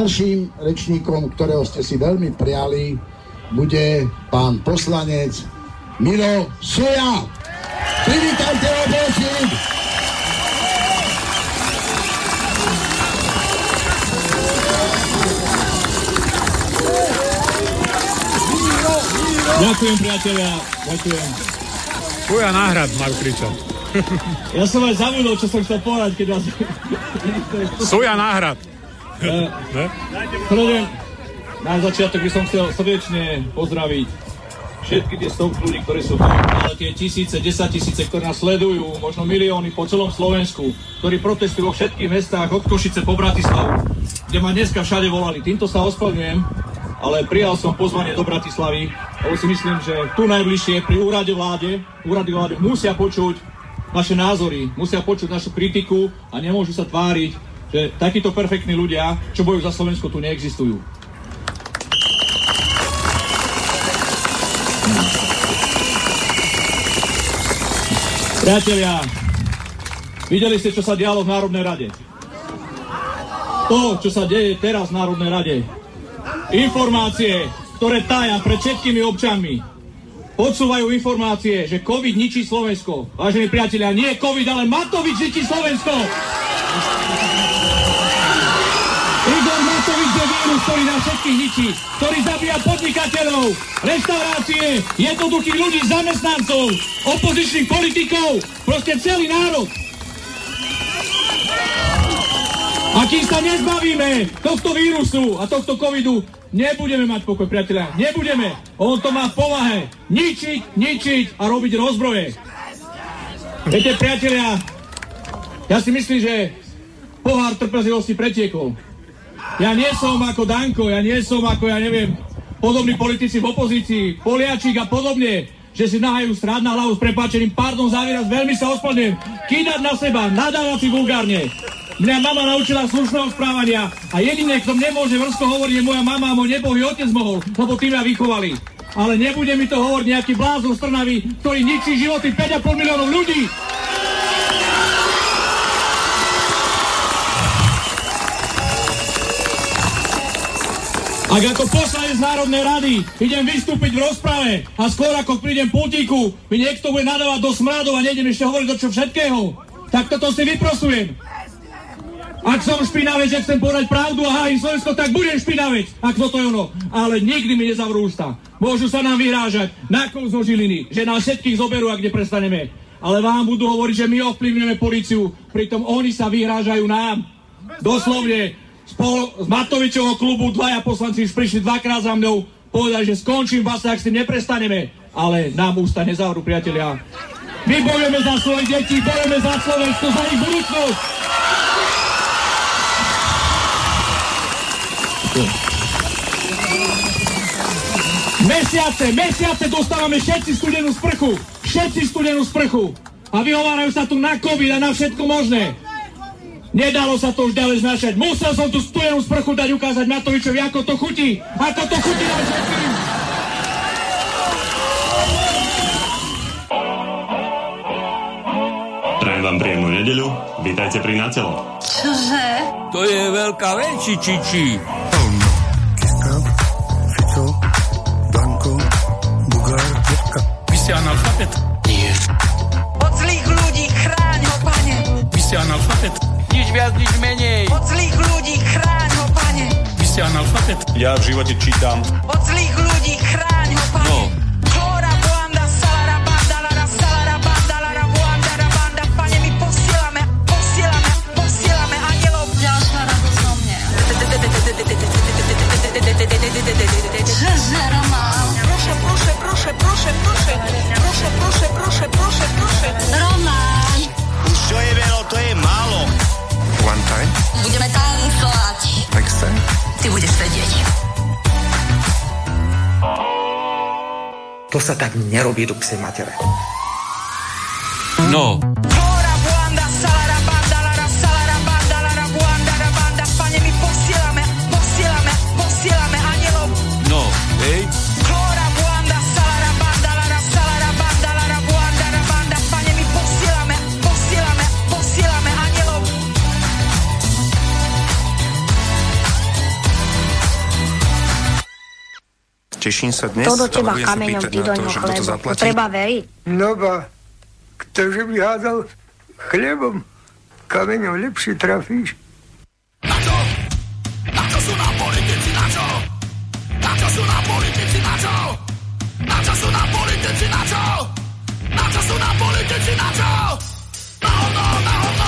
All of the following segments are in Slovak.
Ďalším rečníkom, ktorého ste si veľmi prijali, bude pán poslanec Miro Soja. Privítajte ho, prosím. Ďakujem, priatelia. Ďakujem. Tvoja náhrad, majú kričať. Ja som aj zabudol, čo som chcel povedať, keď vás... Soja náhrad. Prvne, na začiatok by som chcel srdečne pozdraviť všetky tie stovky ľudí, ktorí sú tu, ale tie tisíce, desať tisíce, ktorí nás sledujú, možno milióny po celom Slovensku, ktorí protestujú vo všetkých mestách od Košice po Bratislavu, kde ma dneska všade volali. Týmto sa ospravedlňujem, ale prijal som pozvanie do Bratislavy, lebo si myslím, že tu najbližšie pri úrade vláde, úrady vláde musia počuť naše názory, musia počuť našu kritiku a nemôžu sa tváriť, že takíto perfektní ľudia, čo bojujú za Slovensko, tu neexistujú. Priatelia, videli ste, čo sa dialo v Národnej rade. To, čo sa deje teraz v Národnej rade. Informácie, ktoré taja pred všetkými občanmi. Podsúvajú informácie, že COVID ničí Slovensko. Vážení priatelia, nie COVID, ale Matovič ničí Slovensko. Ktorý nás všetkých ničí, ktorý zabíja podnikateľov, reštaurácie, jednoduchých ľudí, zamestnancov, opozičných politikov, proste celý národ. A kým sa nezbavíme tohto vírusu a tohto covidu, nebudeme mať pokoj, priatelia. Nebudeme. On to má v povahe. Ničiť, ničiť a robiť rozbroje. Viete, priatelia, ja si myslím, že pohár trpezlivosti pretiekol. Ja nie som ako Danko, ja nie som ako, ja neviem, podobní politici v opozícii, Poliačík a podobne, že si nahajú stráť na hlavu s prepáčením, pardon za výraz, veľmi sa ospravedlňujem, kýdať na seba, nadávať si vulgárne. Mňa mama naučila slušného správania a jediné, kto nemôže vrsko hovoriť, je moja mama a môj nebohý otec mohol, lebo tým ma vychovali. Ale nebude mi to hovoriť nejaký blázon z Trnavy, ktorý ničí životy 5,5 miliónov ľudí. Ak ako poslanec Národnej rady idem vystúpiť v rozprave a skôr ako prídem pultíku, mi niekto bude nadávať do smradov a nejdem ešte hovoriť do čo všetkého, tak toto si vyprosujem. Ak som špinavec, že chcem povedať pravdu a hájim Slovensko, tak budem špinavec, ak toto je ono. Ale nikdy mi nezavrú ústa. Môžu sa nám vyrážať na zo Žiliny, že nás všetkých zoberú, ak neprestaneme. Ale vám budú hovoriť, že my ovplyvňujeme policiu, pritom oni sa vyhrážajú nám. Doslovne, spol, z Matovičovho klubu dvaja poslanci už prišli dvakrát za mnou, povedali, že skončím vás, ak s tým neprestaneme. Ale nám ústa nezavrú, priatelia. My bojujeme za svoje deti, bojujeme za Slovensko, za ich budúcnosť. Mesiace, mesiace dostávame všetci studenú sprchu. Všetci studenú sprchu. A vyhovárajú sa tu na COVID a na všetko možné. Nedalo sa to už ďalej znašať. Musel som tu studenú sprchu dať ukázať Matovičovi, ako to chutí. Ako to chutí na všetkým. Prajem vám príjemnú nedeľu. Vítajte pri Natelo. Čože? To je veľká. Fico, Danko, Bugár, Vy ste analfabet? Nie. Od zlých ľudí chráň ho, pane. Vy ste analfabet? Nič viac, nič menej. Od zlých ľudí chráň ho, pane. Vy ste analfabet? Ja v živote čítam. Od zlých ľudí chráň ho, pane. No. Proszę, proszę, proszę, proszę, proszę. Proszę, proszę, proszę, proszę, proszę. Čo je veľa, to je málo. One time, Budeme tancovať. next time. Ty budeš sedieť. To sa tak nerobí do psej matere. No. Teším sa dnes. To do teba kameňom, ty na do ňoho zaplatí. treba veriť. No ba, ktože by hádal chlebom, kameňom lepšie trafíš. Na čo sú nám politici, na čo? Na čo sú nám politici, na čo? Na čo sú nám politici, na čo? Na čo sú nám politici, na čo? Na na hovno, na hovno!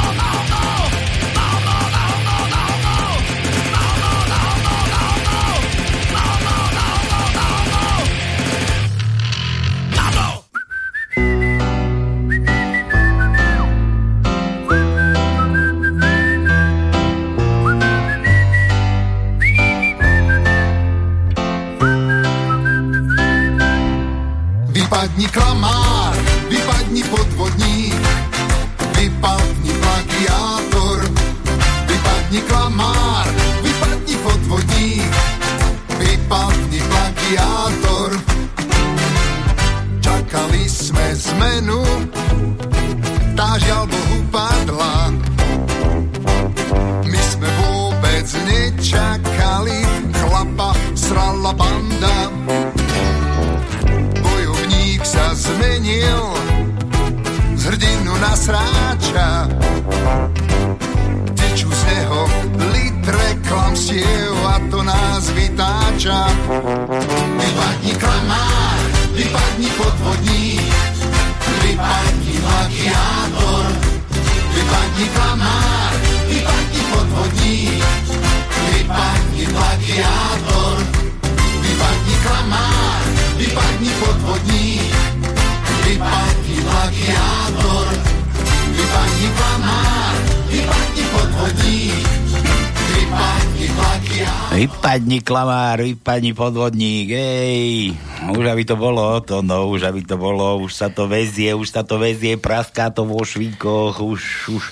Klamár, vypadni podvodník, ej. Už aby to bolo to, no, už aby to bolo, už sa to vezie, už sa to vezie, praská to vo švíkoch, už, už,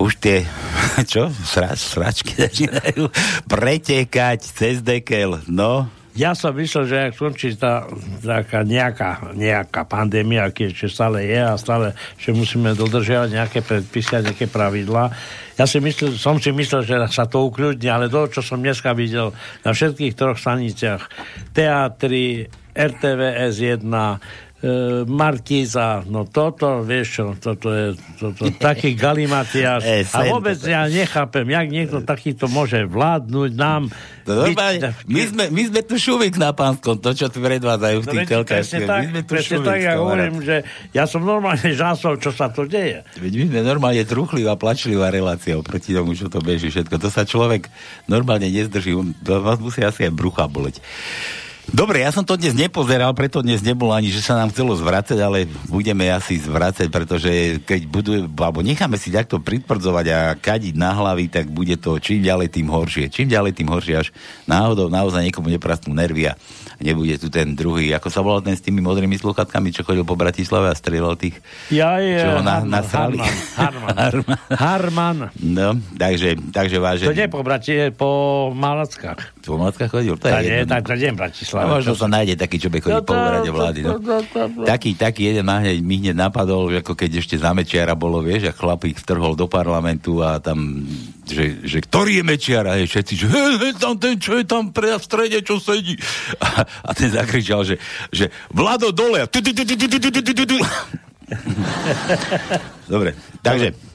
už tie, čo, srač, sračky začínajú pretekať cez dekel, no. Ja som myslel, že ak skončí tá taká nejaká, nejaká pandémia, keď stále je a stále, že musíme dodržiavať nejaké predpisy a nejaké pravidlá. Ja si myslel, som si myslel, že sa to ukľudní, ale to, čo som dneska videl na všetkých troch staniciach, teatri, RTVS 1, e, Markíza, no toto, vieš čo, toto je toto, taký galimatiaž. E, a vôbec toto. ja nechápem, jak niekto takýto môže vládnuť nám. No, normálne, my, sme, my sme tu šuvik na pánskom, to, čo tu predvádzajú v No, tých telkách. presne My tak, sme tu presne šuvik, tak, ja hovorím, že ja som normálne žasol, čo sa to deje. Veď my sme normálne truchlivá, plačlivá relácia oproti tomu, čo to beží všetko. To sa človek normálne nezdrží. To vás musí asi aj brucha boleť. Dobre, ja som to dnes nepozeral, preto dnes nebolo ani, že sa nám chcelo zvracať, ale budeme asi zvracať, pretože keď budú, alebo necháme si takto pritvrdzovať a kadiť na hlavy, tak bude to čím ďalej, tým horšie. Čím ďalej, tým horšie, až náhodou naozaj niekomu neprastnú nervy a nebude tu ten druhý. Ako sa volal ten s tými modrými sluchatkami, čo chodil po Bratislave a strieľal tých Ja je čo ho na, Harman, nasrali. Harman, Harman. Harman. No, takže, takže vážený. To nie po Brati, po Malackách po Mackách chodil? To je nie, jedno. tak idem Bratislava. No, možno sa nájde taký, čo by chodil po úrade vlády. No. Taký, taký jeden ma hneď, mi hneď napadol, ako keď ešte za Mečiara bolo, vieš, a chlapík vtrhol do parlamentu a tam, že, že ktorý je Mečiara? Je všetci, že he, tam ten, čo je tam pre v strede, čo sedí. A, a ten zakričal, že, že Vlado dole. Dobre, takže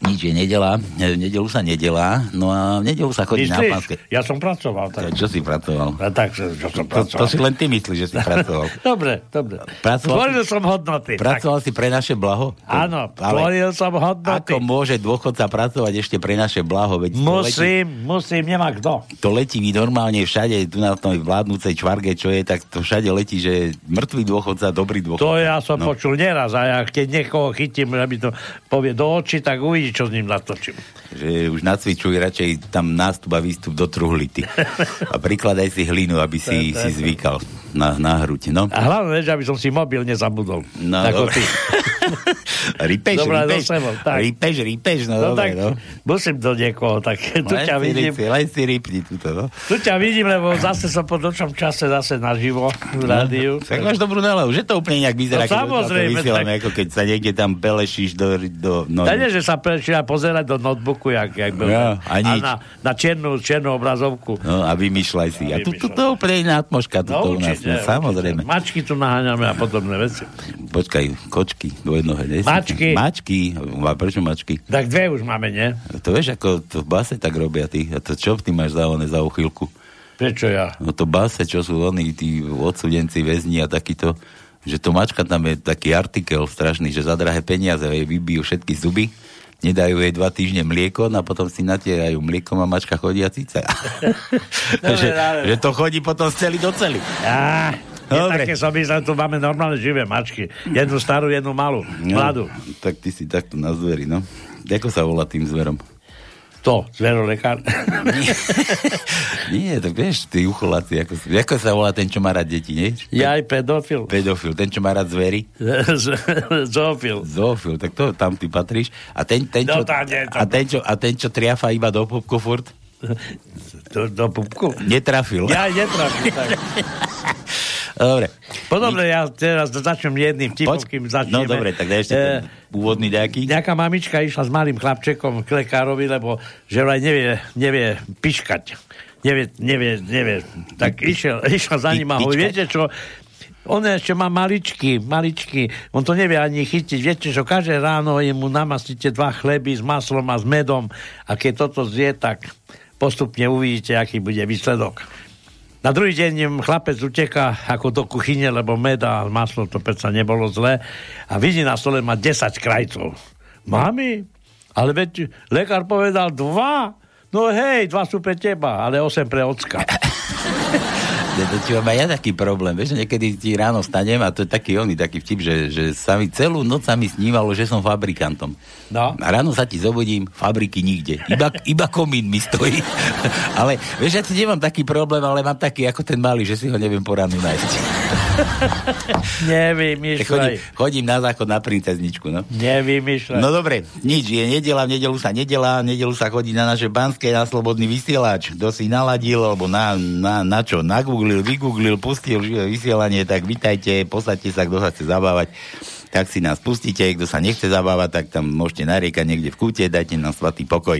nič je nedela, v nedelu sa nedelá, no a v nedelu sa chodí na Myslíš? pánske. Ja som pracoval. Tak. Čo si pracoval? A tak, čo som To, pracoval. to si len ty myslíš, že si pracoval. dobre, dobre. Pracoval Tvoril som hodnoty. Pracoval si pre naše blaho? Áno, tvoril som hodnoty. Ako môže dôchodca pracovať ešte pre naše blaho? Veď to letí, Musím, musím, nemá kto. to letí normálne všade, tu na tej vládnúcej čvarge, čo je, tak to všade letí, že mŕtvý dôchodca, dobrý dôchodca. To ja som No. počul neraz a ja keď niekoho chytím, aby to povie do očí, tak uvidí, čo s ním natočím. Že už nacvičuj radšej tam nástup a výstup do truhlity. A prikladaj si hlinu, aby si, si zvykal na, na hruď. No. A hlavne, že aby som si mobil nezabudol. No, Ako ty. Rípeš, Dobrá, rípeš, sebou, tak. rípeš, rípeš, no, No dobre, tak no. musím do niekoho, tak tu Len ťa si vidím. rípni, len si rípni túto, no. Tu ťa vidím, lebo zase som po nočnom čase zase naživo v rádiu. Tak máš dobrú náladu, že to úplne nejak vyzerá, No, keď samozrejme, to vysielame, tak- ako keď sa niekde tam pelešíš do... do no, Ja nie, že sa prečíta pozerať do notebooku, jak, jak bol. Ja, a nič. na, na čiernu, čiernu obrazovku. no, a vymýšľaj si. A tu, tu, to úplne iná atmoška, tu No u nás, určite, no, samozrejme. určite. Mačky tu naháňame a podobné veci. Počkaj, kočky, dvojnohe, nie? Mačky. Mačky, a prečo mačky? Tak dve už máme, nie? To vieš, ako to v base tak robia ty. A to čo ty máš za oné za uchylku? Prečo ja? No to base, čo sú oni, tí odsudenci, väzni a takýto, že to mačka tam je taký artikel strašný, že za drahé peniaze jej vybijú všetky zuby, nedajú jej dva týždne mlieko no a potom si natierajú mliekom a mačka chodí a cica. že, že to chodí potom z celý do. Á, je Dobre. také som myslel, tu máme normálne živé mačky. Jednu starú, jednu malú. No, Mladú. tak ty si takto na zveri, no. Ako sa volá tým zverom? To, zverolekár. Nie, tak vieš, tí ucholáci, ako, ako sa volá ten, čo má rád deti, nie? Ja aj pedofil. Pedofil, ten, čo má rád zvery. Zoofil. Zoofil, tak to tam ty patríš. A ten, ten, čo, No, tá, nie, a ten, čo, a ten, čo triafa iba do pupku furt, Do, do pupku. netrafil. Ja aj netrafím. Tak. Dobre. Podobne, ja teraz začnem jedným vtipom, Poď. kým začneme. No dobre, tak daj ešte Eh, ten úvodný nejaký. Nejaká mamička išla s malým chlapčekom k lekárovi, lebo že vraj nevie, nevie piškať. Nevie, nevie, nevie. Tak išiel, išla za ním a hovorí, pičkať? viete čo, on ešte má maličky, maličky, on to nevie ani chytiť. Viete, čo každé ráno mu namastíte dva chleby s maslom a s medom a keď toto zje, tak postupne uvidíte, aký bude výsledok. Na druhý deň chlapec uteká ako do kuchyne, lebo med a maslo to predsa nebolo zlé a vidí na stole má 10 krajcov. Mami, ale veď lekár povedal dva. No hej, dva sú pre teba, ale 8 pre ocka. Ja to ti mám aj ja taký problém. Vieš, niekedy ti ráno stanem a to je taký oný, taký vtip, že, že sa mi celú noc sa mi snívalo, že som fabrikantom. No. A ráno sa ti zobudím, fabriky nikde. Iba, iba komín mi stojí. ale vieš, ja ti nemám taký problém, ale mám taký ako ten malý, že si ho neviem po ránu nájsť. Nevymýšľaj. chodím, chodím na záchod na princezničku, no. Nevymýšľaj. No dobre, nič, je nedela, v nedelu sa nedela, v nedelu sa chodí na naše banské, na slobodný vysielač. Kto si naladil, alebo na, na, na čo, nagooglil, vygooglil, pustil živé vysielanie, tak vitajte, posaďte sa, kto sa chce zabávať tak si nás pustíte, kto sa nechce zabávať, tak tam môžete nariekať niekde v kúte, dajte nám svatý pokoj.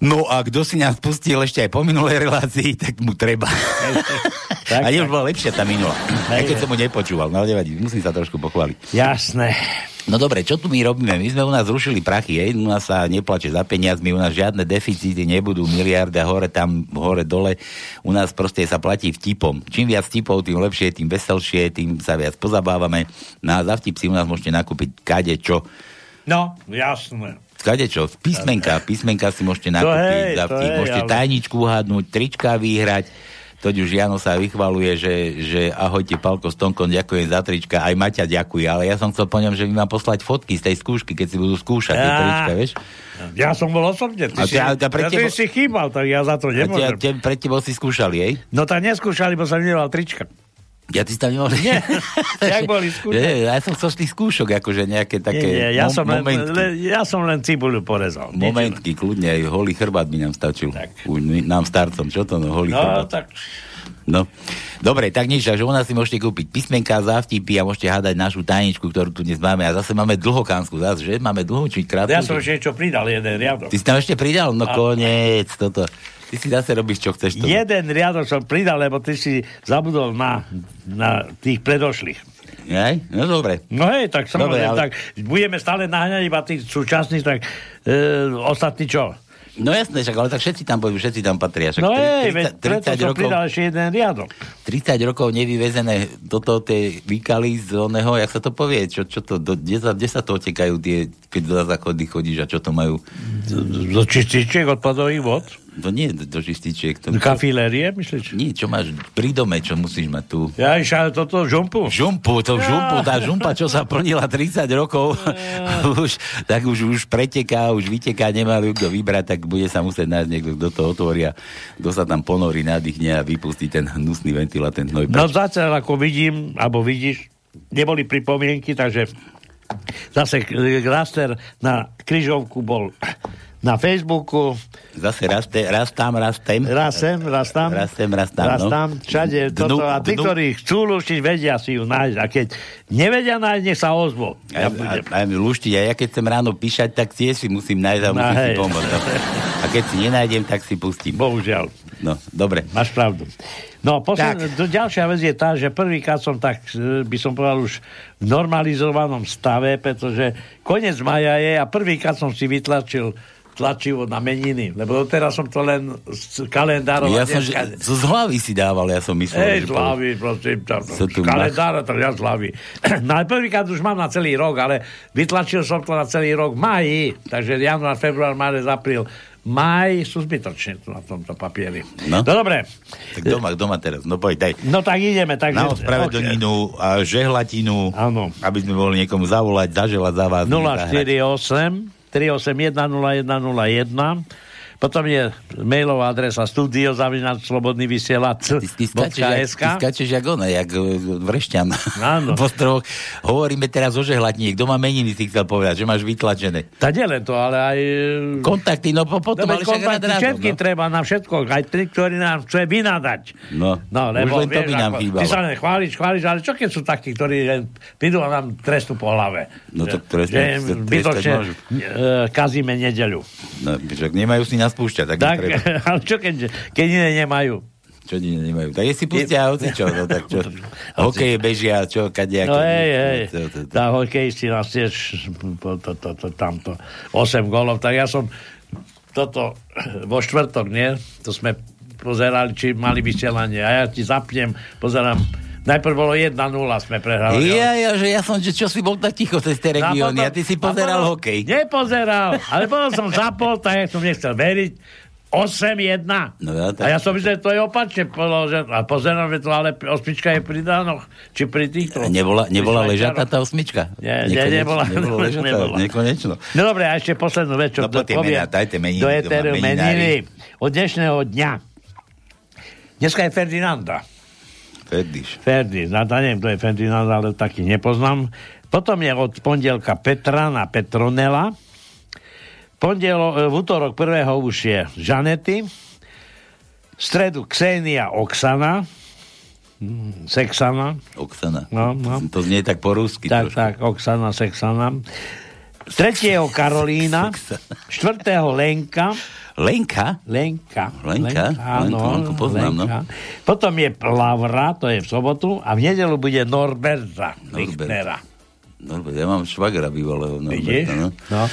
No a kto si nás pustil ešte aj po minulej relácii, tak mu treba. Tak, a už bola lepšia tá minula. Hej, keď som mu nepočúval, no nevadí, musím sa trošku pochváliť. Jasné. No dobre, čo tu my robíme? My sme u nás zrušili prachy, hej? u nás sa neplače za peniazmi, u nás žiadne deficity nebudú, miliarda hore tam, hore dole. U nás proste sa platí vtipom. Čím viac vtipov, tým lepšie, tým veselšie, tým sa viac pozabávame. No a za vtip si u nás môžete nakúpiť kade čo. No, jasné. Kade čo? Písmenka, písmenka si môžete To nakúpiť hej, za to vtip. hej, Môžete ale- tajničku uhádnuť, trička vyhrať. Toť už Jano sa vychvaluje, že, že ahojte Palko s Tonkom, ďakujem za trička, aj Maťa ďakuje, ale ja som chcel po ňom, že mi má poslať fotky z tej skúšky, keď si budú skúšať tie Á. trička, vieš? Ja som bol osobne. Ty, A si, a ja, pre ty tebo- si chýbal, tak ja za to A te, nemôžem. te, pred tebou si skúšali, hej? No tak neskúšali, bo som nemal trička. Ja ty si tam nemohol... Nie, jak boli? Nie, ja som chcel z tých skúšok, akože nejaké také nie, nie, ja, mom- som len, momentky. le, ja som len cibuľu porezal. Momentky, kľudne, aj holý chrbát by nám stačil. Tak. U, nám starcom, čo to no, holý No, chrbát. tak No. Dobre, tak nič, takže u nás si môžete kúpiť písmenka, závtipy a môžete hádať našu tajničku, ktorú tu dnes máme. A zase máme dlhokánsku, zase, že? Máme dlhú či krátku? ja som že- ešte niečo pridal, jeden riadok. Ty si tam ešte pridal? No A- koniec, toto. Ty si zase robíš, čo chceš. To. Jeden riadok som pridal, lebo ty si zabudol na, na tých predošlých. Aj? No dobre. No hej, tak samozrejme, ale- tak budeme stále naháňať iba tých súčasných, tak e, ostatní čo? No jasné, však, ale tak všetci tam pôjdu, všetci tam patria. Však No tri- hej, 30 veď preto 30 som rokov, ešte jeden riadok. 30 rokov nevyvezené toto tie výkaly z oného, jak sa to povie, čo, čo to, do, kde, sa, kde sa to otekajú tie, keď do záchody chodíš a čo to majú? Do čističiek odpadových vod? To nie do, do čističiek. To, Kafilérie, myslíš? Nie, čo máš pri dome, čo musíš mať tu. Ja išal toto žumpu. Žumpu, to žumpu, tá žumpa, čo sa plnila 30 rokov, už, tak už, už preteká, už vyteká, nemá ju kto vybrať, tak bude sa musieť nájsť niekto, kto to otvoria, kto sa tam ponorí, nadýchne a vypustí ten hnusný ventilátor, ten hnoj. No zatiaľ ako vidím, alebo vidíš, neboli pripomienky, takže Zase k- Raster na kryžovku bol na Facebooku. Zase raste, rastám, rastem. Rastem, rastam. Rastem, rastám, no. Rastam, všade Dnu- toto. A tí, dnu- ktorí chcú luštiť, vedia si ju nájsť. A keď nevedia nájsť, nech sa ozvo. Ja, a, a, a luštiť, a ja keď chcem ráno píšať, tak tiež si musím nájsť a No, musím si hej. pomôcť. no. A keď si nenájdem, tak si pustím. Bohužiaľ. No, dobre. Máš pravdu. No, posled, to, ďalšia vec je tá, že prvýkrát som tak, e, by som povedal, už v normalizovanom stave, pretože koniec maja je a prvýkrát som si vytlačil tlačivo na meniny, lebo doteraz som to len z kalendárov. Ja som, že, z hlavy si dával, ja som myslel. Ej, že z hlavy, prosím, to, Sa tu z kalendára, to ja z hlavy. No ale prvýkrát už mám na celý rok, ale vytlačil som to na celý rok maji, takže január, február, marec, apríl, maj sú zbytočne tu na tomto papieri. No. no dobre. Tak doma, doma teraz, no poď, daj. No tak ideme, takže... Na ospravedlninu a žehlatinu, Áno. aby sme mohli niekomu zavolať, zaželať za vás. zahrať. 048 381 0101 potom je mailová adresa studio Ty, ty, skáčeš, jak, ty skáčeš jak ona, jak e, vrešťan. Áno. Hovoríme teraz o žehlatní. Kto má meniny, si chcel povedať, že máš vytlačené. Tá nielen to, ale aj... Kontakty, no po, potom, No, ale kontakty rád, všetky no. treba na všetko, aj tí, ktorí nám chce vynadať. No, No, už lebo len to by nám ako, chýbalo. Ty sa len chváliš, chváliš, ale čo keď sú takí, ktorí len prídu a nám trestu po hlave? No Že- tak trestne- že trestať zbytočne môžu. e, kazíme nedeľu. No, nemajú si nás púšťať, tak, Tak, ale čo keď, keď iné nemajú? Čo nie, nemajú. Tak je si pustia hoci čo, no tak čo. Hokeje bežia, čo, kadejaké. No hej, hej, tá hokejisti nás tiež to, to, to, tamto 8 golov, tak ja som toto vo štvrtok, nie? To sme pozerali, či mali vysielanie a ja ti zapnem, pozerám Najprv bolo 1-0 sme prehrali. Ja, ja, že ja som, že čo si bol tak ticho cez tie a regióny a potom- ty si a pozeral potom- hokej. Nepozeral, ale potom som zapol, tak ja som nechcel veriť. 8-1. No ja, A ja som myslel, že to je opačne položené. A pozerám, že to ale osmička je pri dánoch. Či pri týchto. Nebola, nebola ležatá tá osmička? Nie, Nekoneč- nebola. Nebola ležatá, Nebola. nekonečno. No dobre, a ešte poslednú vec, čo No, tie poviem. mená, dajte meniny, do eteru meniny. Od dnešného dňa. Dneska je Ferdinanda. Ferdiš. Ferdi, no, ja neviem, kto je Ferdinand, ale taký nepoznám. Potom je od pondelka Petra na Petronela. Pondielo, e, v útorok prvého už je Žanety. V stredu Ksenia Oksana. Mm, Sexana. Oksana. No, no. To znie tak po rusky. Tak, tak, Oksana, Sexana. Tretieho Karolína. Štvrtého Lenka. Lenka? Lenka. Lenka? áno, Lenku, Lenku poznám, no. Lenka. Potom je Lavra, to je v sobotu, a v nedelu bude Norberta Lichtnera. Norbert, ja mám švagra bývalého? Norberta, no. No.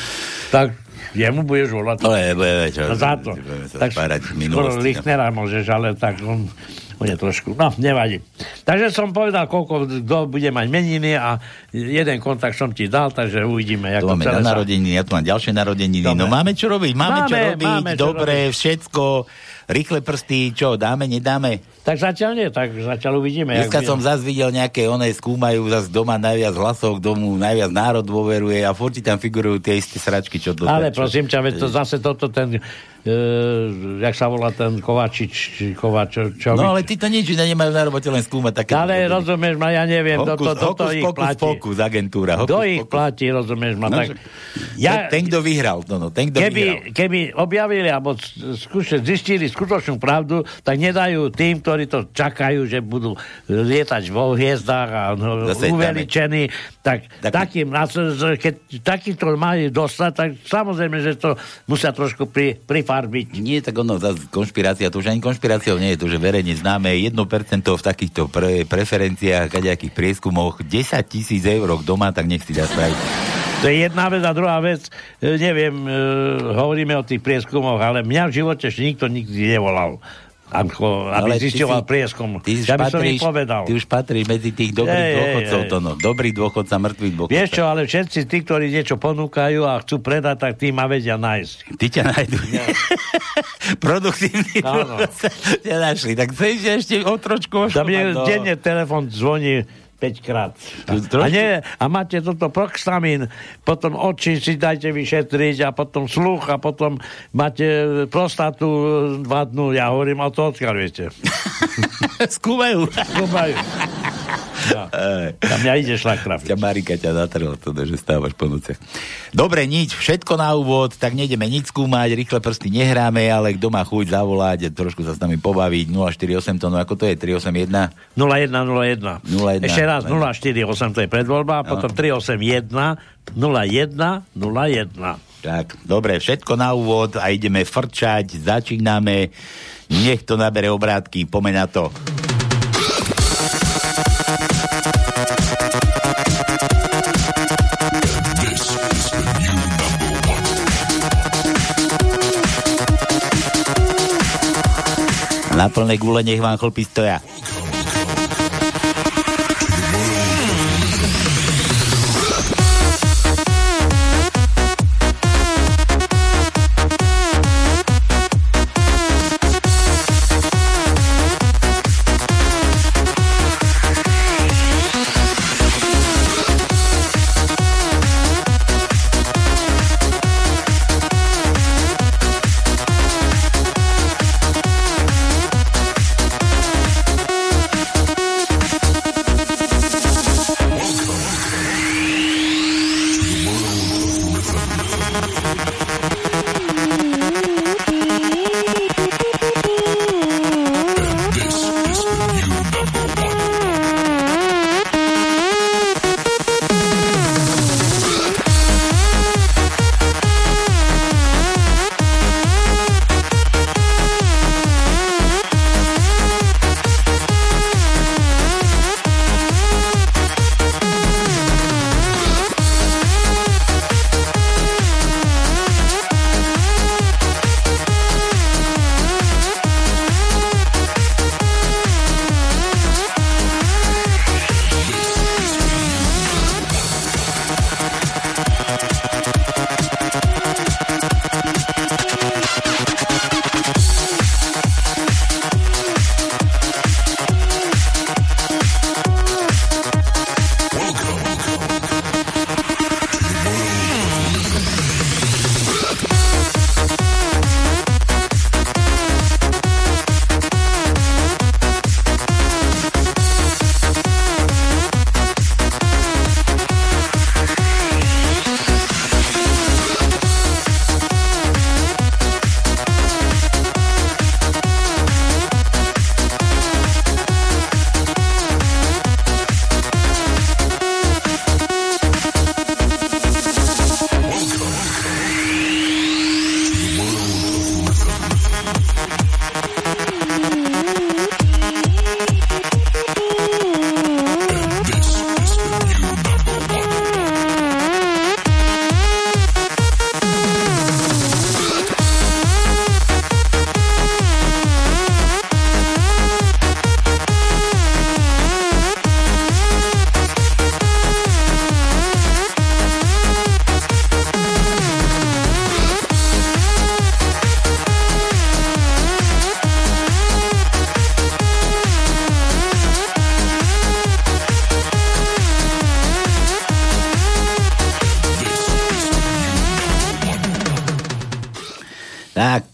Tak jemu budeš volať. Ale budeme čo, No za to. Tak skoro no. Lichtnera môžeš, ale tak on, je trošku, no nevadí. Takže som povedal, koľko kto bude mať meniny a jeden kontakt som ti dal, takže uvidíme, To ako máme celé na narodeniny, ja tu mám ďalšie narodeniny. Dobre. No máme čo robiť, máme, čo Máme, robiť, máme čo dobre, všetko, rýchle prsty, čo, dáme, nedáme? Tak zatiaľ nie, tak zatiaľ uvidíme. Dneska som zase videl nejaké, one skúmajú zase doma najviac hlasov, domu najviac národ dôveruje a furt tam figurujú tie isté sračky, čo to Ale čo- prosím ťa, to zase toto ten, jak sa volá ten Kovačič, či Kovač, čo No ale ty to nič iné nemajú na robote, len skúmať také. Ale rozumieš ma, ja neviem, Hokus, toto, toto hokus, ich pokus, platí. pokus, agentúra. Hokus, Kto ich pokus. platí, rozumieš ma, No, tak... Ja, ten, kto vyhral, no, no, ten, kto vyhral. Keby, keby objavili alebo skúšali, zistili skutočnú pravdu, tak nedajú tým, ktorí to čakajú, že budú lietať vo hviezdách a no, Zase uveličení, tak, Tak- takým, keď takýto majú dostať, tak samozrejme, že to musia trošku pri, prifarbiť. Nie, tak ono, konšpirácia, to už ani konšpiráciou nie je to, že verejne známe 1% v takýchto pre, preferenciách, kadejakých prieskumoch, 10 tisíc eur má, tak nech si dá spraviť. To je jedna vec a druhá vec, e, neviem, e, hovoríme o tých prieskumoch, ale mňa v živote ešte nikto nikdy nevolal. Ako, aby Ale ty zisťoval si- prieskum. Ja by som im patríš, povedal. ty už patríš medzi tých dobrých Ej, dôchodcov, ej. to no. Dobrý dôchodca, mŕtvý dôchodca. Vieš čo, ale všetci tí, ktorí niečo ponúkajú a chcú predať, tak tí ma vedia nájsť. Ty ťa nájdu. Produktívny Áno. ťa našli. Tak chceš ešte o trošku je ošľapať, no. denne telefon zvoní 5 krát. A, nie, a máte toto proxtamín, potom oči si dajte vyšetriť a potom sluch a potom máte prostatu dva dnu. Ja hovorím, a to odkiaľ viete. Skúmajú. Skúmajú. Tam mňa ide šlak trafiť. Ťa Marika ťa zatrela to, že stávaš po nociach. Dobre, nič, všetko na úvod, tak nejdeme nič skúmať, rýchle prsty nehráme, ale kto má chuť zavolať, trošku sa s nami pobaviť, 048 to, no ako to je, 381? 0101. 01. Ešte raz 048, to je predvoľba, a potom 381 0101. Tak, dobre, všetko na úvod a ideme frčať, začíname. Nech to nabere obrátky, pomeň na to. Na plné gule nech vám chlpy stoja.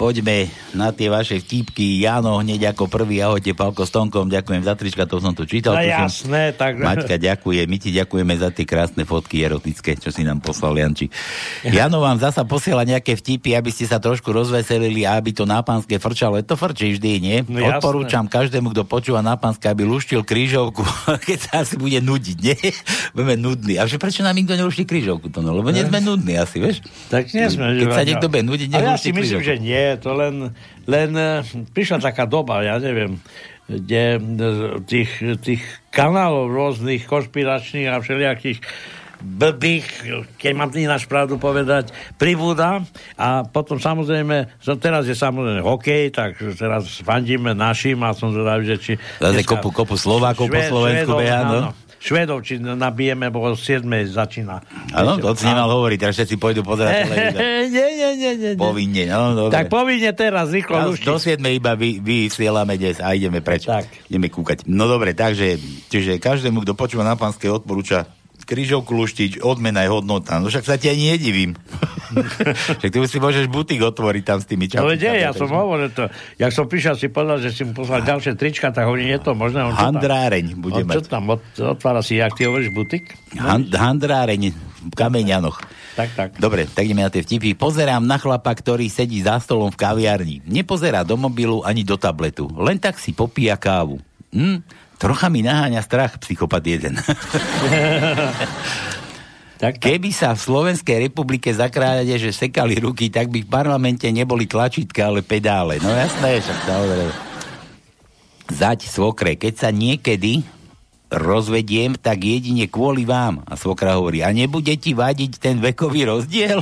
Poďme na tie vaše vtipky. Jano hneď ako prvý, ahojte, Pálko s Tonkom, ďakujem za trička, to som tu čítal. No jasné, tak... Maťka, ďakuje, my ti ďakujeme za tie krásne fotky erotické, čo si nám poslal Janči. Jano vám zasa posiela nejaké vtipy, aby ste sa trošku rozveselili a aby to na pánske frčalo. To frčí vždy, nie? No jasné. Odporúčam každému, kto počúva na pánske, aby luštil krížovku, keď sa asi bude nudiť, nie? Budeme nudní. A že prečo nám nikto neluští krížovku? To no? Lebo nie sme nudní asi, vieš? Tak nie sme. Keď sa niekto bude nudiť, ja si myslím, krížovku. že nie. To len, len eh, prišla taká doba, ja neviem, kde eh, tých, tých kanálov rôznych konšpiračných a všelijakých blbých, keď mám ináč pravdu povedať, pribúda a potom samozrejme, teraz je samozrejme hokej, tak teraz fandíme našim a som zvedavý, že či... Zase kopu, kopu Slovákov po Slovensku beha, no. áno. Švedov, či nabijeme, bo o 7 začína. Áno, to si nemal hovoriť, teraz všetci pôjdu pozerať televízor. nie, nie, nie, nie. nie. Povinne, no, dobre. Tak povinne teraz, rýchlo luštiť. do 7 iba vy, vysielame dnes a ideme preč. Tak. Ideme kúkať. No dobre, takže čiže každému, kto počúva na pánske, odporúča Kryžovku luštiť, odmena je hodnota. No však sa ti ani nedivím. však ty už si môžeš butik otvoriť tam s tými No čapkami. veď je, ja som hovoril to. Jak som prišiel si povedal, že si mu poslal ďalšie trička, tak hovorím, je to možné. On čo tam- Handráreň bude on čo mať. tam od, otvára si, jak ty hovoríš, butik? Han, handráreň v Kameňanoch. Tak, tak. Dobre, tak ideme na tie vtipy. Pozerám na chlapa, ktorý sedí za stolom v kaviarni. Nepozerá do mobilu ani do tabletu. Len tak si popíja kávu. Hm, trocha mi naháňa strach, psychopat jeden. tak, Keby sa v Slovenskej republike za krádeže sekali ruky, tak by v parlamente neboli tlačítka, ale pedále. No jasné, však samozrejme. Zať svokre, keď sa niekedy rozvediem, tak jedine kvôli vám. A svokra hovorí, a nebude ti vadiť ten vekový rozdiel?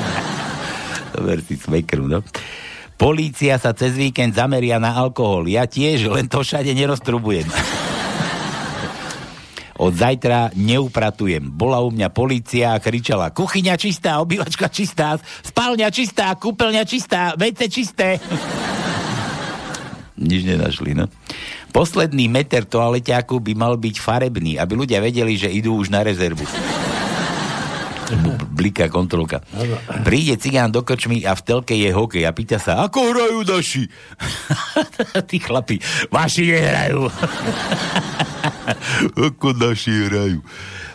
Dober si svekru, no. Polícia sa cez víkend zameria na alkohol. Ja tiež, len to všade neroztrubujem. Od zajtra neupratujem. Bola u mňa polícia a kričala kuchyňa čistá, obývačka čistá, spálňa čistá, kúpeľňa čistá, vece čisté. Nič nenašli, no. Posledný meter toaleťáku by mal byť farebný, aby ľudia vedeli, že idú už na rezervu. Bliká kontrolka. Príde cigán do krčmy a v telke je hokej a pýta sa, ako hrajú naši? Tí chlapi, vaši nehrajú. ako naši hrajú.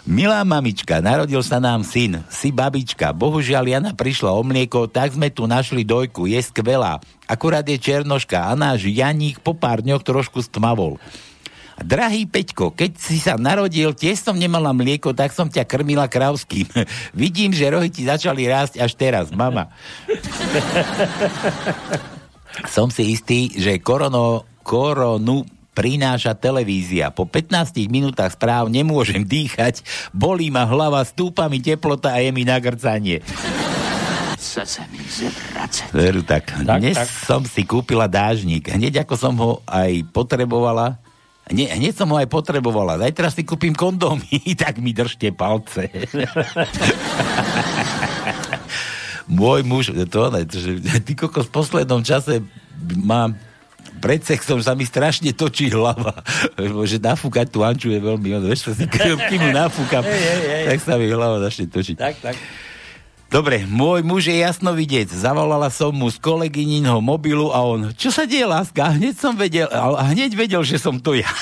Milá mamička, narodil sa nám syn, si babička. Bohužiaľ Jana prišla o mlieko, tak sme tu našli dojku, je skvelá. Akurát je černoška a náš Janík po pár dňoch trošku stmavol. Drahý Peťko, keď si sa narodil, tiež som nemala mlieko, tak som ťa krmila kravským. Vidím, že rohy ti začali rásť až teraz, mama. som si istý, že korono, koronu prináša televízia. Po 15 minútach správ nemôžem dýchať, bolí ma hlava, stúpa mi teplota a je mi nagrcanie. Chce sa mi zvracať. Veru tak. Tak, Dnes tak. som si kúpila dážnik. Hneď ako som ho aj potrebovala, Nie, hneď som ho aj potrebovala. Zajtra si kúpim kondómy, tak mi držte palce. Môj muž, to, že, ty kokos v poslednom čase mám pred sexom sa mi strašne točí hlava. Že nafúkať tú anču je veľmi, vieš, čo si kým nafúkam, Hej, hej, hej. tak sa mi hlava začne točiť. Tak, tak. Dobre, môj muž je jasnovidec. Zavolala som mu z kolegyninho mobilu a on, čo sa deje, láska? Hneď som vedel, a hneď vedel, že som to ja.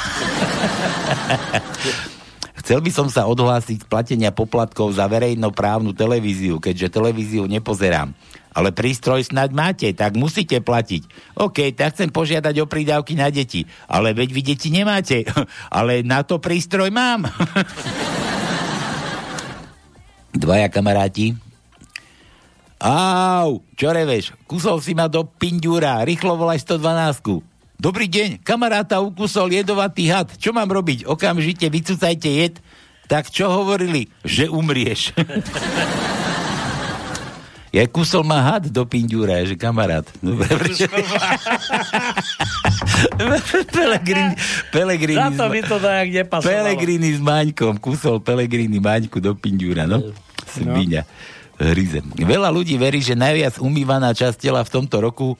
Chcel by som sa odhlásiť z platenia poplatkov za verejnoprávnu televíziu, keďže televíziu nepozerám. Ale prístroj snaď máte, tak musíte platiť. OK, tak chcem požiadať o prídavky na deti. Ale veď vy deti nemáte. Ale na to prístroj mám. Dvaja kamaráti Au, čo reveš? Kusol si ma do pinďúra, rýchlo volaj 112. Dobrý deň, kamaráta ukusol jedovatý had. Čo mám robiť? Okamžite vycúcajte jed. Tak čo hovorili? Že umrieš. Ja kusol ma had do pinďúra, že kamarát. Prečo? Pelegrini, Pelegrini, Za to mi to tak nepasovalo. Pelegrini s Maňkom, kusol Pelegrini Maňku do pinďúra, no. Svinia. Hryze. Veľa ľudí verí, že najviac umývaná časť tela v tomto roku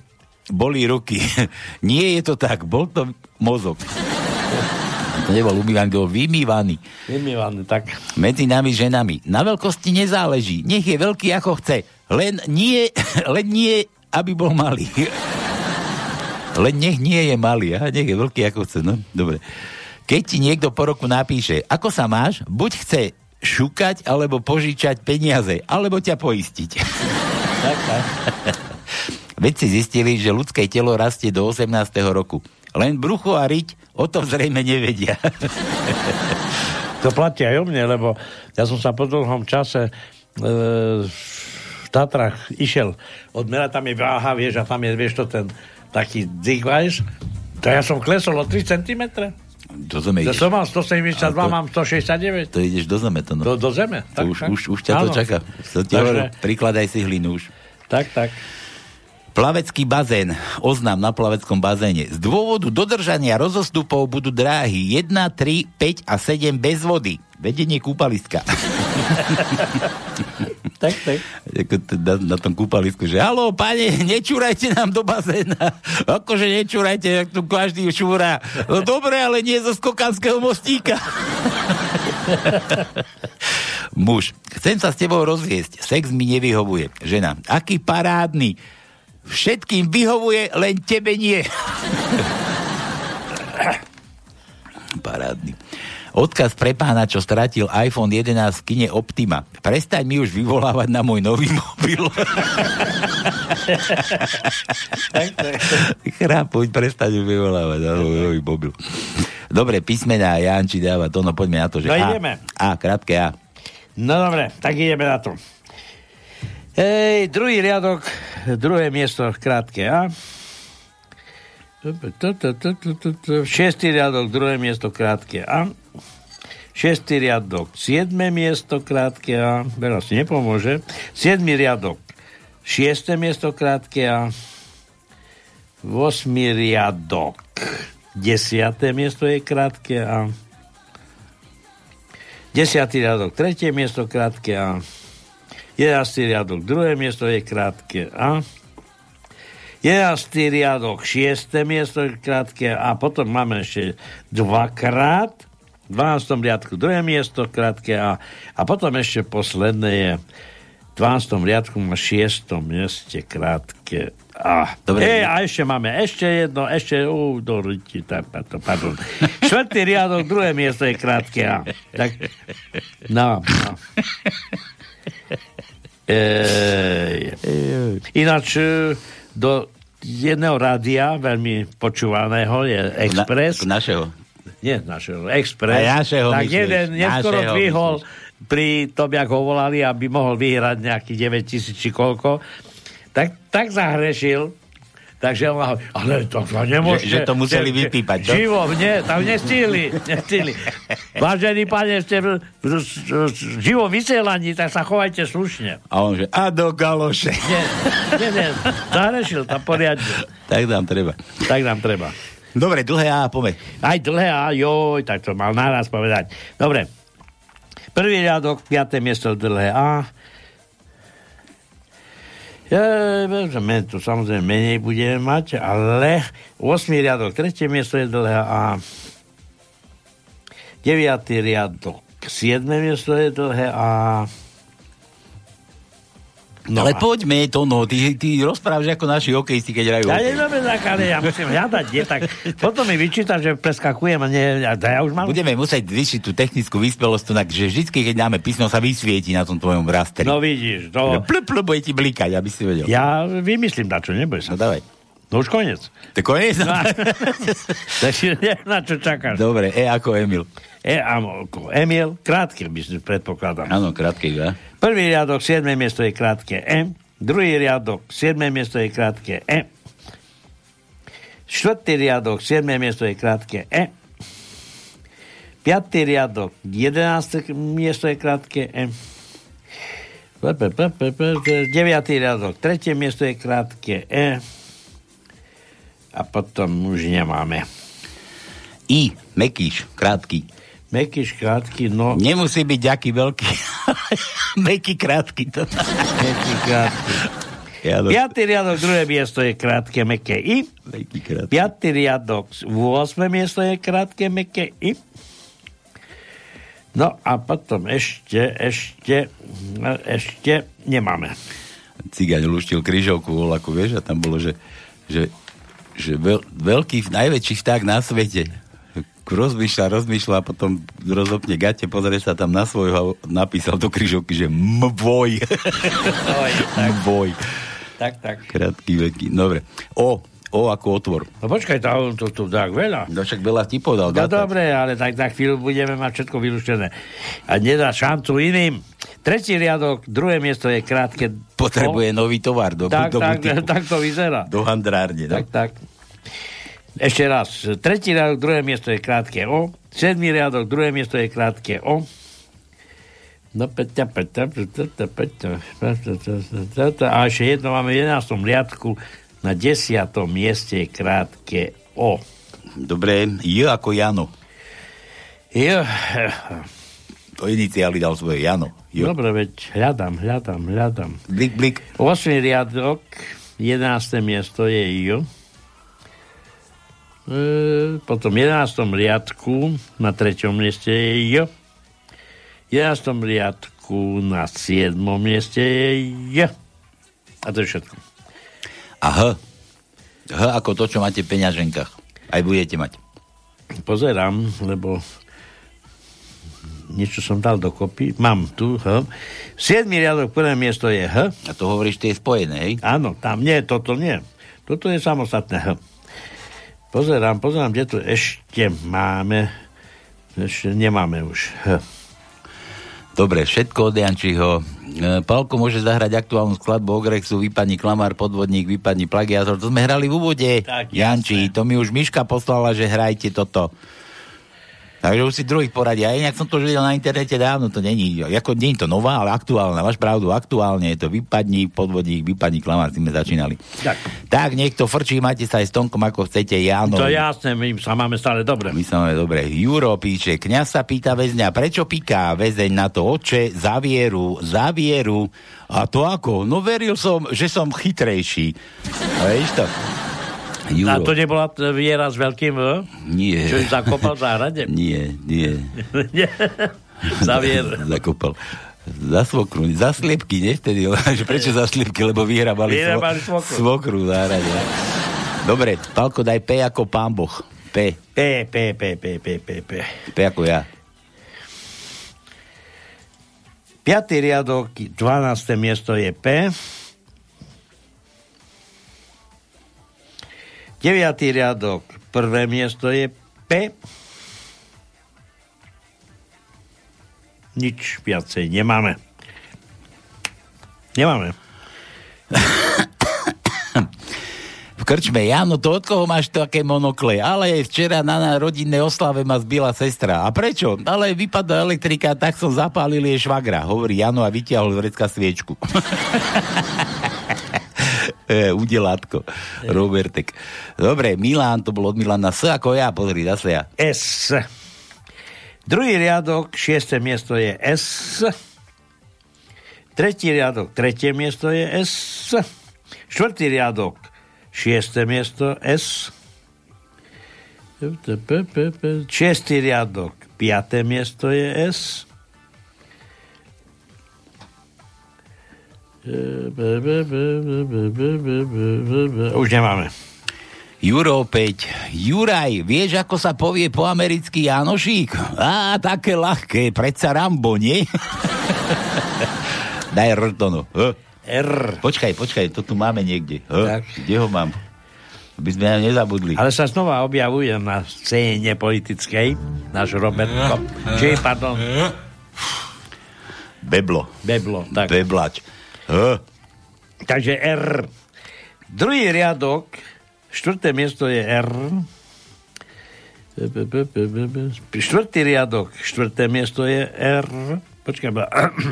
boli ruky. Nie je to tak, bol to mozog. To nebol umývaný, to bol vymývaný. Vymývané, tak. Medzi nami ženami. Na veľkosti nezáleží. Nech je veľký ako chce. Len nie, len nie, aby bol malý. Len nech nie je malý. Aha, nech je veľký ako chce. No, dobre. Keď ti niekto po roku napíše, ako sa máš, buď chce šukať, alebo požičať peniaze, alebo ťa poistiť. Vedci zistili, že ľudské telo rastie do 18. roku. Len brucho a riť o tom zrejme nevedia. To platí aj o mne, lebo ja som sa po dlhom čase e, v Tatrach išiel od mera, tam je váha, vieš, a tam je, vieš, to ten taký dzik, vieš, to ja som klesol o 3 cm. Do zeme To ideš. som mal 172, A to- mám 169. To ideš do zeme, to no. Do, do zeme. To už, už, už ťa to čaká. To ti Takže- prikladaj si hlinu už. Tak, tak. Plavecký bazén. Oznám na plaveckom bazéne. Z dôvodu dodržania rozostupov budú dráhy 1, 3, 5 a 7 bez vody. Vedenie kúpaliska. tak, tak. Na, na tom kúpalisku, že halo, pane, nečúrajte nám do bazéna. Akože nečúrajte, jak tu každý šúra. No dobre, ale nie zo skokanského mostíka. Muž, chcem sa s tebou rozviesť. Sex mi nevyhovuje. Žena, aký parádny. Všetkým vyhovuje, len tebe nie. Parádny. Odkaz pre pána, čo stratil iPhone 11 v kine Optima. Prestaň mi už vyvolávať na môj nový mobil. Chrápuť, prestaň už vyvolávať na môj nový mobil. Dobre, písmená Janči dáva to, no poďme na to, že No A. A, krátke A. No dobre, tak ideme na to. Hej, druhý riadok, druhé miesto, krátke A. Šiestý riadok, druhé miesto, krátke A. Šiestý riadok, siedme miesto, krátke A. Veľa si nepomôže. Siedmy riadok, šiesté miesto, krátke A. Vosmý riadok, desiaté miesto je krátke A. Desiatý riadok, tretie miesto, krátke A. Jedenastý riadok, druhé miesto je krátke A. Jedenastý riadok, šiesté miesto je krátke A. Potom máme ešte dvakrát. V 12. riadku druhé miesto, krátke A. A potom ešte posledné je v 12. riadku na 6. mieste, krátke A. Dobre. E, a ešte máme ešte jedno, ešte, ú, do ryti, tak, pardon, pardon. Štvrtý riadok, druhé miesto je krátke A. Tak, no, no. Ej. Ináč e, do jedného rádia, veľmi počúvaného, je Express. Na, našeho. Nie našeho, Express. A našeho tak myslíš, jeden neskoro dvihol pri tom, jak ho volali, aby mohol vyhrať nejakých 9 tisíc či koľko, tak, tak zahrešil, takže on hovorí, ale to, to nemôžete. Že- že to museli vypípať, čo? Živo, nie, tam nestihli, nestihli. Vážený pane, ste v, v, v, živom vysielaní, tak sa chovajte slušne. A on že, a do galoše. Nie, nie, nie, zahrešil tam poriadne. tak nám treba. Tak nám treba. Dobre, dlhé A, poďme. Aj dlhé A, joj, tak to mal naraz povedať. Dobre. Prvý riadok, piaté miesto, dlhé A. Men, tu samozrejme menej budeme mať, ale 8. riadok, tretie miesto je dlhé A. 9. riadok, 7. miesto je dlhé A. No ale poďme to, no, ty, ty rozprávaš ako naši hokejisti, keď hrajú Ja nedobre tak, ale ja musím hľadať, nie, tak potom mi vyčíta, že preskakujem a nie, ja, ja už mám... Budeme musieť vyšiť tú technickú vyspelosť, tak, že vždy, keď dáme písmo, sa vysvieti na tom tvojom rasteri. No vidíš, to... Pl, pl, bude ti blikať, aby si vedel. Ja vymyslím na čo, neboj sa. No dávaj. No už koniec. To koniec? No, takže na čo čakáš. Dobre, E ako Emil. E, ako Emil, krátke by si predpokladám. Áno, krátke, ja. Prvý riadok, 7. miesto je krátke E. Druhý riadok, 7. miesto je krátke E. Štvrtý riadok, 7. miesto je krátke E. Piatý riadok, 11. miesto je krátke E. Pe, Deviatý riadok, tretie miesto je krátke E. A potom už nemáme. I, Mekíš, krátky. Mekýš krátky, no... Nemusí byť ďaký veľký. Meký krátky. To... Meký krátky. Ja do... Piatý riadok, druhé miesto je krátke, meké I. Meký krátky. Piatý riadok, 8. miesto je krátke, meké I. No a potom ešte, ešte, no, ešte nemáme. Cigáň luštil kryžovku volaku, vieš, a tam bolo, že, že, že veľ, veľký, najväčší vták na svete rozmýšľa, rozmýšľa a potom rozopne gate, pozrie sa tam na svojho a napísal do kryžovky, že mvoj. Mvoj. Tak, tak. Krátky, veľký. Dobre. O, o ako otvor. No počkaj, to, to, to tak veľa. No však veľa ti podal. No dobre, ale tak za chvíľu budeme mať všetko vylúštené. A nedá šancu iným. Tretí riadok, druhé miesto je krátke. Potrebuje nový tovar do, tak, do tak, butiku. tak to vyzerá. Do handrárne. Tak, tak. Ešte raz. Tretí riadok, druhé miesto je krátke O. Sedmý riadok, druhé miesto je krátke O. No, peťa, peťa, peťa, peťa, peťa, a ešte jedno máme v 11. riadku na 10. mieste je krátke O. Dobre, J ako Jano. Jo. To iniciály dal svoje Jano. Jo. Dobre, veď hľadám, hľadám, hľadám. Blik, blik. 8. riadok, 11. miesto je Jo. E, potom v 11. riadku na 3. mieste je Jo. 11. riadku na 7. mieste je J. A to je všetko. A H. H ako to, čo máte v peňaženkách. Aj budete mať. Pozerám, lebo niečo som dal dokopy. Mám tu H. 7. riadok, prvé miesto je H. A to hovoríš, tie je spojené, hej? Áno, tam nie, toto nie. Toto je samostatné H. Pozerám, pozerám, kde tu ešte máme. Ešte nemáme už H. Dobre, všetko od Jančiho. E, Palko môže zahrať aktuálnu skladbu Ogrexu, vypadni klamár, podvodník, vypadni plagiátor. To sme hrali v úvode. Tak, Janči, to mi už Miška poslala, že hrajte toto. Takže už si druhých poradia. Ja inak som to už videl na internete dávno, to není. Ako, nie je to nová, ale aktuálna. Máš pravdu, aktuálne je to vypadni, podvodník, vypadni klamár, tým sme začínali. Tak. Tak, niekto frčí, máte sa aj s Tonkom, ako chcete. Jano. To je jasné, my sa máme stále dobre. My sa máme dobre. Juro píše, kňaz sa pýta väzňa, prečo piká väzeň na to oče za vieru, za vieru. A to ako? No veril som, že som chytrejší. Vieš to? Juro. A to nebola viera s veľkým V? Nie. Čo ju zakopal v záhrade? Nie, nie. Nie. Za vieru. Zakopal. Za svokru, za sliepky, nie? Vtedy, že prečo za sliepky? Lebo vyhrabali, Vyhrabali svo, svokru. svokru záhrade. Dobre, Palko, daj P ako pán Boh. P. P, P, P, P, P, P, P. P ako ja. Piatý riadok, 12. miesto je P. Deviatý riadok, prvé miesto je P. Nič viacej nemáme. Nemáme. V krčme, Jano, to od koho máš také monokle? Ale včera na, na rodinnej oslave ma zbila sestra. A prečo? Ale vypadla elektrika, tak som zapálil jej švagra. Hovorí Jano a vyťahol z vrecka sviečku. E, Udelátko. Robertek. Dobre, Milan, to bol od Milana. S ako ja, pozri, zase ja. S. Druhý riadok, šiesté miesto je S. Tretí riadok, tretie miesto je S. Štvrtý riadok, šiesté miesto S. Šiestý riadok, piaté miesto je S. Už nemáme. Juro 5. Juraj, vieš, ako sa povie po americky Janošík? Á, také ľahké, predsa Rambo, nie? Daj R to no. R. Počkaj, počkaj, to tu máme niekde. H. Tak. Kde ho mám? Aby sme nezabudli. Ale sa znova objavuje na scéne politickej náš Robertko. Či, pardon, Beblo. Beblo. Tak. Beblač. H. Takže R. Druhý riadok, štvrté miesto je R. Štvrtý riadok, štvrté miesto je R. Počkaj, bo,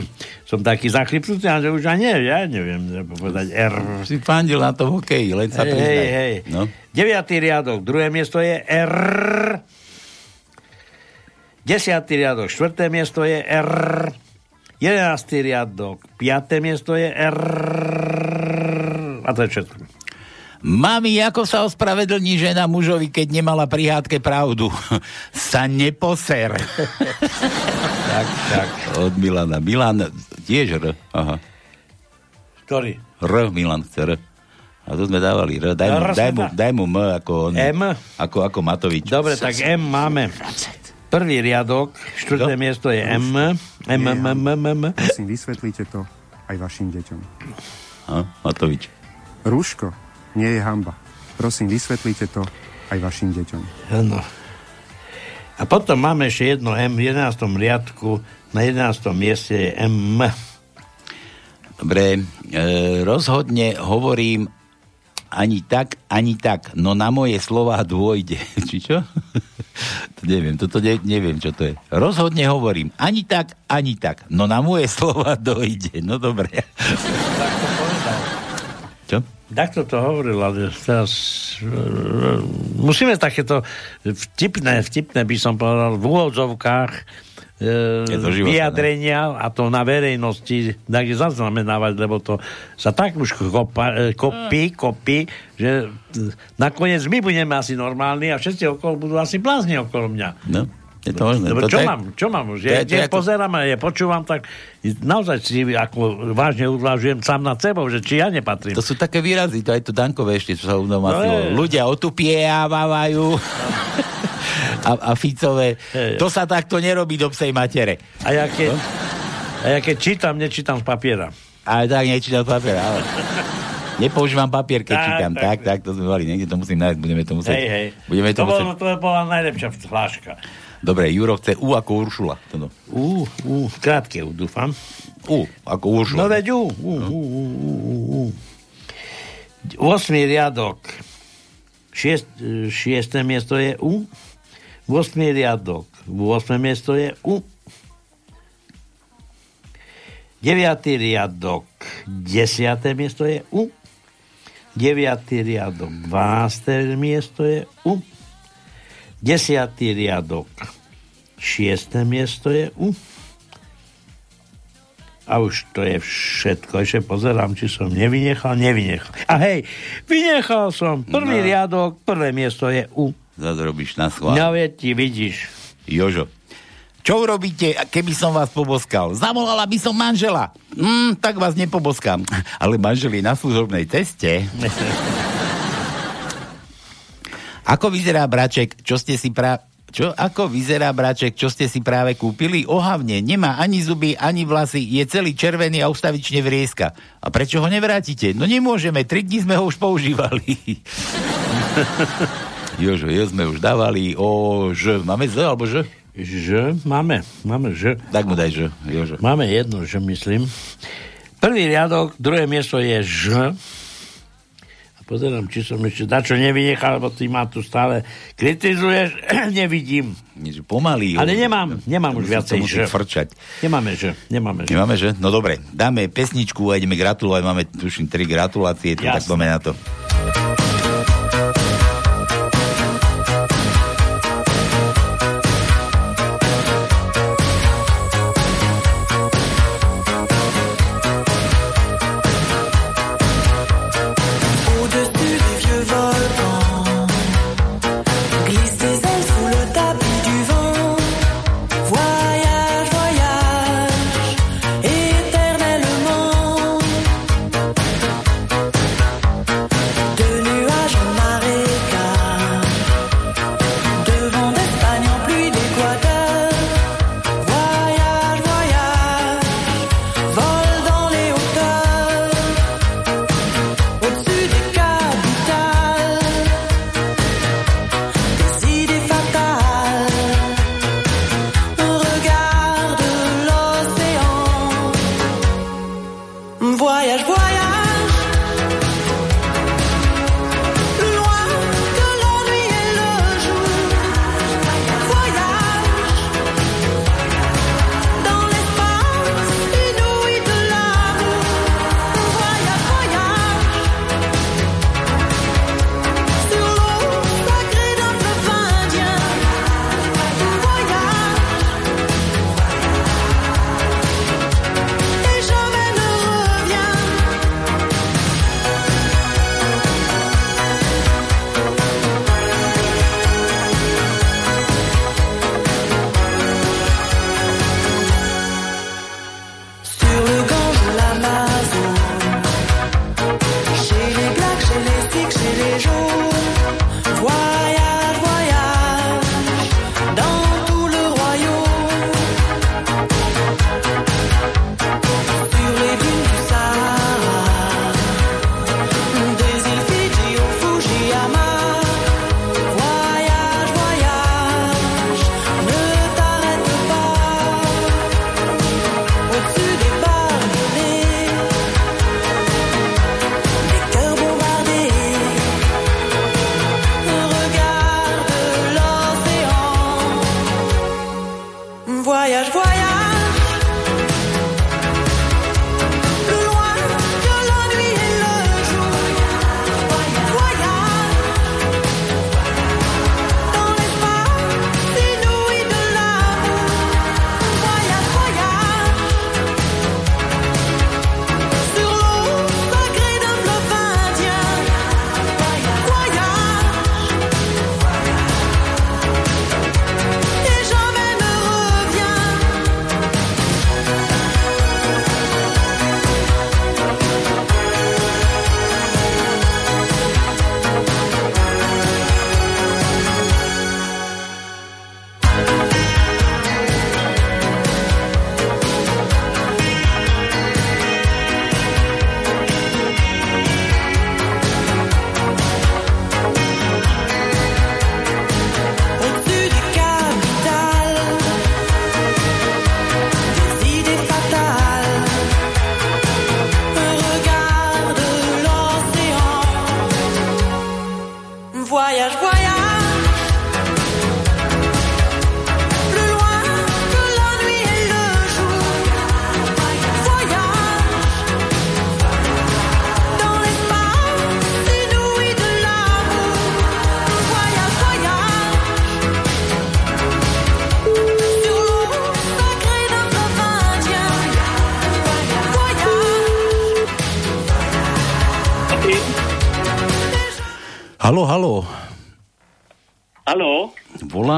som taký zachlipnutý, že už ani neviem, ja neviem povedať R. Si fandil na tom hokeji, len sa Hej, priznaj. hej, hej. No. Deviatý riadok, druhé miesto je R. Desiatý riadok, štvrté miesto je R. Jedenáctý riadok, piaté miesto je R. A to je všetko. Mami, ako sa ospravedlní žena mužovi, keď nemala pri hádke pravdu? sa neposer. tak, tak. Od Milana. Milan, tiež R. Aha. Ktorý? R, Milan chce R. A to sme dávali R. Daj mu, R daj mu, daj mu M ako on. M? Ako, ako Matovič. Dobre, tak M máme. Prvý riadok, štvrté miesto je M. M, M, M, M, M, M. Prosím, vysvetlíte to aj vašim deťom. Ha, Matovič. Rúško nie je hamba. Prosím, vysvetlíte to aj vašim deťom. Áno. A potom máme ešte jedno M v 11. riadku, na 11. mieste je M. Dobre, e, rozhodne hovorím ani tak, ani tak. No na moje slova dôjde. Či čo? to neviem, toto ne, neviem, čo to je. Rozhodne hovorím ani tak, ani tak. No na moje slova dojde. No dobre. čo? Takto to hovoril, ale teraz e, musíme takéto vtipné, vtipné by som povedal, v úvodzovkách to e, vyjadrenia a to na verejnosti takže zaznamenávať, lebo to sa tak už kopa, e, kopí, kopí, že e, nakoniec my budeme asi normálni a všetci okolo budú asi blázni okolo mňa. No. Je to možné. Lebo To- čo to mám, čo mám už? Ja, keď ako- pozerám a ja počúvam, tak naozaj si ako vážne uvažujem sám nad sebou, že či ja nepatrím. To sú také výrazy, to aj to Dankové ešte, čo sa u mnou je. Ľudia otupievajú a, a Ficové. To sa takto nerobí do psej matere. A ja keď, a ja keď čítam, nečítam z papiera. Ale tak nečítam papier, ale... Nepoužívam papier, keď Tak, čítam. tak, Tak, tak, to sme mali. Niekde to musím nájsť, budeme to musieť. Hej, hej. Budeme to, to, musieť... bolo, to bola najlepšia hláška. Dobre, Juro chce U ako Uršula. Toto. U, u, krátke U, dúfam. U, ako Uršula. No veď U, U, U, U, U, U, U. 8. riadok. Šiest, šiesté miesto je U. 8. riadok. 8. miesto je U. 9. riadok. 10. miesto je U. 9. riadok. 12. miesto je U. 10. riadok. 6. miesto je U. A už to je všetko. Ešte pozerám, či som nevynechal. Nevynechal. A hej, vynechal som. Prvý No. riadok, prvé miesto je U. Zase robíš na schvál. No veď ti vidíš. Jožo. Čo urobíte, keby som vás poboskal? Zavolala by som manžela. Mm, tak vás nepoboskám. Ale manžel je na služobnej ceste. Ako vyzerá braček, čo ste si pra... Čo? Ako vyzerá braček, čo ste si práve kúpili? Ohavne, nemá ani zuby, ani vlasy, je celý červený a ustavične vrieska. A prečo ho nevrátite? No nemôžeme, tri dní sme ho už používali. Jožo, jo sme už dávali o ž. Máme z alebo ž? Ž, máme, máme Ž. Tak mu daj ž, Jožo. Máme jedno Ž, myslím. Prvý riadok, druhé miesto je Ž. A pozerám, či som ešte dačo nevynechal, lebo ty ma tu stále kritizuješ. Nevidím. Nič pomalý. Ale nemám, nemám už viacej Ž. frčať. Nemáme Ž, nemáme Ž. Nemáme, že? No dobre, dáme pesničku a ideme gratulovať. Máme, tuším, tri gratulácie, to, tak poďme na to.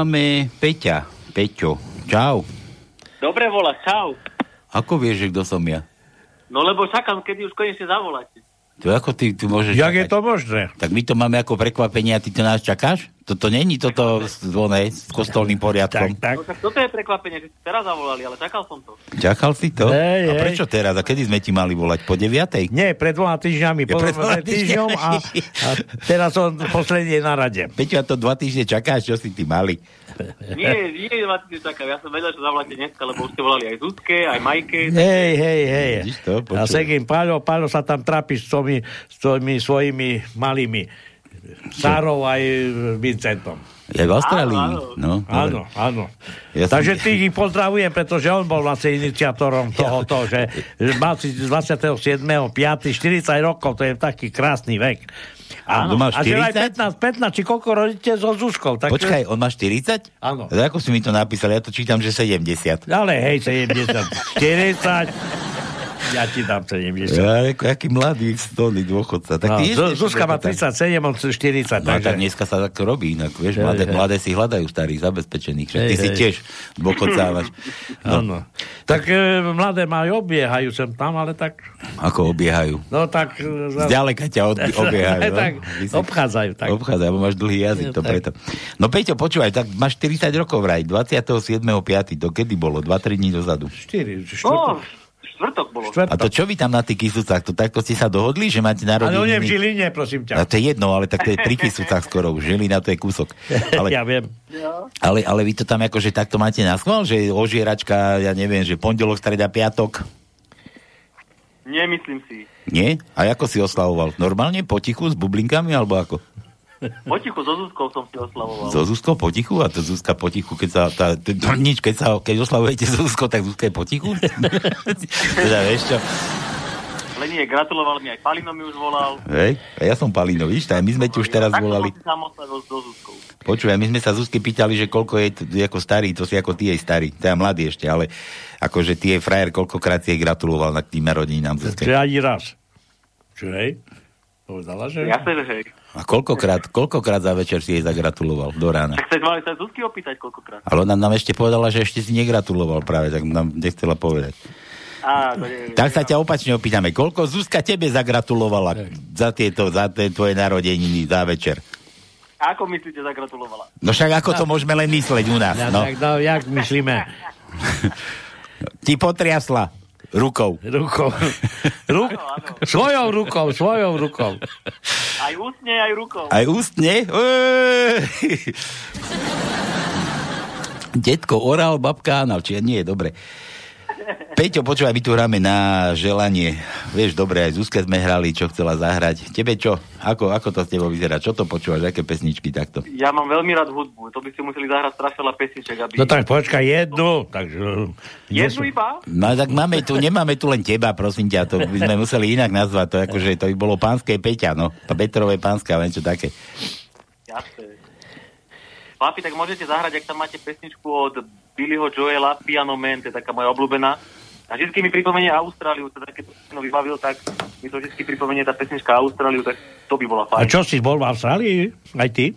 Voláme Peťa. Peťo. Čau. Dobre volá, čau. Ako vieš, že kto som ja? No lebo čakám, kedy už konečne zavoláte. To ako ty, ty môžeš... Jak je čakať? to možné? Tak my to máme ako prekvapenie a ty to nás čakáš? Toto není toto one, s kostolným poriadkom. Tak, No tak toto je prekvapenie, že ste teraz zavolali, ale čakal som to. Čakal si to? Hej, a prečo teraz? A kedy sme ti mali volať? Po deviatej? Nie, pred dvoma týždňami. Po, pred dvoma týždňom a, a teraz som posledne na rade. Peťo, a to dva týždne čakáš, čo si ty mali? Nie, nie, ma ty čakám. Ja som vedel, že zavoláte dneska, lebo už ste volali aj Zuzke, aj Majke. Hej, hej, hej. To? A. Segin, Páľo, Páľo sa tam trápi s tými, s tými svojimi malými. Sárov aj Vincentom. Je v Austrálii. Áno, No, dobre. Áno, áno. Ja som- Takže ty ich pozdravujem, pretože on bol vlastne iniciátorom tohoto, že že mal si 27. 5. 40 rokov, to je taký krásny vek. A, Áno, a že aj 40? 15, 15, či koľko rodíte so Zuzkou. Tak Počkaj, on má 40? Áno. Ako si mi to napísal? Ja to čítam, že 70. Ale hej, 70, 40, ja ti dám 70. Ja, ako, aký mladý stolný dôchodca. Tak No, ty Zuzka má tak- 37, on 40, No, takže... tak dneska sa tak robí, inak, vieš, Hej, mladé, hej. mladé si hľadajú starých, zabezpečených, že Hej, ty si hej. tiež dôchodcávaš. No, Áno. Tak e, mladé majú, obiehajú sem tam, ale tak... ako obiehajú. No tak... e, za- Zďaleka ťa od, obiehajú. no? tak, si- obchádzajú. Tak. Obchádzajú, lebo máš dlhý jazyk, to Tak. preto. No Peťo, počúvaj, tak máš 40 rokov vraj, 27.5. To kedy bolo? 2-3 dní dozadu. 4, No, štvrtok. Štvrtok bolo. A to čo vy tam na tých kysúcach? To takto ste sa dohodli, že máte Ale on je v narodeniny? Žiline, prosím A ťa. to je jedno, ale tak to je pri kysúcach skoro. Už Žilina to je kúsok. Ale, Ja viem. ale, ale vy to tam akože takto máte na schvál, že ožieračka, ja neviem, že pondelok, streda, piatok. Nemyslím si. Nie? A ako si oslavoval? Normálne, potichu, s bublinkami, alebo ako? Potichu so Zuzkou som si oslavoval. So Zuzkou potichu? A to Zuzka potichu, keď sa... Tá, t- nič, keď, sa, keď oslavujete so Zuzkou, tak Zuzka je potichu? teda vieš čo? Ale nie, gratuloval mi aj Palino mi už volal. Hej? A ja som Palino, víš? Tak my sme ti už teraz Takto volali. som. Počúvaj, my sme sa Zuzky pýtali, že koľko je t- ako starý, to si ako ty jej starý. To je mladý ešte, ale akože ty je frajer, koľkokrát si jej gratuloval na tým narodeninám Zuzke. Čiže ani raz. Čo hej? Povedala, že... Že hej. A koľkokrát, koľkokrát za večer si jej zagratuloval do rána? Tak sa mali sa Zuzky opýtať koľkokrát. Ale ona nám ešte povedala, že ešte si negratuloval práve, tak nám nechcela povedať. Á, to je... Tak sa ťa opačne opýtame, koľko Zuzka tebe zagratulovala za tieto, za tie tvoje narodeniny, za večer? Ako myslíte, zagratulovala? No však ako to môžeme len mysleť u nás, Ja, no. tak, no, jak myslíme? Ti potriasla rukou. Rukou. Ruk, svojou rukou, svojou rukou. Aj ústne, aj rukou. Aj ústne? Detko oral, babka anal, či nie, dobre. Peťo, počúvaj, my tu hráme na želanie. Vieš, dobre, aj Zuzke sme hrali, čo chcela zahrať. Tebe čo? Ako, ako to s tebou vyzerá? Čo to počúvaš? Aké pesničky takto? Ja mám veľmi rád hudbu. To by ste museli zahrať strašne veľa pesniček, aby... No tak počkaj, jednu. Takže, Jednu iba? No tak máme tu, nemáme tu len teba, prosím ťa, to by sme museli inak nazvať, to akože to by bolo pánske Peťa, no. Petrové pánske, ale niečo také. Jasné. Papi, tak môžete zahrať, ak tam máte pesničku od Billyho Joela, Piano Man, to je taká moja obľúbená. A vždy mi pripomenie Austráliu, teda keď to vybavil, tak mi to vždy pripomenie tá pesnička Austráliu, tak to by bola A fajn. čo si bol v Austrálii? Aj ty?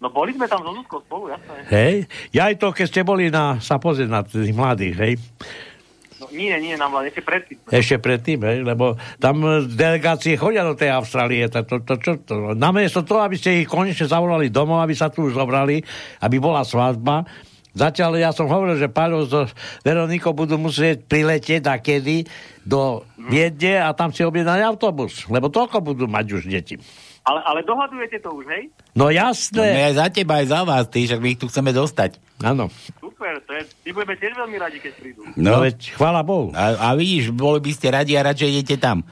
No boli sme tam so Zuzkou spolu, jasné. Hej? Ja aj to, keď ste boli na, sa pozrieť na tých mladých, hej? No nie, nie, nám len ešte predtým. Ešte predtým, hej? Lebo tam delegácie chodia do tej Austrálie. To, to, to, čo to? Namiesto toho, aby ste ich konečne zavolali domov, aby sa tu už zobrali, aby bola svadba, Zatiaľ ja som hovoril, že Paľo so Veronikou budú musieť priletieť a kedy do Viedne a tam si objednať autobus, lebo toľko budú mať už deti. Ale, ale dohadujete to už, hej? No No, jasné. my aj za teba, aj za vás, ty, však my ich tu chceme dostať. Áno. Super, to je, my budeme tiež veľmi radi, keď prídu. No, veď, chvála Bohu. A, a vidíš, boli by ste radi a radšej idete tam.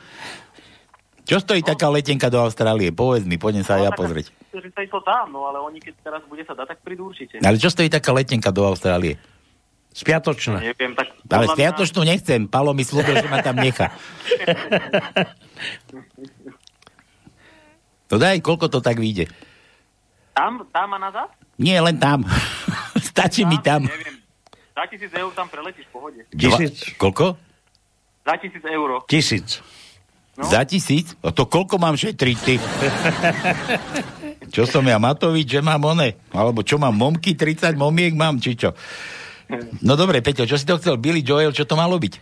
Čo stojí taká letenka do Austrálie? Povedz mi, poďme sa aj ja pozrieť. Že sa išlo tam, no ale oni keď teraz bude sa dať, tak prídu určite. Ale čo stojí taká letenka do Austrálie? Spiatočná. Neviem, tak... Ale spiatočnú nechcem. Palo mi slúbil, že ma tam nechá. No daj, koľko to tak vyjde? Tam, tam a nazad? Nie, len tam. Stačí mi tam. Neviem. Za tisíc eur tam preletíš v pohode. Tisíc. Koľko? Za tisíc eur. Tisíc. No? Za tisíc? A to koľko mám šetriť, ty? Čo som ja Matovič, že mám one? Alebo čo mám, momky, 30 momiek mám, či čo? No dobre, Peťo, čo si to chcel? Billy Joel, čo to malo byť?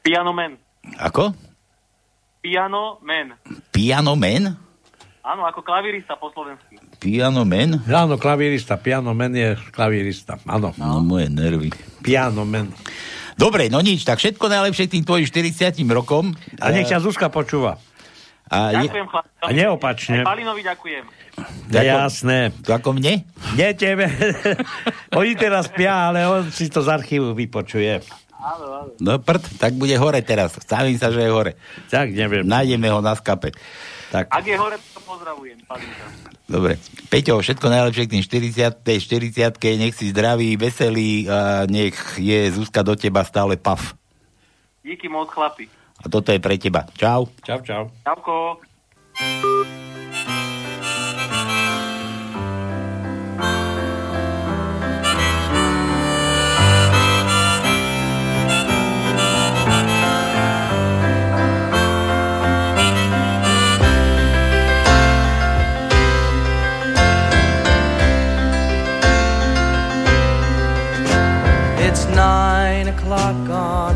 Piano Man. Ako? Piano Man. Piano Man? Áno, ako klavirista po slovensky. Piano Man? Áno, klavirista. Piano man je klavirista. Áno. No, moje nervy. Piano man. Dobre, no nič, tak všetko najlepšie k tým tvojim 40 rokom. A nech ťa Zuzka počúva. A je, Ďakujem, chlapci. A neopačne. Aj Palinovi ďakujem. Ja, jasné. to ako mne? Nie tebe. Oni teraz spia, ale on si to z archívu vypočuje. Áno, áno. No prd, tak bude hore teraz. Stavím sa, že je hore. Tak, neviem. Nájdeme ho na skape. Tak, Ak je hore, to pozdravujem, Palinka. Dobre. Peťo, všetko najlepšie k tým 40 40 nech si zdravý, veselý a nech je Zuzka do teba stále paf. Díky moc, chlapi. A toto je pre teba. Čau. Čau, čau. Čauko.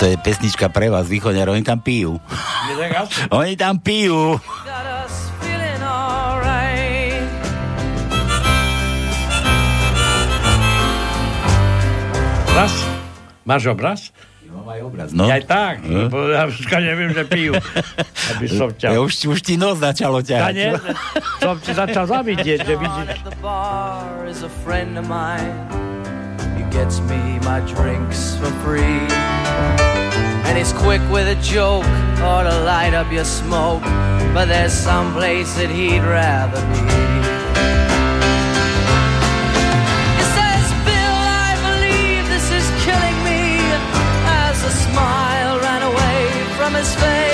To je pesnička pre vás, východňar, oni tam pijú. Oni tam pijú. Got us feeling alright. Obraz? Máš obraz? Mám aj obraz, no. Ja aj tak. Hm? bo Ja už neviem, že pijú. Aby som ťa... Ja už, už ti nos začalo Ja ťahať. nie, som ti začal zavidieť, že vidíš. Gets me my drinks for free. And he's quick with a joke or to light up your smoke. But there's some place that he'd rather be. He says, Bill, I believe this is killing me. As a smile ran away from his face.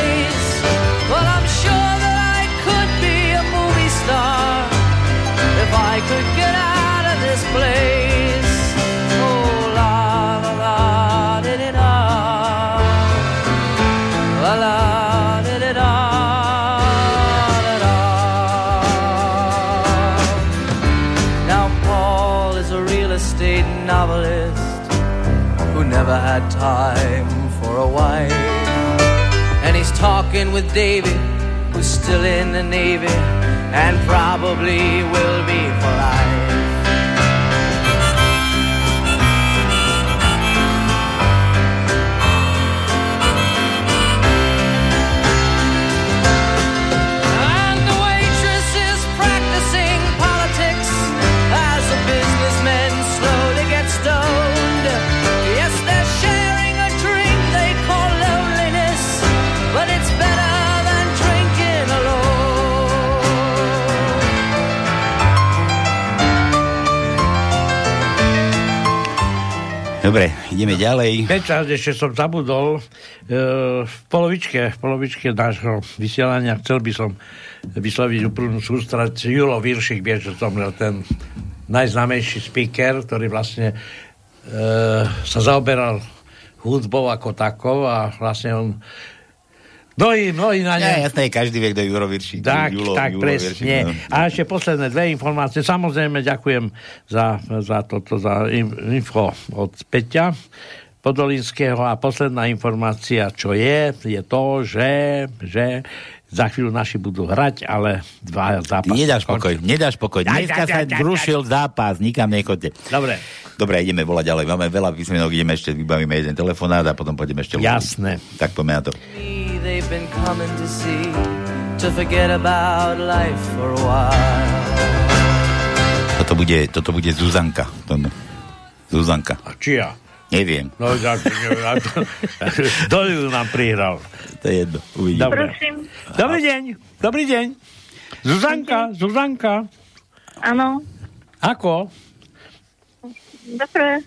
Time for a wife. And he's talking with David, who's still in the Navy and probably will be for life. Ideme ďalej. Peča, ešte som zabudol, e, v polovičke, v polovičke nášho vysielania chcel by som vysloviť úplnú sústrať Julo Viršik, vieš, že zomrel ten najznámejší speaker, ktorý vlastne e, sa zaoberal hudbou ako takou a vlastne on Mnohí, mnohí na ne... Ja, jasné, každý vie, kto je Juro Viršík. Tak, Julo, tak, Julo presne. Viršík, no. A ešte posledné dve informácie. Samozrejme, ďakujem za, za toto, za in- info od Peťa Podolinského a posledná informácia, čo je, je to, že, že Za chvíľu naši budú hrať, ale dva zápasy. Nedáš pokoj, nedáš pokoj. Dneska sa zrušil zápas, nikam nechoďte. Dobre. Dobre, ideme volať ďalej. Máme veľa písmenok, ideme ešte, vybavíme jeden telefonát a potom pôjdeme ešte. Jasné. Tak poďme na to. Me They've been coming to see to forget about life for a while. Toto bude, toto bude Zuzanka. Zuzanka. A čia? Neviem. No, tak, ja to, nám prihral. To je jedno. Uvidíme. Dobre. Prosím. Dobrý deň. Dobrý deň. Zuzanka, Zuzanka. Áno, Ako? dobre.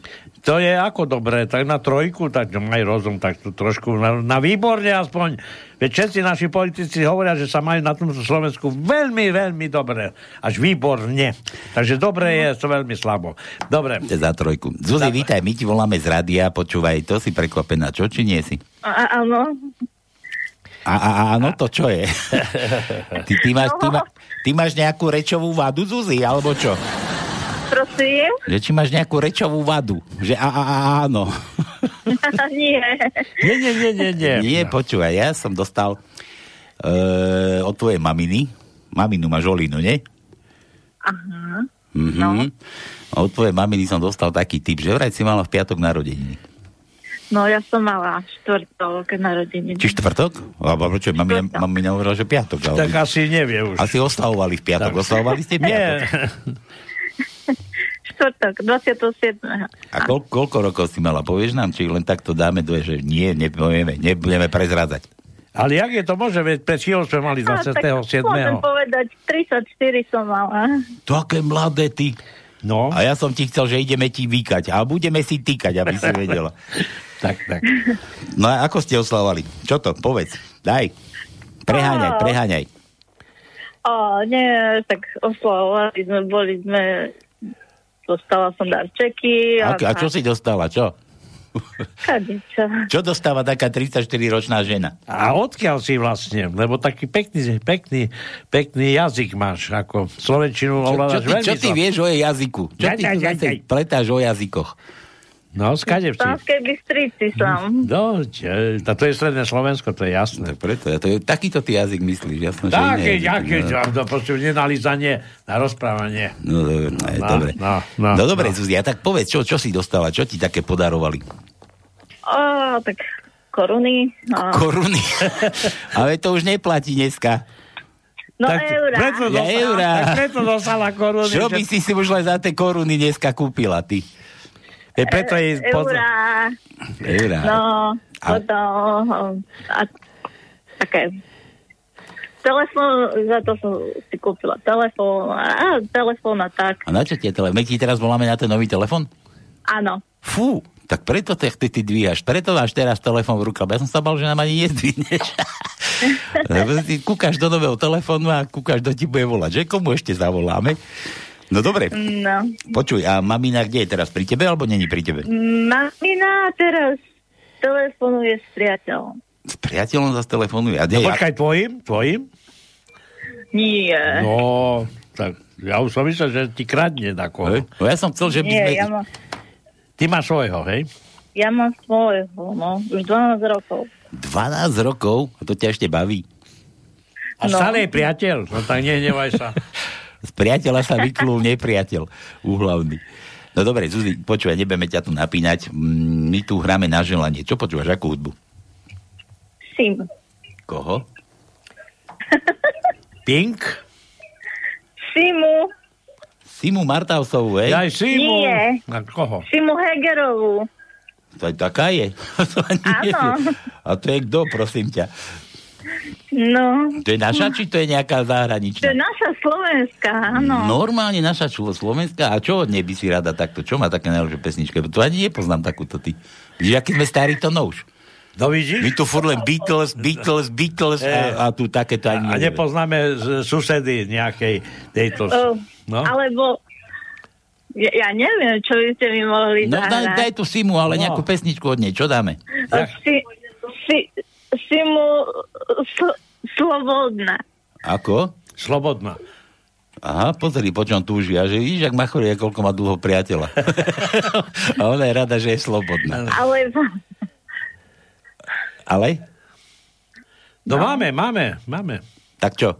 To je ako dobré, tak na trojku, tak maj rozum, tak tu trošku na, na výborne aspoň. Veď všetci naši politici hovoria, že sa majú na tomto Slovensku veľmi, veľmi dobre. Až výborne. Takže dobre je to veľmi slabo. Dobre. To za trojku. Zuzi, vítaj, my ti voláme z rádia, počúvaj, to si prekvapená, čo, či nie si? A, áno. A, a, a áno, to čo je? ty, ty, máš, ty, ma, ty máš nejakú rečovú vadu, Zuzi, alebo čo? Prosím? Že či máš nejakú rečovú vadu? Že a, a, a áno. Nie. Nie, nie, nie, nie, nie. Nie, počúvaj, ja som dostal uh, od tvojej maminy. Maminu máš Olinu, nie? Aha. Mhm. No. Od tvojej maminy som dostal taký typ, že vraj si mala v piatok narodeniny. No ja som mala štvrtok narodeniny. Či štvrtok? Alebo prečo? Mamina, mamina hovorila, že piatok. Ale... Tak asi nevie už. Asi oslavovali v piatok. Tak. Oslavovali ste piatok? Nie. Štvrtok, 27. A koľ, koľko rokov si mala? Povieš nám, či len takto dáme dve, že nie, nepovieme, nebudeme prezrádzať. Ale jak je to môže, veď pred chvíľou sme mali A, tak 27. Môžem povedať, 34 som mala. To aké mladé ty. No. A ja som ti chcel, že ideme ti vykať. A budeme si týkať, aby si vedela. tak, tak. No a ako ste oslavovali? Čo to? Povedz. Daj. Preháňaj, Á. preháňaj. O, nie, tak oslavovali sme, boli sme, dostala som darčeky. A, a čo si dostala? Čo? Čo dostáva taká 34-ročná žena? A odkiaľ si vlastne? Lebo taký pekný, pekný, pekný jazyk máš, ako slovenčinu Čo, čo, ovládaš ty, veľmi čo ty vieš o jej jazyku? Čo Jaj, ty jaj, zase jaj. pletáš o jazykoch? No, skade V. Banskej Bystrici som. No, čo, to, je stredné Slovensko, to je jasné. Tak preto, ja to je, takýto ty jazyk myslíš, jasno, že Také, iné aké, jazyky, to proste nenalízanie na rozprávanie. No, no, no, no, dobre. No, no, No dobre, no. Zuzi, a tak povedz, čo, čo si dostala, čo ti také podarovali? O, tak koruny. No, Koruny. Ale to už neplatí dneska. no Tak eurá. Preto Ja dostala, eurá. tak preto dostala koruny. Čo že- by si si už len za tie koruny dneska kúpila, ty? E, preto jej pozor. Eurá. Eurá. No, A- potom a, také telefón, za to som si kúpila telefón a telefón a tak. A na čo tie telefón? My ti teraz voláme na ten nový telefon? Áno. Fú, tak preto te, ty, ty dvíhaš. Preto máš teraz telefón v rukách. Ja som sa bal, že nám ani nezdvihneš. Lebo ty kúkaš do nového telefónu a kúkaš, do ti bude volať. Že komu ešte zavoláme? No dobre, No. počuj, a mamina kde je teraz? Pri tebe alebo není pri tebe? Mamina teraz telefonuje s priateľom. S priateľom zase telefonuje. A No je? počkaj, tvojim? Tvojim? Nie. No, tak ja už som myslel, že ti kradne na koho. Hej? No ja som chcel, že by sme... Nie, ja, má, Ty máš svojho, hej? ja mám svojho, no. Už 12 rokov. 12 rokov? A to ťa ešte baví? A No. stále je priateľ? No tak nehnevaj sa. Z priateľa sa vyklul nepriateľ úhlavný. No dobre, Zuzi, počúvaj, nebudeme ťa tu napínať. Mm, My tu hráme na želanie. Čo počúvaš, akú hudbu? Sim. Koho? Pink? Simu. Simu Martausovú, hej? Aj Simu. Nie. Na koho? Simu Hegerovú. To aj taká je. To. Áno. A to je kto, prosím ťa? No. To je naša, či to je nejaká To je zahraničná? naša Slovenská, áno. Normálne naša člo Slovenská. A čo od nej by si rada takto? Čo má také najlepšie pesničky? To ani nepoznám takúto ty. Vidíš, aký sme starí, to no už. No vidíš? My tu furt len Beatles, Beatles, Beatles a, a tu takéto ani A nepoznáme z- susedy nejakej tejto... Oh, No? Alebo... Ja, ja neviem, čo by ste mi mohli No daj, zahrať. daj tú Simu, ale No. nejakú pesničku od nej. Čo dáme? Si, si, Simu sl, Slobodná. Ako? Slobodná. Aha, pozri, po čom túži. A že víš, ak Machorie, koľko má dlho priateľa. a ona je rada, že je slobodná. Alebo... Ale? No, máme, máme, máme. Tak čo?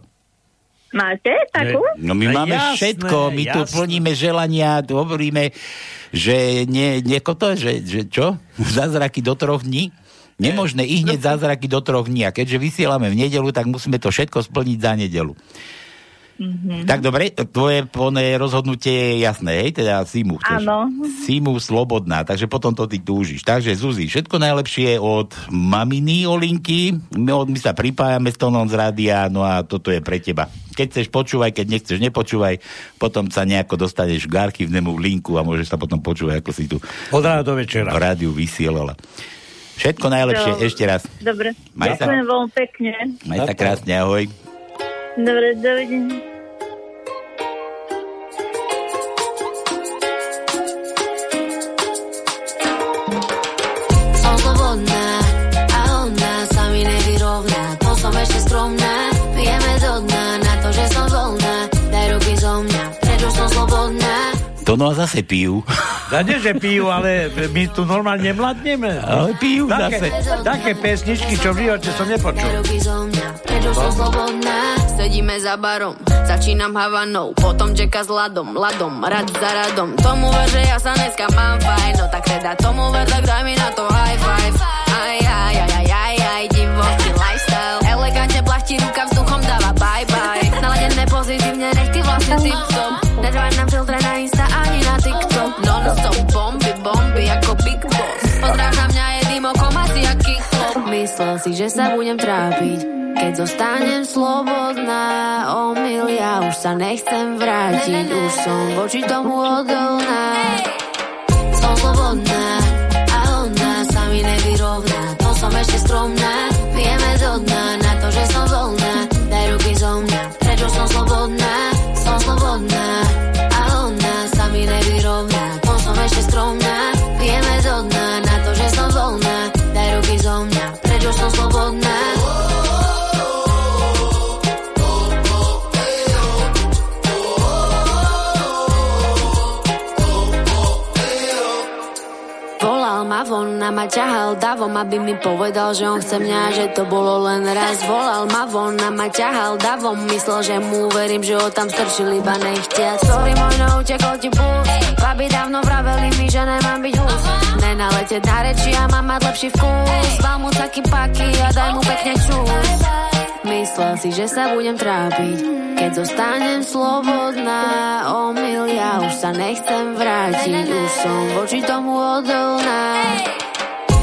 Máte takú? No my No máme jasné, všetko, my tu jasné. plníme želania, tu hovoríme, že nie, nieko to, že, že čo? Zázraky do troch dní? Nemožné i hneď zázraky do troch dní. A keďže vysielame v nedelu, tak musíme to všetko splniť za nedelu. Mhm. Tak dobre, tvoje oné rozhodnutie je jasné, hej? Teda Simu chceš. Áno. Simu slobodná, takže potom to ty túžiš. Takže Zuzi, všetko najlepšie od maminy Olinky. My, my sa pripájame s tónom z rádia, no a toto je pre teba. Keď chceš počúvaj, keď nechceš nepočúvaj, potom sa nejako dostaneš k archívnemu linku a môžeš sa potom počúvať, ako si tu Od rána do večera. v rádiu vysielala. Všetko najlepšie, Dobre. ešte raz. Dobre. Maj sa. Ďakujem veľmi pekne. Maj sa krásne, ahoj. Dobre, dovidenia. Slobodná a ona sa mi nevyrovná To som ešte skromná To no a zase pijú. Ja nie, že pijú, ale my tu normálne mladneme. Ale pijú také, zase. Také pesničky, čo v živote som nepočul. Prečo som slobodná Sedíme za barom, začínam havanou Potom čeka s ladom, ladom, rad za radom Tomu ver, že ja sa dneska mám fajn No tak teda tomu ver, tak daj mi na to že sa budem trápiť. Keď zostanem slobodná, omyl, ja už sa nechcem vrátiť, už som voči tomu odolná. Som slobodná a ona sa mi nevyrovná, to som ešte skromná, pijeme do dna von a ma ťahal davom, aby mi povedal, že on chce mňa, že to bolo len raz. Volal ma von a ma ťahal davom, myslel, že mu verím, že ho tam strčil iba nechtiac. Sorry, možno utekol ti puls, babi dávno vraveli mi, že nemám byť hus. Nenaletieť na reči a mám mať lepší vkus. Val mu taký paky a daj mu pekne čus. Myslel si, že sa budem trápiť, keď zostanem slobodná. Omyl, ja už sa nechcem vrátiť, už som voči tomu odolná.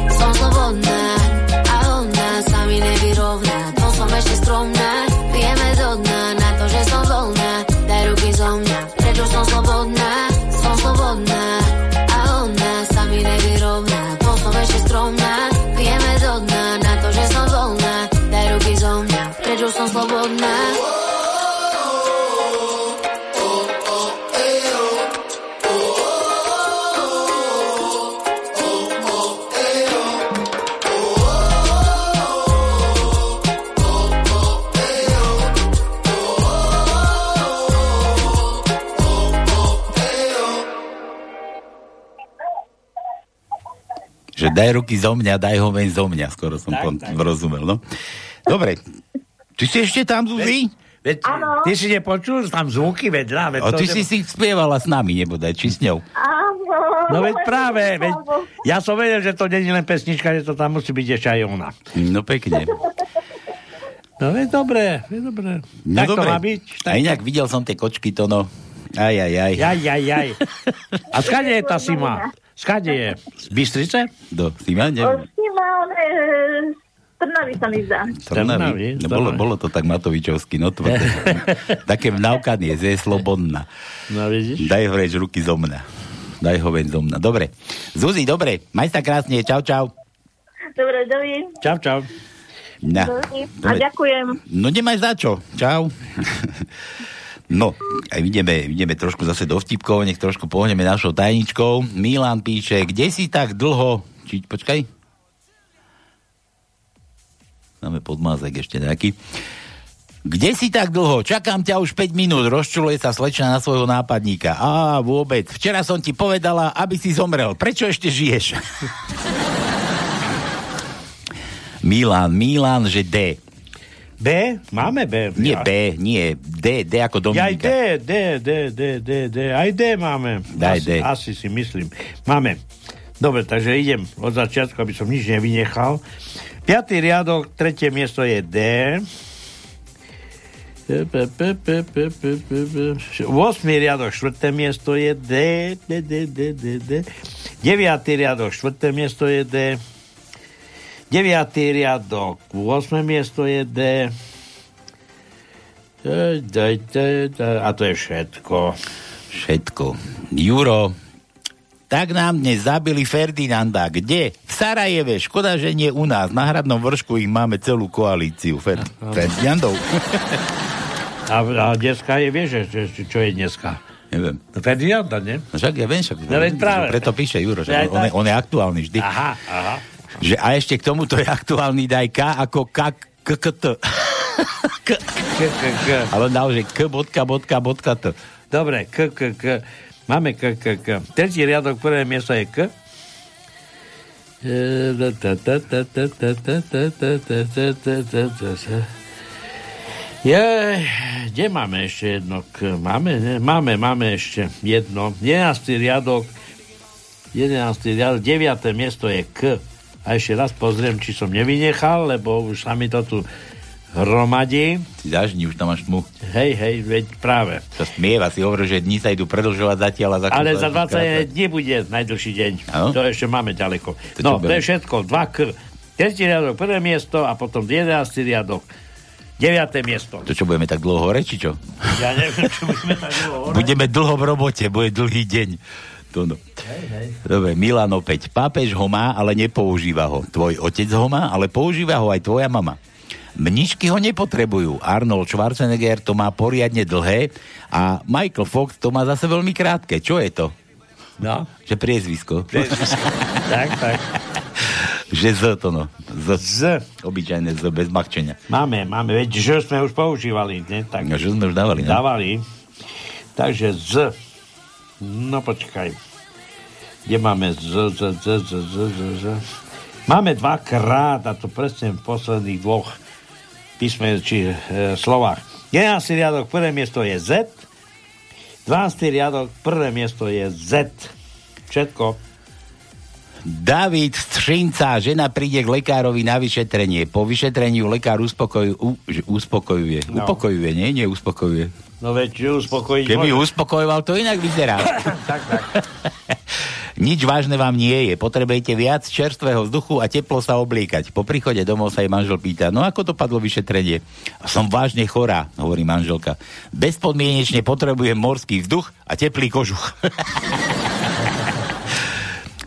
Som slobodná Že daj ruky zo mňa, daj ho ven zo mňa. Skoro som to rozumel, no. Dobre. Ty si ešte tam, Zuzi? Veď, ty si nepočul tam zvuky vedľa? Veď O, to ty ne- si si spievala s nami, nebodaj, či s ňou. Áno. No veď práve, veď, ja som vedel, že to nie je len pesnička, že to tam musí byť ešte aj ona. No pekne. No veď dobre, veď dobre. No tak to dobre. má byť. A inak videl som tie kočky, to no. Aj, aj, aj. Jaj, jaj, jaj. A skade je tá Sima? Skade je? Z Bystrice? Do Sima, neviem. Trnavy sa mi zdá. Trnavy. No, bolo, bolo to tak Matovičovsky, no tvrdé. Také vnavkanie, že je slobodná. No vidíš? Daj ho reč ruky zo mňa. Daj ho ven zo mňa. Dobre. Zuzi, dobre. Maj sa krásne. Čau, čau. Dobre, dovidenia. Čau, čau. Na. A ďakujem. No nemaj za čo. Čau. No, aj ideme, ideme trošku zase do vtipkov, nech trošku pohneme našou tajničkou. Milan píše, kde si tak dlho... Či, počkaj. Máme podmázek ešte nejaký. Kde si tak dlho? Čakám ťa už 5 minút, rozčuluje sa slečna na svojho nápadníka. Á, vôbec. Včera som ti povedala, aby si zomrel. Prečo ešte žiješ? Milan, Milan, že D. B? Máme B. Nie B, nie D, D ako Ja aj D, Dominika. D, D, D, D, D, aj D máme. Daj asi, D. Asi si myslím. Máme. Dobre, takže idem od začiatku, aby som nič nevynechal. Piatý riadok, tretie miesto je D. P, P, P, P, P, P, P, P. Osmý riadok, štvrté miesto je D. D, D, D, D, D. Deviatý riadok, štvrté miesto je D. Deviatý riadok, 8. miesto je D. A to je všetko. Všetko. Juro, tak nám dnes zabili Ferdinanda. Kde? V Sarajeve. Škoda, že nie u nás. Na hradnom vršku ich máme celú koalíciu. Fer- Ferdinandov. A, a dneska je, vieš, čo je dneska? Neviem. Ferdinanda, nie? No Však ja viem, však, No práve. preto píše Juro, že on, on je aktuálny vždy. Aha, aha. Že, a ešte k tomuto je aktuálny daj K ako K, K, K, T. K, K, K, K. Ale naozaj K, bodka, bodka, bodka, T. Dobre, K, K, K. Máme K, K, K. Tretí riadok, prvé miesto je K. Je, kde máme ešte jedno? Máme, ne? máme, máme ešte jedno. 11. riadok, 11. riadok, 9. miesto je K. A ešte raz pozriem, či som nevynechal, lebo už sa mi to tu hromadí. Si dáš, už tam máš tmu. Hej, hej, veď práve. Sa smieva, si hovorí, že dní sa idú predlžovať zatiaľ. A Ale za sa 20 dní bude najdlhší deň. Áno? To ešte máme ďaleko. To no, to je všetko. 2 K. Tretí riadok, prvé miesto a potom 11. riadok, 9. miesto. To čo, budeme tak dlho hore, či čo? Ja neviem, čo budeme tak dlho hore. Budeme dlho v robote, bude dlhý deň. To no. Hej, hej. Dobre, Milan opäť. Pápež ho má, ale nepoužíva ho. Tvoj otec ho má, ale používa ho aj tvoja mama. Mnišky ho nepotrebujú. Arnold Schwarzenegger to má poriadne dlhé a Michael Fox to má zase veľmi krátke. Čo je to? No. Že priezvisko. tak, tak. Že Z to no. Z. Z. Obyčajné Z, bez machčenia. Máme, máme, veď že sme už používali, ne? Tak No, že sme už dávali, no? Dávali. Takže z. No počkaj. Kde máme z, z, z, z, z, z, z. Máme dvakrát, a to presne v posledných dvoch písme, či e, slovách. 11. riadok, prvé miesto je Z. 12. riadok, prvé miesto je Z. Všetko. David Střinca, žena príde k lekárovi na vyšetrenie. Po vyšetrení lekár uspokoju, u, uspokojuje. No. Upokojuje, nie? Nie uspokojuje. No veď že uspokojiť Keby môže. uspokojoval, to inak vyzerá. tak, tak. Nič vážne vám nie je. Potrebujete viac čerstvého vzduchu a teplo sa obliekať. Po príchode domov sa jej manžel pýta, no ako dopadlo vyšetrenie? Som vážne chorá, hovorí manželka. Bezpodmienečne potrebujem morský vzduch a teplý kožuch.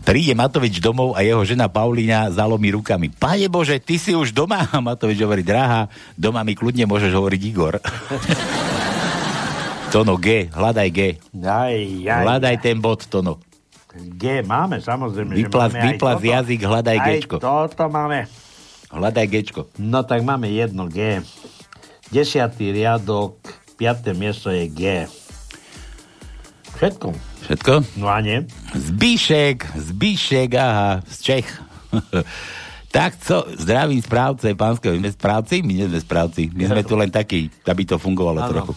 Príde Matovič domov a jeho žena Paulína zalomí rukami. Pane Bože, ty si už doma? Matovič hovorí, drahá, doma mi kľudne môžeš hovoriť Igor. Tono G, hľadaj G. Aj, aj, Hľadaj ten bod, Tono. G máme, samozrejme. Vyplaz, že máme aj vyplaz toto. jazyk, hľadaj Aj Gčko. toto máme. Hľadaj Gčko. No tak máme jedno G. Desiatý riadok, piaté miesto je G. Všetko. Všetko? No a nie? Zbíšek, Zbíšek, aha, z Čech. tak co, zdravím správce pánskeho. My sme správci? My nie sme správci. My sme tu len takí, aby to fungovalo Áno. trochu.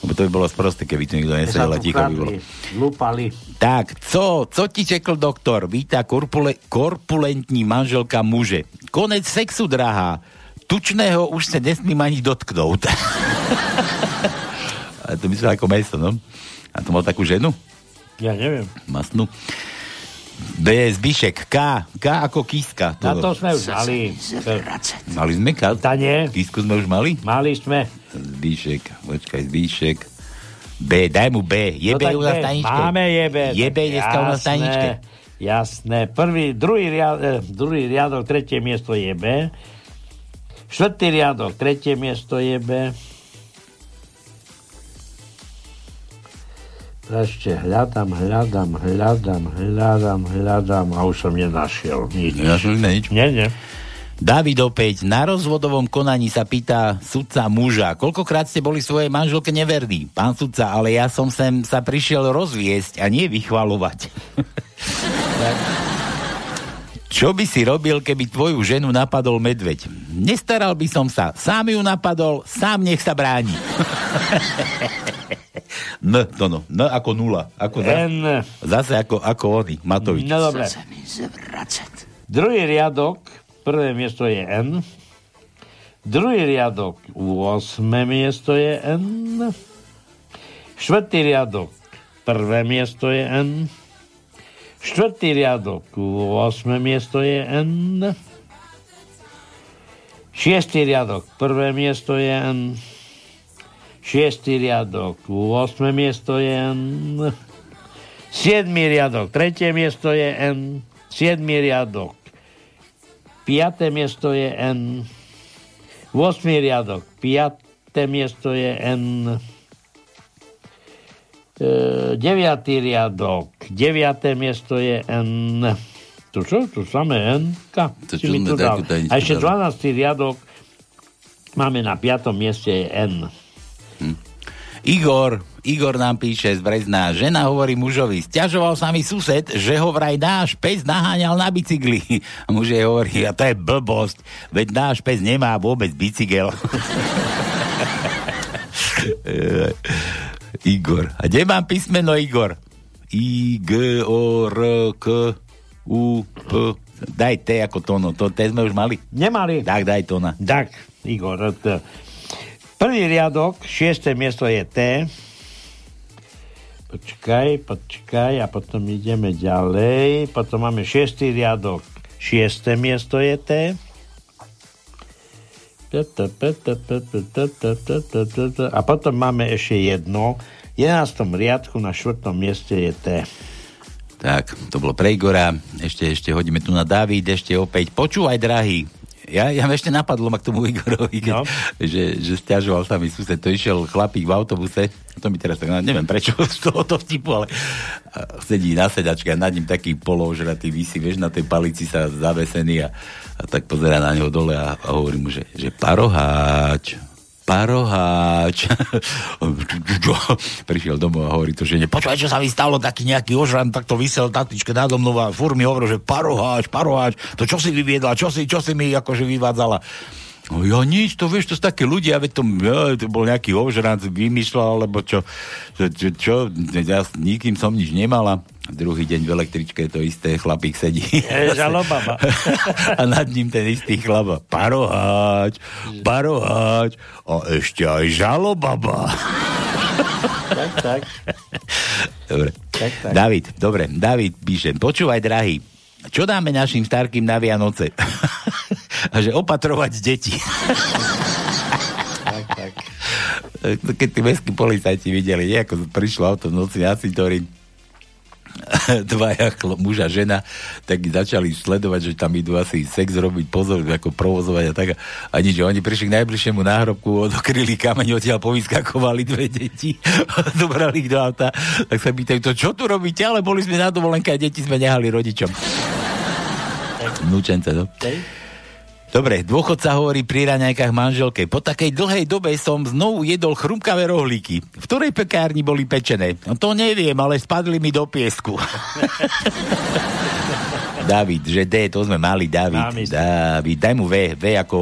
Lebo to by bolo sprosté, keby tu nikto nesedel a ticho by bolo. lúpali. Tak, co, co ti čekl doktor? Víta korpule, korpulentní manželka muže. Konec sexu, drahá. Tučného už sa nesmím ani dotknúť. a to myslím ako mesto, no? A to mal takú ženu? Ja neviem. Masnú. B je Zbyšek. K. K ako kíska. Na to sme už mali. Mali sme K? Tá nie. Kísku sme už mali? Mali sme. Zbyšek. Počkaj, Zbyšek. B, daj mu B. Je No B u nás v tajničke? Máme je B. Je B dneska u nás v Jasné, tajničke? Jasné. Prvý, druhý, riad, eh, druhý riadok, tretie miesto je B. Štvrtý riadok, tretie miesto je B. Ešte hľadám, hľadám, hľadám, hľadám, hľadám a už som nenašiel nič. Nenašiel sme nič? Nie, nie. David opäť. Na rozvodovom konaní sa pýta sudca muža. Koľkokrát ste boli svojej manželke neverní? Pán sudca, ale ja som sem sa prišiel rozviesť a nie vychvalovať. Čo by si robil, keby tvoju ženu napadol medveď? Nestaral by som sa. Sám ju napadol, sám nech sa bráni. N, to no. N ako nula. Ako za, N. Zase ako, ako oni, Matovič. No dobre. Druhý riadok, prvé miesto je N. Druhý riadok, 8 miesto je N. Štvrtý riadok, prvé miesto je N. Štvrtý riadok, 8 miesto je N. Šiestý riadok, prvé miesto je N. Šiestý riadok, 8 miesto je N. Siedmý riadok, tretie miesto je N. Siedmý riadok, piaté miesto je N. 8 riadok, 5. miesto je N. E, 9. riadok, 9. miesto je N. To čo? To samé N? To čo sme takú tajničku A ešte dali? 12. riadok máme na 5. mieste je N. Igor, Igor nám píše z Brezna. Žena hovorí mužovi, stiažoval sa mi sused, že ho vraj náš pes naháňal na bicykli. A muž jej hovorí, a to je blbosť, veď náš pes nemá vôbec bicykel. Igor. A kde mám písmeno Igor? I, G, O, R, K, U, P. Daj T ako tono. To T sme už mali? Nemali. Tak, daj to na. Tak, Igor. T. Prvý riadok, šiesté miesto je T. Počkaj, počkaj a potom ideme ďalej. Potom máme šiestý riadok, šiesté miesto je T. A potom máme ešte jedno. V 11. riadku na štvrtom mieste je T. Tak, to bolo pre Igora. Ešte, ešte hodíme tu na David, ešte opäť. Počúvaj, drahý. Ja, ja ma ešte napadlo ma k tomu Igorovi, keď, no. že, že stiažoval sa mi sused. To išiel chlapík v autobuse. To mi teraz tak, neviem prečo z tohoto vtipu, ale sedí na sedačke a nad ním taký položratý vysí, vieš, na tej palici sa zavesený a, a tak pozera na neho dole a, a hovorí mu, že, že paroháč, paroháč. Prišiel domov a hovorí to, že ne, počúvaj, čo sa mi stalo, taký nejaký ožran, takto vysel taktičke nado mnou a fur mi hovoril, že paroháč, paroháč, to čo si vyviedla, čo si, čo si mi akože vyvádzala. No ja nič, to vieš, to sú také ľudia, veď to, ja, to bol nejaký ožranc, vymýšľal, alebo čo, čo, čo, čo, ja s nikým som nič nemala. Druhý deň v električke to isté, chlapík sedí. Je žalobaba. a nad ním ten istý chlapa. Paroháč, paroháč a ešte aj žalobaba. tak, tak. Dobre. Tak, tak. David, dobre, David píše, počúvaj, drahý, čo dáme našim starkým na Vianoce? a že opatrovať deti. tak, tak. Keď tí mestskí policajti videli, nie, ako prišlo auto v noci na cintorín, dvaja chlo, muž a žena, tak začali sledovať, že tam idú asi sex robiť, pozor, ako provozovať a tak. A nič, oni prišli k najbližšiemu náhrobku, odokryli kameň, odtiaľ povyskakovali dve deti, zobrali ich do auta, tak sa pýtajú, to čo tu robíte? Ale boli sme na dovolenke a deti sme nehali rodičom. Vnúčence, no. Dobre, dôchodca hovorí pri raňajkách manželke. Po takej dlhej dobe som znovu jedol chrumkavé rohlíky. V ktorej pekárni boli pečené? No to neviem, ale spadli mi do piesku. David, že D, to sme mali, David. David, daj mu V, V ako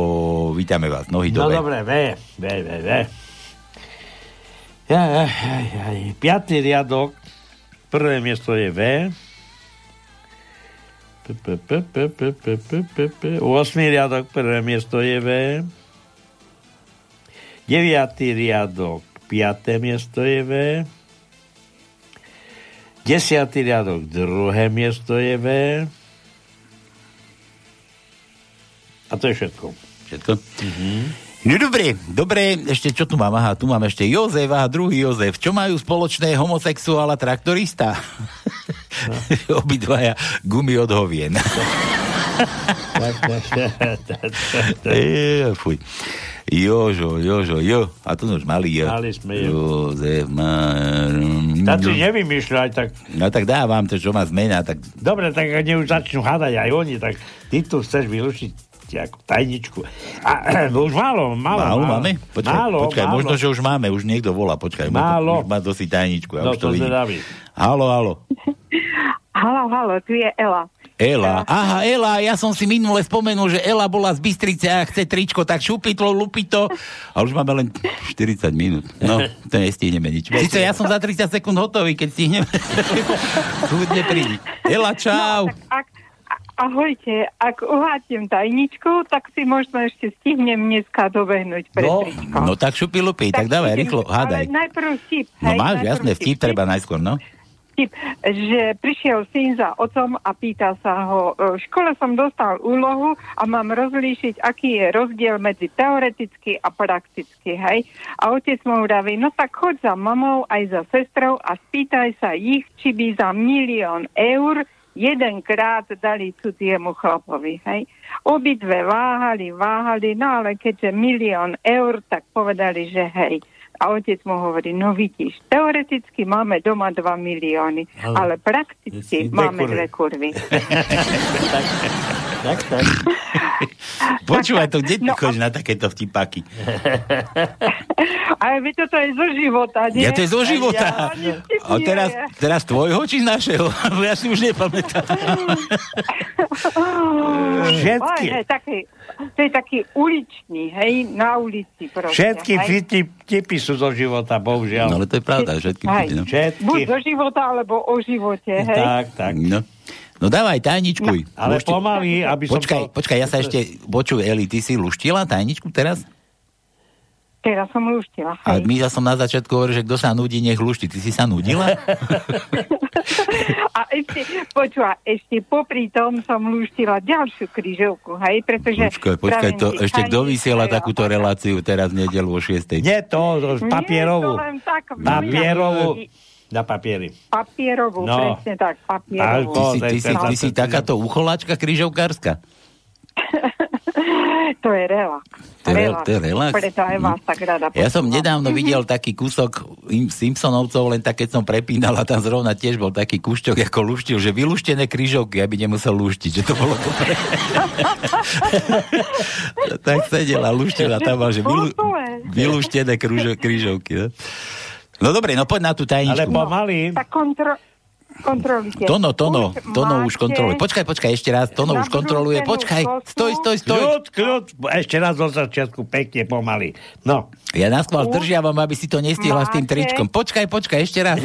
vítame vás, nohy No dole. dobre, V, V, V, V. Ja, ja, ja, ja. Piatý riadok, prvé miesto je V. 8. riadok, prvé miesto je V. 9. riadok, 5. miesto je V. 10. riadok, druhé miesto je V. A to je všetko. Všetko? Mhm. No dobre, dobre, ešte čo tu mám? Aha, tu mám ešte Jozef, a druhý Jozef. Čo majú spoločné homosexuál a traktorista? Obidvaja gumy od hovien. Fuj. Jožo, Jožo, jo. A to už mali jo. Mali sme jo. Jozef má... Tak si nevymýšľaj, tak... No tak dávam to, čo má zmena, tak Dobre, tak ak už začnú hádať aj oni, tak ty tu chceš vylúčiť ako tajničku. A už málo, málo. Málo máme? Počkaj, málo, počkaj málo. možno, že už máme, už niekto volá, počkaj. Málo. Už má dosi tajničku, ja No už to to vidím. zvedavý. Halo, halo. Halo, halo, tu je Ela. Ela. Aha, Ela, ja som si minule spomenul, že Ela bola z Bystrice a chce tričko, tak šupitlo, lupito. A už máme len 40 minút. No, to nestihneme nič. Sice ja som za 30 sekúnd hotový, keď stihneme. Kľudne prídi. Ela, čau. No, tak ak, ahojte, ak uhátím tajničku, tak si možno ešte stihnem dneska dobehnúť pre No, tričko. no tak šupi, lupi, tak dávaj, idem- rýchlo, hádaj. Ale najprv vtip. No hej, máš, jasné, vtip treba najskôr, no. Vtip, že prišiel syn za otcom a pýta sa ho, e, v škole som dostal úlohu a mám rozlíšiť, aký je rozdiel medzi teoreticky a prakticky, hej. A otec mu vraví, no tak choď za mamou aj za sestrou a spýtaj sa ich, či by za milión eur jedenkrát dali cudziemu chlapovi, hej. Obidve váhali, váhali, no ale keďže milión eur, tak povedali, že hej. A otec mu hovorí, no vidíš, teoreticky máme doma 2 milióny, Ale- ale prakticky Dve máme kurvy. dve kurvy. Tak, tak. Počúvaj to, kde ty No, chodíš na takéto vtipáky? Ale vy toto je zo života, nie? Ja to je zo života. Ja, A teraz, teraz tvojho či našeho? Ja si už nepamätám. Všetky. Hej, taký, to je taký uličný, hej, na ulici proste. Všetky vtipy, vtipy sú zo života, bohužiaľ. No ale to je pravda, všetky vtipy, no. Všetky. Buď zo života, alebo o živote, hej. Tak, tak. No. No dávaj, tajničkuj. Ale Lušti- pomaly, aby som počkaj, to- Počkaj, ja sa ešte... Počuj, Eli, ty si luštila tajničku teraz? Teraz som luštila, A hej. my ja som na začiatku hovoril, že kto sa nudí, nech lušti. Ty si sa nudila? A ešte, počúva, ešte popri tom som luštila ďalšiu krížovku, hej, pretože... Počkaj, počkaj, to ešte kto vysiela takúto reláciu teraz v nedelu o 6. Nie to, to Nie, papierovú. to len tak Papierovú. Na papieri. Papierovú, No. presne tak, Ty papierovú. si, ty, si, ty si takáto ucholáčka križovkárska. To je relax. To je re- to je relax? Preto aj vás tak rada Ja som nedávno videl taký kúsok im- Simpsonovcov, len tak keď som prepínal a tam zrovna tiež bol taký kúšťok, ako luštil, že vylúštené krížovky, aby nemusel luštiť, že to bolo dobre. tak sedel a luštil a tam že vylú, vylúštené krížo, krížovky. No? No dobre, no poď na tú tajničku. Ale pomaly. Tak kontro... kontrolujte. Tono, Tono, Už Tono už máte kontroluje. Počkaj, počkaj, ešte raz, Tono už kontroluje. Počkaj, stoj, stoj, stoj. Kľud, kľud. Ešte raz do začiatku, pekne pomaly. No. Ja nás chval držiavam, aby si to nestihla s tým Máte? tričkom. Počkaj, počkaj, ešte raz.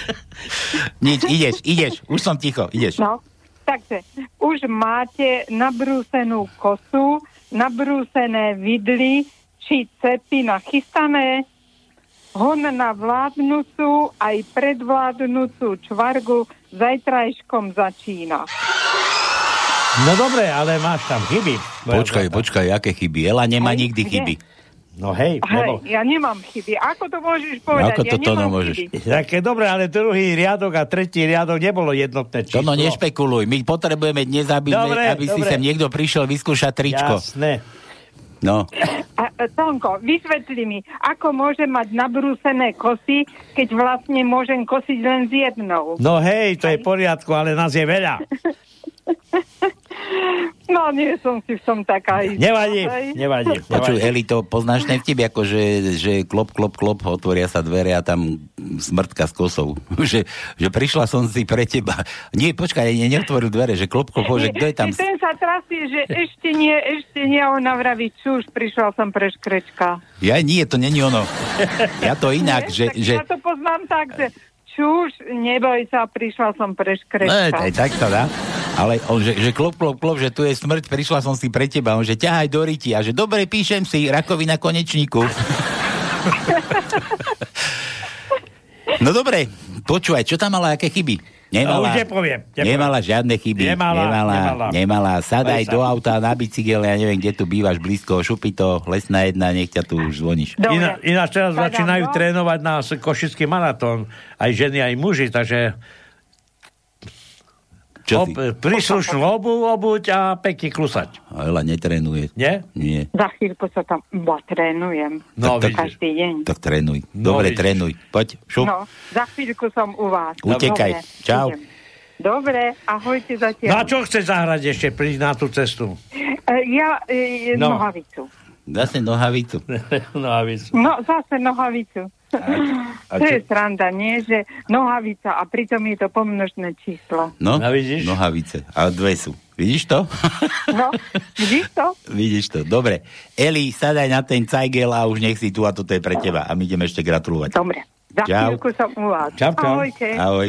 Nič, ideš, ideš, už som ticho, ideš. No, takže už máte nabrúsenú kosu, nabrúsené vidly, či cepy nachystané, hon na vládnúcu aj predvládnúcu čvargu zajtrajškom začína. No dobre, ale máš tam chyby. Počkaj, počkaj, aké chyby. Ela nemá Hej, nikdy kde? chyby. No hej, lebo... Hej, ja nemám chyby. Ako to môžeš povedať? Ako to, ja Tono, nemám môžeš? chyby. Také dobre, ale druhý riadok a tretí riadok nebolo jednotné číslo. Tono, nešpekuluj. My potrebujeme dnes, aby, Dobre, aby si dobre. sem niekto prišiel vyskúšať tričko. Jasné. No, A, a, Tonko, vysvetli mi, ako môžem mať nabrúsené kosy, keď vlastne môžem kosiť len s jednou. No hej, to je v poriadku, ale nás je veľa. No, nie som si v tom taká istá. Nevadí, nevadí. počuj. Eli, to poznáš ten vtip, ako že, že klop, klop, klop, otvoria sa dvere a tam smrtka s kosou. že, že prišla som si pre teba. Nie, počkaj, ne, neotvoril dvere, že klop, klop, že kto je tam? Ten sa trasie, že ešte nie, ešte nie, ona vraví, čuž, prišla som pre škrečka. Ja nie, to není ono. Ja to inak, že... tak že Ja to poznám tak, že čuž, neboj sa, prišla som pre škrečka. aj tak sa dá. Ale on, že, že klop, klop, klop, že tu je smrť, prišla som si pre teba. On, že ťahaj do ryti. A že dobre, píšem si, rakovina konečníku. No dobre, počúvaj, čo tam mala, aké chyby? Nemala, No, už nepoviem, nepoviem. nemala žiadne chyby. Nemala, nemala, nemala. nemala. Sadaj do auta na bicykel, ja neviem, kde tu bývaš blízko, šupi to, lesná jedna, nech ťa tu už zvoníš. Iná, ináč teraz Padám, začínajú no. trénovať na košický maratón. Aj ženy, aj muži, takže Čo ob, ty? príslušnú obu obuť a pekne klusať. Ela netrenuje. Nie? Nie. Za chvíľku sa tam iba trénujem. No, tak, tak, Každý deň. tak trénuj. No, Dobre, vidíš. trénuj. Poď, šup. No, za chvíľku som u vás. Utekaj. Dobre, Čau. idem. Dobre, ahojte zatiaľ. No a čo chceš zahrať ešte prísť na tú cestu? E, ja e, No. nohavicu. Zase nohavicu. no a víc. No, zase nohavicu. A to čo- je sranda, nie? Že nohavica a pritom je to pomnožné číslo. No, A vidíš? nohavice. A dve sú. Vidíš to? No, vidíš to? Vidíš to. Dobre. Eli, sadaj na ten cajgel a už nech si tu a toto je pre teba. A my ideme ešte gratulovať. Dobre. Za Čau. chvíľku som u vás. Čau, čau. Ahojte. Ahoj.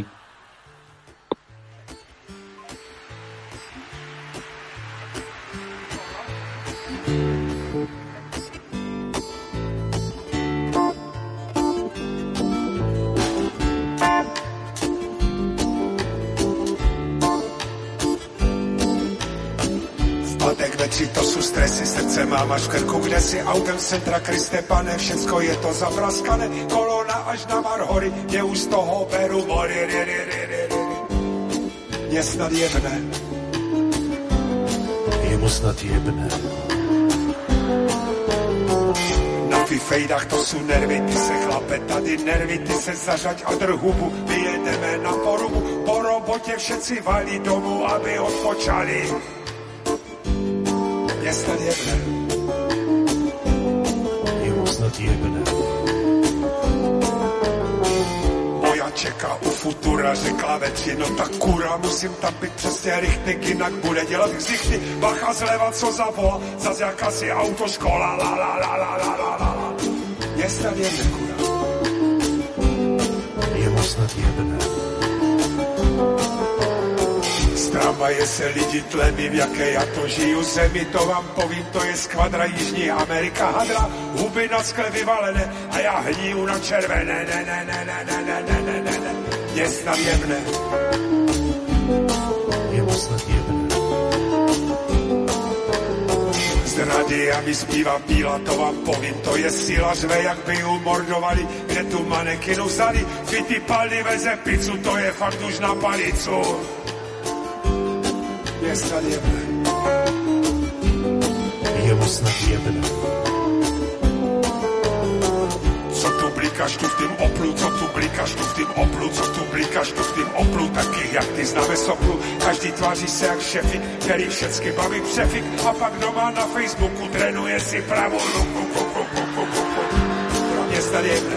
Spadek to sú stresy, srdce mám až v krku, kde si autem z centra Kriste, pane, všetko je to zapraskané, kolona až na Marhory, kde už z toho berú mori, ri, ri, ri, ri, ri. Je snad jebné. Je mu snad jebné. Na fifejdách to sú nervy, ty se chlape, tady nervy, ty se zažať a drhubu, my jedeme na porubu, po robotě všetci valí domů, aby odpočali. Je snad jebné. Je mu snad jebné. Moja čeká u futura, řekla večer, no tak kura, musím tam být přesně rychtek, jinak bude dělat ksichty. Bacha zleva, co zavolá, zas jakási autoškola, la la la la la la la la. Je snad jebné, kura. Je mu snad jebné. Tramvaje se lidi tlemí, v jaké já to žiju zemi, to vám povím, to je skvadra Jižní Amerika, hadra, huby na skle vyvalené a já hníju na červené, ne, ne, ne, ne, ne, ne, ne, ne, ne, ne, je snad jebné. Je mu snad jebné. Z radia mi zpívá bíla, to vám povím, to je síla, řve, jak by ju mordovali, kde tu manekinu vzali, fity palny veze pizzu, to je fakt už na palicu. Je snad jebné. Je mu snad jebné. Co tu blíkaš tu v tým oplu, co tu blíkaš tu v tým oplu, co tu blíkaš tu v tým oplu, takých jak ty známe soplu. Každý tváří se jak šefik, který všecky baví přefik a pak doma na Facebooku trénuje si pravou ruku. Ku, ku, ku, ku, ku. Pro mě snad jebne.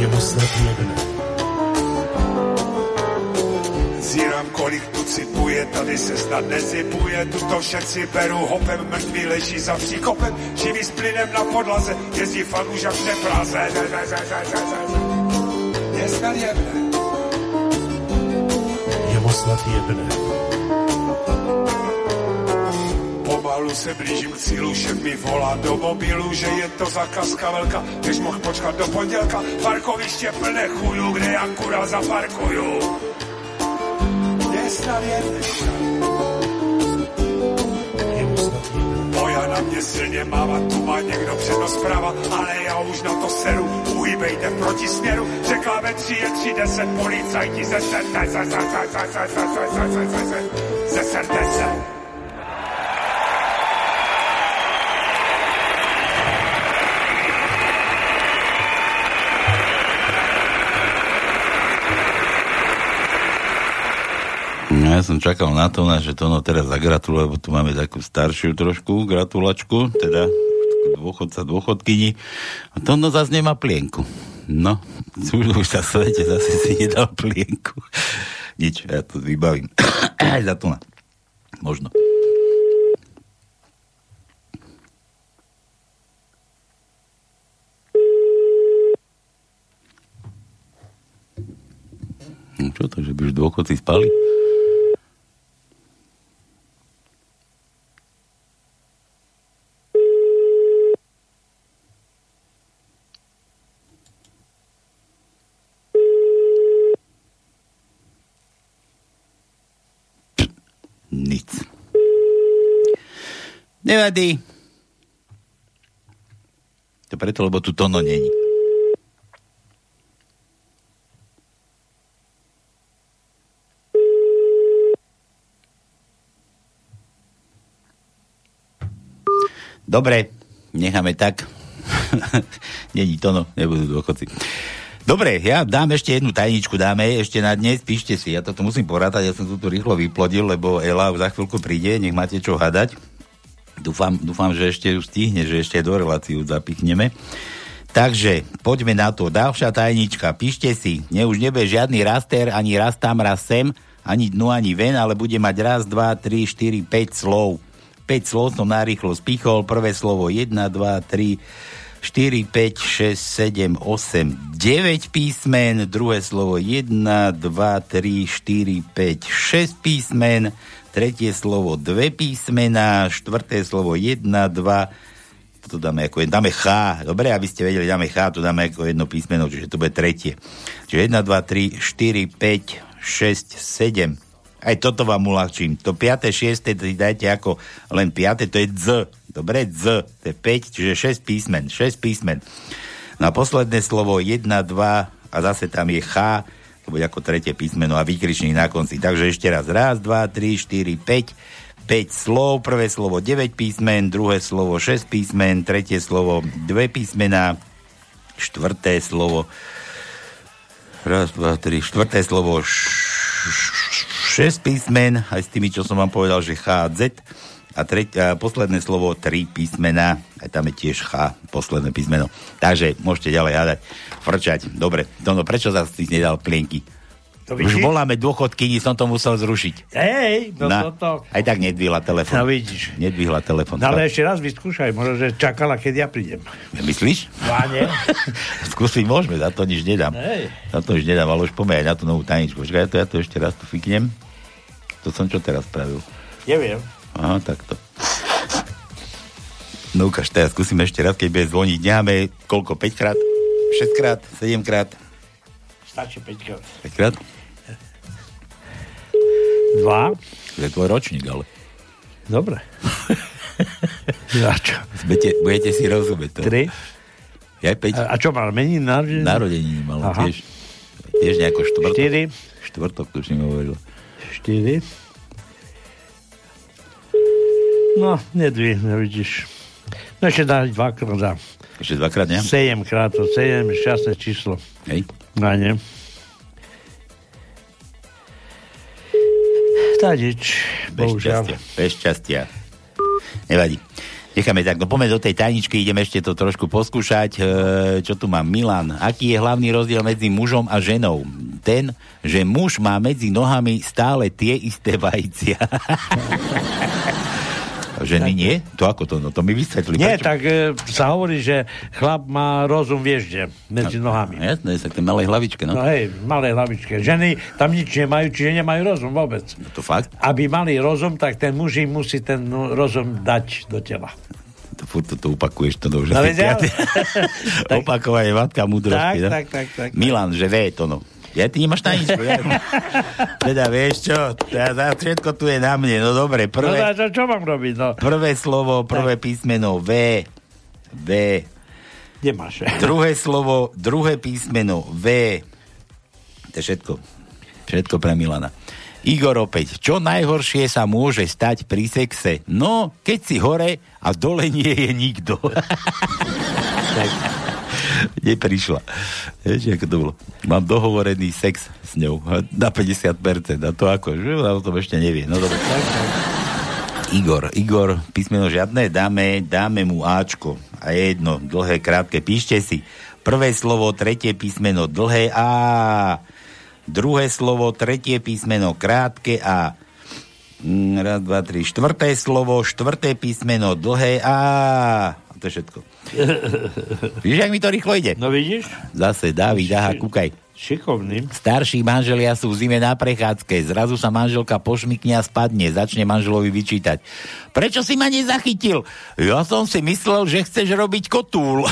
Je mu snad jebné. Cipuje, tady se snad nezipuje, tu to všetci beru hopem, mrtví leží za příkopem, živý s plynem na podlaze, jezdí fakt už jak přepráze. Je snad jebne. Je mu snad jebné. Pomalu se blížím k cílu, šéf mi volá do mobilu, že je to zakazka velká, než mohl počkat do pondělka. Parkoviště plné chujů, kde kura zaparkuju šariet. Boja na mě silně máva, tu má někdo přednost zprava, ale já už na to seru, uhybejte proti směru, řekla ve tři je tři deset, policajti ze srdce, ze srdce, ze srdce, ze srdce, ze srdce, ze srdce, ze srdce, ze srdce. Ja som čakal na to, že to no teraz zagratuluje, lebo tu máme takú staršiu trošku gratulačku, teda dôchodca, dôchodkyni. A to no zase nemá plienku. No, už, sa svete zase si nedal plienku. Nič, ja to vybavím. Aj za to na. Možno. No čo to, že by už dôchodci spali? Nevadí. To preto, lebo tu tono není. Dobre, necháme tak. Není to, no, nebudú dôchodci. Dobre, ja dám ešte jednu tajničku, dáme ešte na dnes, píšte si, ja toto musím porátať, ja som tu rýchlo vyplodil, lebo Ela už za chvíľku príde, nech máte čo hadať. Dúfam, dúfam, že ešte už stihne, že ešte do reláciu zapichneme. Takže, poďme na to. Ďalšia tajnička, píšte si. Ne, už nebude žiadny raster, ani raz tam, raz sem, ani dnu, ani ven, ale bude mať raz, dva, tri, štyri, 5 slov. 5 slov som narýchlo spichol. Prvé slovo 1, 2, 3, 4, 5, 6, 7, 8, 9 písmen. Druhé slovo 1, 2, 3, 4, 5, 6 písmen. Tretie slovo 2 písmená. Štvrté slovo 1, 2, to dáme ako dáme Ch, dobre, aby ste vedeli, dáme Ch, to dáme ako jedno písmeno, čiže to bude tretie. Čiže 1, 2, 3, 4, 5, 6, 7. Aj toto vám uľahčím. To 5, 6, to dajte ako len 5, to je Z. Dobre, Z, to je 5, čiže 6 písmen, 6 písmen. No posledné slovo 1, 2 a zase tam je Ch, to bude ako tretie písmeno a výkričník na konci. Takže ešte raz, raz, dva, tri, štyri, 5, 5 slov, prvé slovo 9 písmen, druhé slovo 6 písmen, tretie slovo 2 písmená, štvrté slovo raz, dva, tri, štvrté slovo 6 písmen, aj s tými, čo som vám povedal, že H a treť, a posledné slovo 3 písmena, aj tam je tiež H, posledné písmeno. Takže môžete ďalej hádať, frčať. Dobre, no, no prečo zase si nedal plienky? To Už voláme dôchodkyni, som to musel zrušiť. Hej, no Na, toto. Aj tak nedvihla telefon. No vidíš. Nedvihla telefon. No, ale ešte raz vyskúšaj, možno, že čakala, keď ja prídem. Myslíš? Váne? Skúsiť môžeme, za to nič nedám. Hej. Za to nič nedám, ale už poďme aj na tú novú tajničku. Počkaj, ja to, ja to ešte raz tu fiknem. To som čo teraz spravil? Neviem. Aha, takto. No ukáž, teraz skúsime ešte raz, keď bude zvoniť. Nemáme koľko? 5 krát? 6 krát? 7 krát? Stačí 5 krát. 5 krát? Dva. To je tvoj ročník, ale. Dobre. Ja čo? Budete, budete si rozumieť to. Tri. Ja 5. A, a čo mal? Mení narodeniny? Narodeniny mal Aha. tiež. Tiež nejako štvrtok. Štyri. Štvrtok, tuším hovoril. Štyri. No, nedvihne, vidíš. No ešte dá dvakrát dá. Ešte dvakrát, ne? Sedem krát, to sedem je šťastné číslo. Hej. No nie. Bez bohužiaľ. šťastia. Bez šťastia. Nevadí. Necháme tak, no poďme do tej tajničky, ideme ešte to trošku poskúšať. E, čo tu mám? Milan. Aký je hlavný rozdiel medzi mužom a ženou? Ten, že muž má medzi nohami stále tie isté vajcia. Ženy nie? To ako to? No to mi vysvetli. Nie, Prečo? tak e, sa hovorí, že chlap má rozum, vieš, kde, medzi nohami. Jasné, sa k tej malej hlavičke, no. No hej, malé hlavičke. Ženy tam nič nemajú, čiže nemajú rozum vôbec. To fakt? Aby mali rozum, tak ten muž im musí ten no, rozum dať do tela. To, furt to, to opakuješ, to už No, ja-. Opakovanie matka múdrosti. Tak, no? tak, tak, tak. Milan, že vie to, no. Ja ty nemáš tajničku, ja? Teda vieš čo, teda všetko tu je na mne, no dobre, prvé, no, čo, čo mám robiť, no? prvé slovo, prvé písmeno V, V, Kde máš? druhé slovo, druhé písmeno V, to je všetko, všetko pre Milana. Igor opäť, čo najhoršie sa môže stať pri sexe? No, keď si hore a dole nie je nikto. tak, neprišla. Vieš, ako to bolo? Mám dohovorený sex s ňou na 50%. A to ako, že ona o tom ešte nevie. No dobre. Igor, Igor, písmeno žiadne, dáme, dáme mu Ačko. A je jedno, dlhé, krátke, píšte si. Prvé slovo, tretie písmeno, dlhé A. Druhé slovo, tretie písmeno, krátke A. Mm, Raz, dva, tri. Štvrté slovo, štvrté písmeno, dlhé A. To je všetko. Víš, jak mi to rýchlo ide? No vidíš? Zase, Dávid, aha, kúkaj. Šikovný. Starší manželia sú v zime na prechádzke. Zrazu sa manželka pošmykne a spadne. Začne manželovi vyčítať. Prečo si ma nezachytil? Ja som si myslel, že chceš robiť kotúl.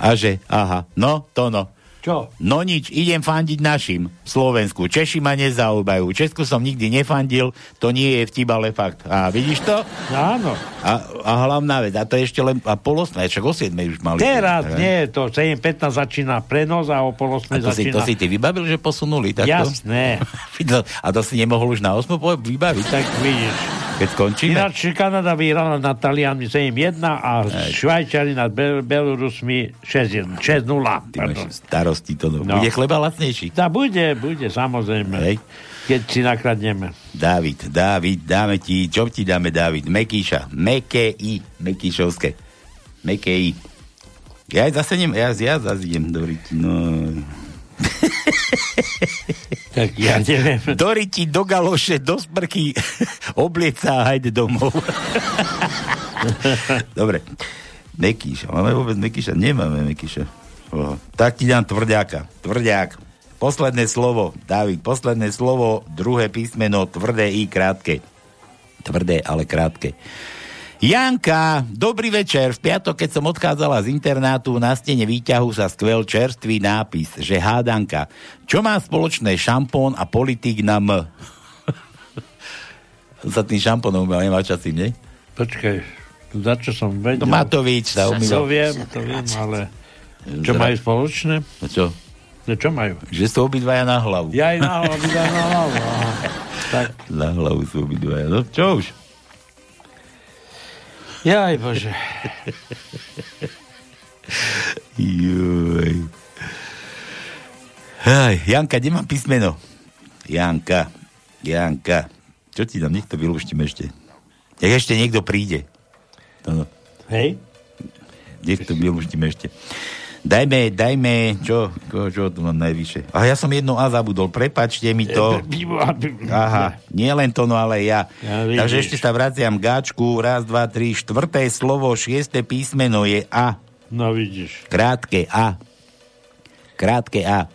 a že, aha, no, to no. Čo? No nič, idem fandiť našim, Slovensku. Češi ma nezaujímajú. Česku som nikdy nefandil, to nie je vtip, ale fakt. A vidíš to? Áno. A, a hlavná vec, a to je ešte len a polosné, však o 7 už mali. Teraz Tak, nie, to 7.15 začína prenos a o pol 8 A to si, začína... to si ty vybavil, že posunuli takto? Jasné. A to si nemohol už na 8 po- vybaviť? Tak vidíš. Keď skončíme? Ináč Kanada vyhrala nad Talianmi 7-1 a Švajčari nad Bel- Belorusmi 6-1. 6-0. Ty máš starosti to. No. No. Bude chleba lacnejší? Tá bude, bude, samozrejme. Hej. Keď si nakradneme. Dávid, Dávid, dáme ti, čo ti dáme, Dávid? Mekíša, meké i, Mekíšovské. Meké I. Ja aj zase nem, ja, ja zase idem do riti, no. Tak ja neviem. Do riti, do galoše, do sprchy, oblieca a hajde domov. Dobre. Mekíša. Máme vôbec Mekíša? Nemáme Mekíša. Oho. Tak ti dám tvrďáka. Tvrďák. Posledné slovo. Dávid, posledné slovo, druhé písmeno, tvrdé I, krátke. Tvrdé, ale krátke. Janka, dobrý večer. V piatok, keď som odchádzala z internátu, na stene výťahu sa skvel čerstvý nápis, že hádanka. Čo má spoločné šampón a politik na M? sa tým šampónom umýval, nemá čas tým, nie? Počkaj, za čo som vedel? No Matovič sa umýval. To viem, to viem, ale čo Zra- majú spoločné? No čo? No čo majú? Že sú obidvaja na hlavu. Ja aj na hlavu, na hlavu. Tak, Na hlavu sú obidvaja. No čo už? Jaj bože. Juj. Hej, Janka, kde mám písmeno? Janka, Janka. Čo ti dám? Nech to vylúštime ešte. Nech ešte niekto príde. No, no. Hej? Nech to vylúštime ešte. Dajme, dajme, čo, čo tu mám najvyššie? A ja som jedno A zabudol, prepačte mi to. Aha, nie len to, no ale ja. Ja vidíš. Takže ešte sa vraciam k Ačku. Raz, dva, tri, štvrté slovo, šiesté písmeno je A. No vidíš. Krátke A. Krátke A.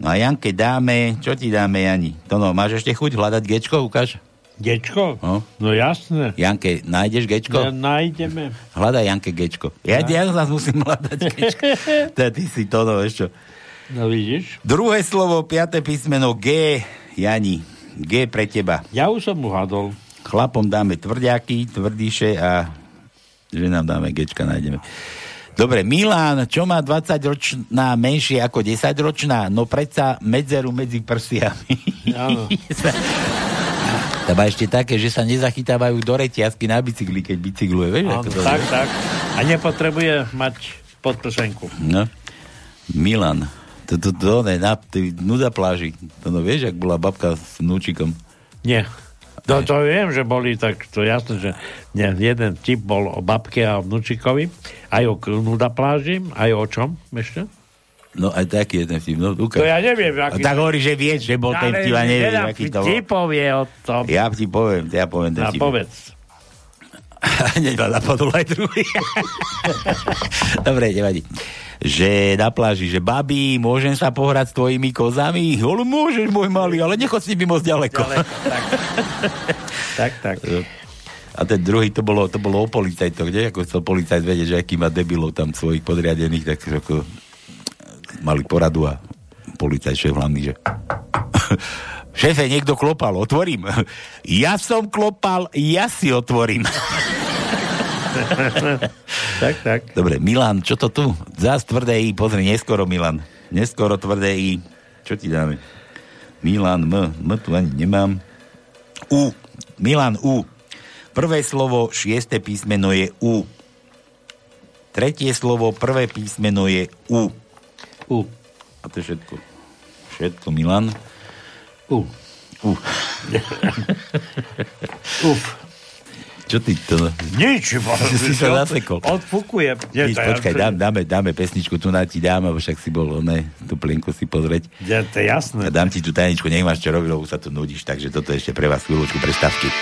No a Janke dáme, čo ti dáme, Jani? To no, máš ešte chuť hľadať Gečko, ukáž? Gečko? No. No jasné. Janke, nájdeš Gečko? Ja, nájdeme. Hľadaj Janke Gečko. Ja, ja zase musím hľadať Gečko. Teda ty si to, no, ešte. No vidíš. Druhé slovo, piaté písmeno G. Jani, G pre teba. Ja už som uhadol. Chlapom dáme tvrďaky, tvrdíše a ženám dáme Gečka, nájdeme. Dobre, Milan, čo má 20-ročná menšie ako 10-ročná? No predsa medzeru medzi prsiami. Áno. Má ešte také, že sa nezachytávajú do reťazky na bicykli, keď bicykluje, vieš? Ako to tak, je? tak. A nepotrebuje mať podprsenku. No. Milan. To, to, to, ne, na, ty, nuda pláži. To no vieš, ak bola babka s vnúčikom. Nie. To, to viem, že boli, tak to jasné, že nie, jeden tip bol o babke a o vnúčikovi, aj o nuda pláži, aj o čom ešte? No aj taký je ten vtip. No, ukáž. To ja neviem. A tak hovorí, že vieš, že bol ten vtip a neviem, aký to bol. Tipov je o tom. Ja ti poviem, ja poviem ten A vtip. povedz. Hneď ma napadol aj druhý. Dobre, nevadí. Že na pláži, že babi, môžem sa pohrať s tvojimi kozami? Ale môžeš, môj malý, ale nechod s nimi moc ďaleko. Tak, tak. A ten druhý, to bolo, to bolo o policajtoch, nie? Ako chcel policajt vedieť, že aký má debilov tam svojich podriadených, tak ako mali poradu a policajt šéf hlavný, že šéfe, niekto klopal, otvorím. Ja som klopal, ja si otvorím. tak, tak. Dobre, Milan, čo to tu? Zás tvrdé I, pozri, neskoro Milan. Neskoro tvrdé I. Čo ti dáme? Milan, M. M tu ani nemám. U. Milan, U. Prvé slovo, šiesté písmeno je U. Tretie slovo, prvé písmeno je U. U. A to je všetko. Všetko, Milan. U. U. Uf. Čo ty to... Nič, bo- si sa zasekol. Odfukujem. Nie, ja- počkaj, dám, dáme, dáme pesničku, tu na ti dám, lebo však si bol, ne, tú plienku si pozrieť. Ja, to je jasné. A dám ti tú tajničku, nech máš čo robiť, lebo sa tu nudíš, takže toto je ešte pre vás chvíľočku prestávky.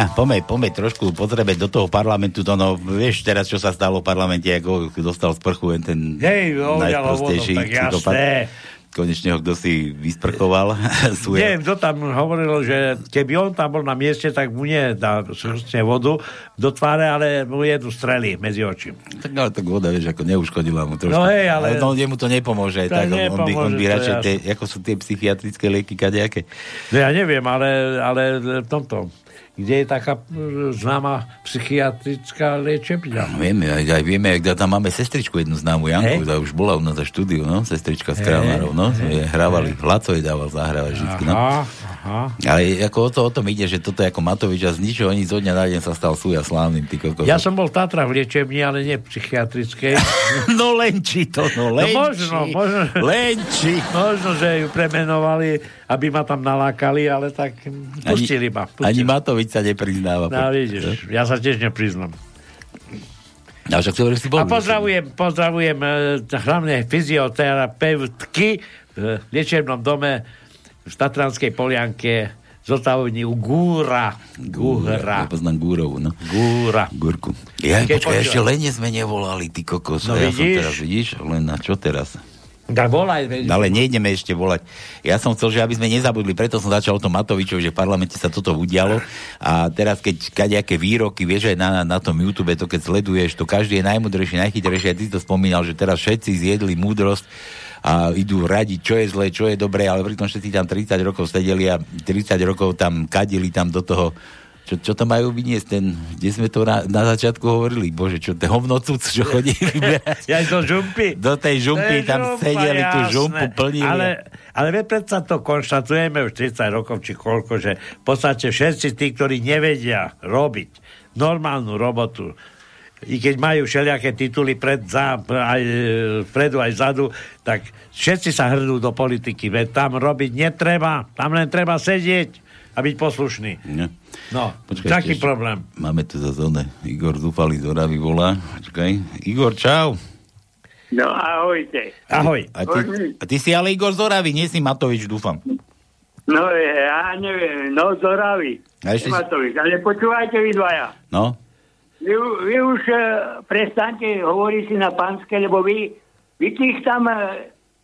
Na, poďme, poďme trošku potrebeť do toho parlamentu, to no, vieš teraz, čo sa stalo v parlamente, ako dostal sprchu len ten Hej, oďalo najprostejší vodom, tak psychopat. jasné. Konečne ho kto si vysprchoval. Neviem, kto tam hovoril, že keby on tam bol na mieste, tak mu nie dá srstne vodu do tváre, ale mu jednu strely medzi oči. Tak ale tak voda, vieš, ako neuškodila mu trošku. No hej, ale- no, jemu to nepomôže. To tak, on, on by, on nepomôže, by radšej, tie, ako sú tie psychiatrické lieky, kadejaké. No ja neviem, ale, ale v tomto, kde je taká mm, známa psychiatrická liečebňa? No, vieme, aj, aj vieme, ak tam máme sestričku jednu známu Janku, tá už bola u nás za štúdiu, no, sestrička z Hej, Kramárov, no, je, hrávali, Laco jej dával zahrávať vždycky, no. Aha. Ale ako o, to, o tom ide, že toto je ako Matovič a z ničoho nič zo dňa na deň sa stal súja slávnym, ty kokos. Ja som bol v Tatrach v liečebni, ale nie psychiatrickej. no len či to, no No len možno, či, možno. len či. Možno, že ju premenovali, aby ma tam nalákali, ale tak pustili ma. Ani Pustili. Matovič sa nepriznáva. No vidíš, ja sa tiež nepriznam. A však si hovoríš, si bol. A pozdravujem, pozdravujem e, hlavne fyzioterapeutky v liečebnom dome v Tatranskej Polianke zotavovní u Gúra. Gúra. Ja poznám Gúrovu, no. Gúra. Gúrku. Ja, Keď počkaj, ešte len sme nevolali, ty kokos. No ja som vidíš? teraz, vidíš, len na čo teraz? Tak volaj, veď. No, ale nejdeme ešte volať. Ja som chcel, že aby sme nezabudli, preto som začal o tom Matovičovi, že v parlamente sa toto udialo. A teraz, keď kadejaké výroky, vieš aj na, na tom YouTube, to keď sleduješ, to každý je najmudrejší, najchytrejší. A ty to spomínal, že teraz všetci zjedli múdrosť a idú radiť, čo je zlé, čo je dobré, ale pritom všetci tam 30 rokov sedeli a 30 rokov tam kadili tam do toho čo, čo to majú vyniesť, ten, kde sme to na, na začiatku hovorili, bože, čo, ten hovnocuc, čo chodí vyberať. Ja do žumpy. Do tej žumpy, tam žumpa, sedeli tú jasné. žumpu, plnili. Ale, ale veď predsa to konštatujeme už 30 rokov, či koľko, že v podstate všetci tí, ktorí nevedia robiť normálnu robotu, i keď majú všelijaké tituly pred, za, aj, vpredu aj zadu, tak všetci sa hrnú do politiky, veď tam robiť netreba, tam len treba sedieť a byť poslušný. Ne. No, Počkaj, taký ešte- problém. Máme tu zase one. Igor Zúfalý z Oravy volá. Počkaj. Igor, čau. No ahojte. Ahoj. A ty, a ty si ale Igor z Oravy, nie si Matovič, dúfam. No ja neviem, no z Oravy. A ešte Matovič, ale počúvajte vy dvaja. No? Vy, vy už uh, prestaňte hovoriť si na pánske, lebo vy, vy tých tam uh,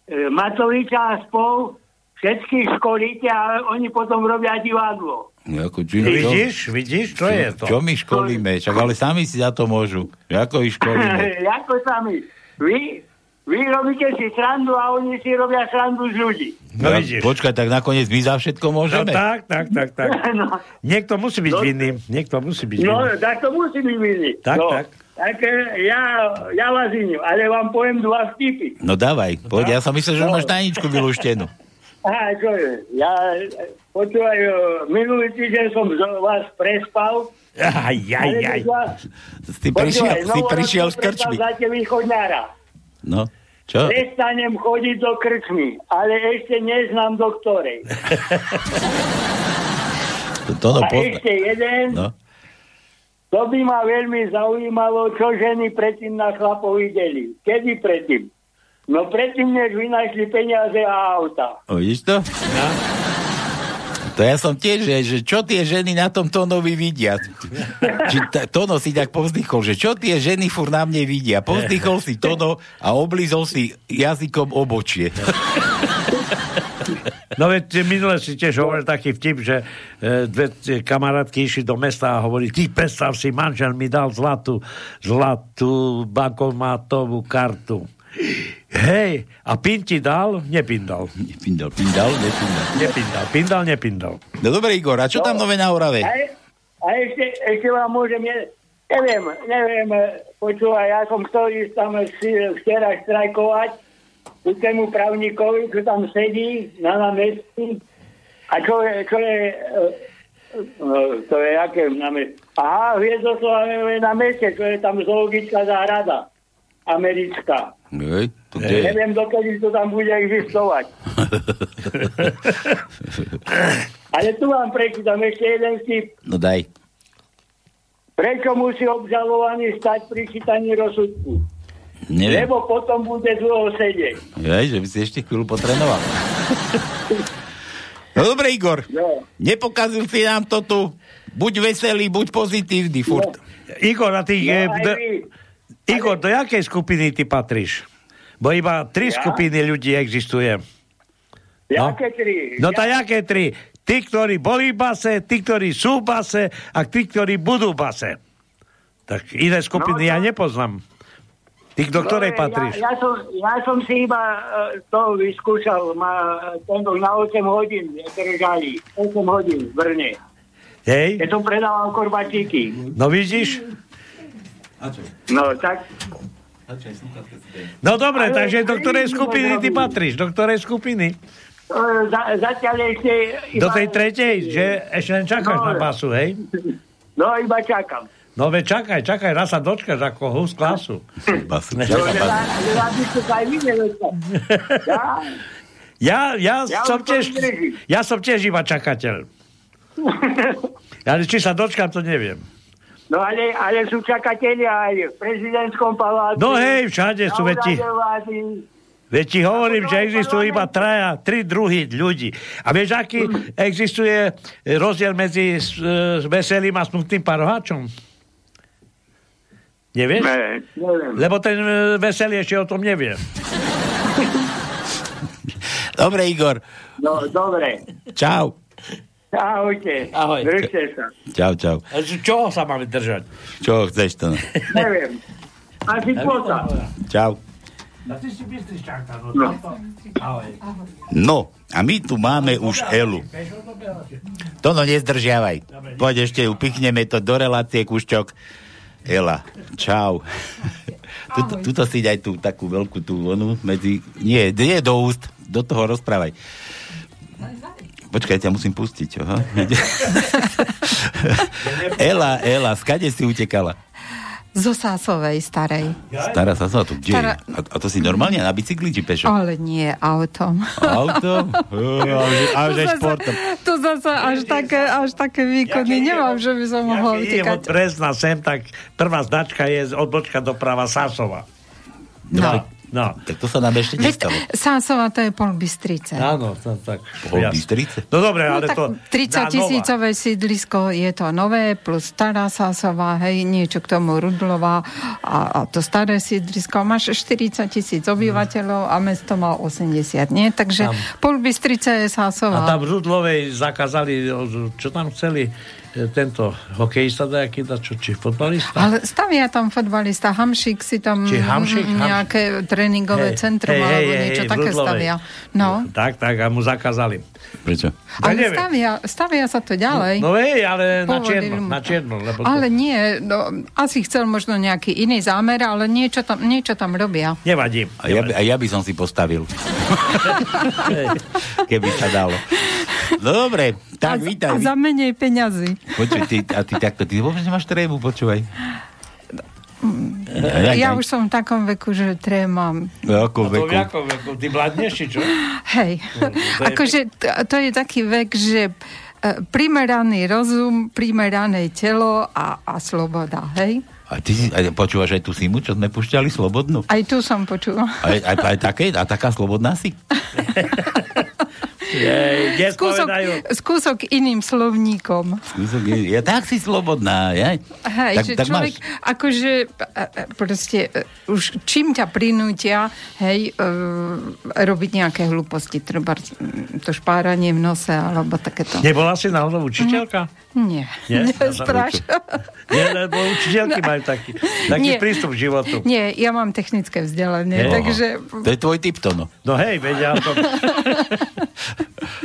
Matoviča a spol všetkých školíte a oni potom robia divadlo. No, Ako, či, Vidíš, vidíš, čo je to? Čo my školíme? Čak, ale sami si za to môžu. Ako ich školíme? Ako sami. Vy, vy robíte si srandu a oni si robia srandu z ľudí. No Ja- vidíš. Počkaj, tak nakoniec my za všetko No môžeme? tak, tak, tak, tak. No. Niekto musí byť No. vinný. Niekto musí byť No, vinný. tak to musí byť vinný. Tak, no. tak. Tak e, ja, ja vás iním, ale vám poviem dva vtipy. No dávaj, poď. Ja som myslel, že No. máš tajničku vylúštenú. Aha, čo je? Ja, e, počúvaj, e, minulý týždeň som z vás prespal. Aj, aj, aj. Ty prišiel, si prišiel z krčmy. krčmy. Zate východňára. No, čo? Prestanem chodiť do krčmy, ale ešte neznám do ktorej. To, to no, A pozna. ešte jeden. No. To by ma veľmi zaujímalo, čo ženy predtým na chlapov videli. Kedy predtým? No predtým, než vynašli peniaze a auta. O, vidíš to? To ja som tiež, že, že čo tie ženy na tom Tonovi vidia. Či ta, Tono si tak povzdychol, že čo tie ženy fur na mne vidia. Povzdychol si Tono a oblízol si jazykom obočie. No veď minule si tiež hovoril taký vtip, že e, dve kamarátky išli do mesta a hovorili, ty predstav si, manžel mi dal zlatú, zlatú bankomatovú kartu. Hej, a pin ti dal? Nepindal. Nepindal, pindal, nepindal. Nepindal, pindal, nepindal. No dobre, Igor, a čo tam nové na Orave? A, a ešte, ešte vám môžem... Je, neviem, neviem, e, počúvaj, ja som chcel ísť tam včera štrajkovať ku tému právnikovi, čo tam sedí na námestí. A čo je, čo je, e, e, to je aké námestí? Aha, Hviezdoslave na meste, čo je tam zoologická záhrada americká. Hej, to kde je? Neviem, dokedy to tam bude existovať. Ale tu vám prečítam ešte jeden vtip. No daj. Prečo musí obžalovaný stať pri čítaní rozsudku? Neviem. Lebo potom bude dlho sedieť. Hej, že by si ešte chvíľu potrenoval. No dobre, Igor. Jo. Nepokazil si nám to tu. Buď veselý, buď pozitívny, furt. Igor, a ty... No, eh. Igor, do jakej skupiny ty patríš? Bo iba tri Ja? skupiny ľudí existuje. No. Jaké tri? No tá jaké tri? Tí, ktorí boli v base, tí, ktorí sú v base a tí, ktorí budú v base. Tak iné skupiny No, ja to- nepoznám. Ty do ktorej No, patríš? Ja, ja, som, ja som si iba uh, to vyskúšal, ma tento na 8 hodín držali. 8 hodín v Brne. Hej? Keď som predával korbačíky. No vidíš? No tak, No dobre, Ale takže do ktorej skupiny ty patríš? Do ktorej skupiny? za, zatiaľ ešte... Do tej tretej, že ešte len čakáš No. na basu, hej? No iba čakám. No veď čakaj, čakaj, raz sa dočkaš ako hus klasu. Basu. No, ja, ja. Ja? Som tiež, ja som tiež iba čakateľ. Ale či sa dočkam, to neviem. No ale, ale sú čakatelia aj v prezidentskom paláci. No hej, všade sú, na veď ti- hovorím, že existujú iba traja, tri druhy ľudí. A vieš, aký existuje rozdiel medzi e, veselým a smutným paroháčom? Nevieš? Ne, neviem. Lebo ten e, veselý ešte o tom nevie. Dobre, Igor. No, dobre. Čau. Ahojte. Ahoj. Držte sa. Čau, čau. Čoho sa máme držať? Čo chceš to? Neviem. Asi pota. Čau. No. No. Ahoj. No, a my tu máme už Elu. To no nezdržiavaj. Poď ešte upichneme to do relácie, Kuščok. Ela, čau. Tuto, tuto si daj tú takú veľkú tú onu medzi... Nie, nie do úst, do toho rozprávaj. Počkaj, ťa musím pustiť. Aha. Ela, Ela, skade si utekala? Zo Sásovej starej. Stará sa tu, kde Stará- je? A, a to si normálne na bicykli či pešo? Ale nie autom. Autom? A už, aj To zase- športom. To zase až také, až také výkony nemám, že by som mohla Keď od utekať. Brezna sem, tak prvá značka je odbočka doprava Sásova. No. No. Tak to sa nám ešte nestalo. Sásova to je pol Bystrice. Áno, to, tak. Pol. Bystrice? No dobre, No ale tak to... 30 tisícové sídlisko je to nové, plus stará Sásová, hej, niečo k tomu Rudlová a, a to staré sídlisko. Máš 40 tisíc obyvateľov a mesto má 80, nie? Takže Tam. pol Bystrice je A Sásová. tam v Rudlovej zakázali, čo tam chceli, tento hokejista nejaký, čo, či fotbalista? Ale stavia tam fotbalista, Hamšik si tam Či Hamšik? mm, nejaké tréningové Hej, centrum hej, alebo hej, niečo hej, také Rudlovej. stavia. No, Tak, tak, a mu zakázali. Prečo? Ja ale stavia, stavia sa to ďalej. No hej, ale na čierno, na čierno. Lebo to... Ale nie, no, asi chcel možno nejaký iný zámer, ale niečo tam, niečo tam robia. Nevadí. A ja, by- a ja by som si postavil. Keby sa dalo. No dobre, tak a, vítaj. a za menej peňazí. Počuj, ty, a ty takto, ty vôbec nemáš trému, počúvaj. Ja, Ja už som v takom veku, že trémam. V akom veku? v jakom veku? Ty mladneš, či čo? Hej, to je akože to, to je taký vek, že e, primeraný rozum, primerané telo a, a sloboda, hej? A ty si, a počúvaš aj tú Simu, čo sme pušťali, slobodnú? Aj tu som počula. Aj, aj, aj také, a taká slobodná si? Jej, Skúsok, skúsok iným slovníkom. Skúsok, je- ja tak si slobodná, ja? Hej, tak, že tak človek, máš, akože e, e, proste e, už čím ťa prinútia, hej, e, robiť nejaké hlúposti, treba mm, to špáranie v nose, alebo takéto. Nebola si naozaj učiteľka? Nie, Nie? nespráš. Nie, lebo učiteľky majú taký, taký Nie. prístup k životu. Nie, ja mám technické vzdelanie, takže... to je tvoj typ to, no. No hej, veď ja som...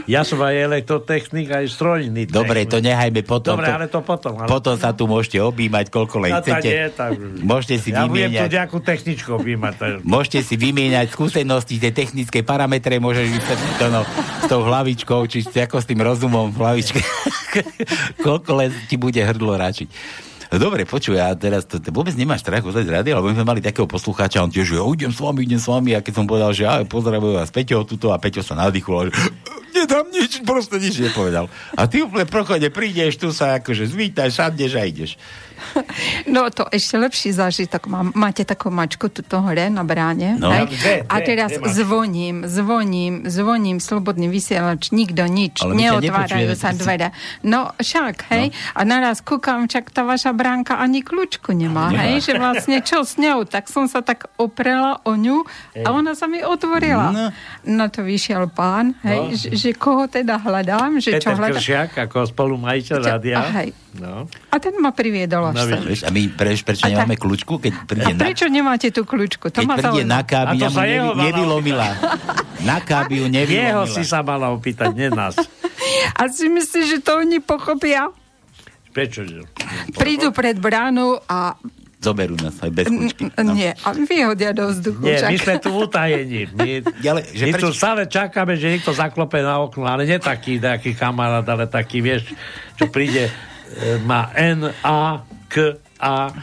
ja som aj elektrotechnik, aj strojný. Dobre, to nehajme potom. Dobre, ale to potom. Ale... Potom sa tu môžete objímať, koľko len No, chcete. nie, tak... Môžete si Ja budem tu vymieňať. nejakú techničku objímať. tak- Môžete si vymieňať skúsenosti, tie technické parametre, môžeš vysvetliť to no, s tou hlavičkou, či ako s tým rozumom v hlavičke. Koľko len ti bude hrdlo ráčiť. Dobre, počuj, a teraz to, to vôbec nemáš strach ozať z rady, lebo my sme mali takého poslucháča, on tiež, že ja idem s vami, idem s vami, a keď som povedal, že ja pozdravujem vás Peťo tuto a Peťo sa nadýchol, že nedám nič, proste nič nepovedal. A ty úplne prochode prídeš, tu sa akože zvítaš, sadneš a ideš. No to ešte lepší zážitok mám. Máte takú mačku tuto hore na bráne. No. hej? Dve, a teraz mačky. zvoním, zvoním, zvoním, slobodný vysielač, nikto nič, Ale neotvárajú sa dvere. No však, hej, a naraz kúkam, čak tá vaša bránka ani kľúčku nemá, Nemá. hej, že vlastne čo s ňou, tak som sa tak oprela o ňu a ona sa mi otvorila. No. Na to vyšiel pán, hej, No. Že, koho teda hľadám, že čo Peter hľadám. Kršiak ako spolumajiteľ Čo- rádia. a. No. A ten ma priviedol až No, sem. Vieš, a my prečo, prečo A tak- nemáme kľúčku, keď príde A na, prečo nemáte tú kľúčku? To keď ma príde na káby, A to mu jeho mala nevylomila. Na káby ju Jeho nevylomila. si sa mala opýtať, nie nás. A si myslíš, že to oni pochopia? Prečo? Prídu pred bránu a Zoberú nás aj bez kľúčky. n- nie, a vyhodia do vzduchu. Nie, my však. sme tu utajení. My, Ale, že my tu prečo- stále čakáme, že niekto zaklope na okno, ale nie taký nejaký kamarát, ale taký, vieš, čo príde, e, má N, A, K, A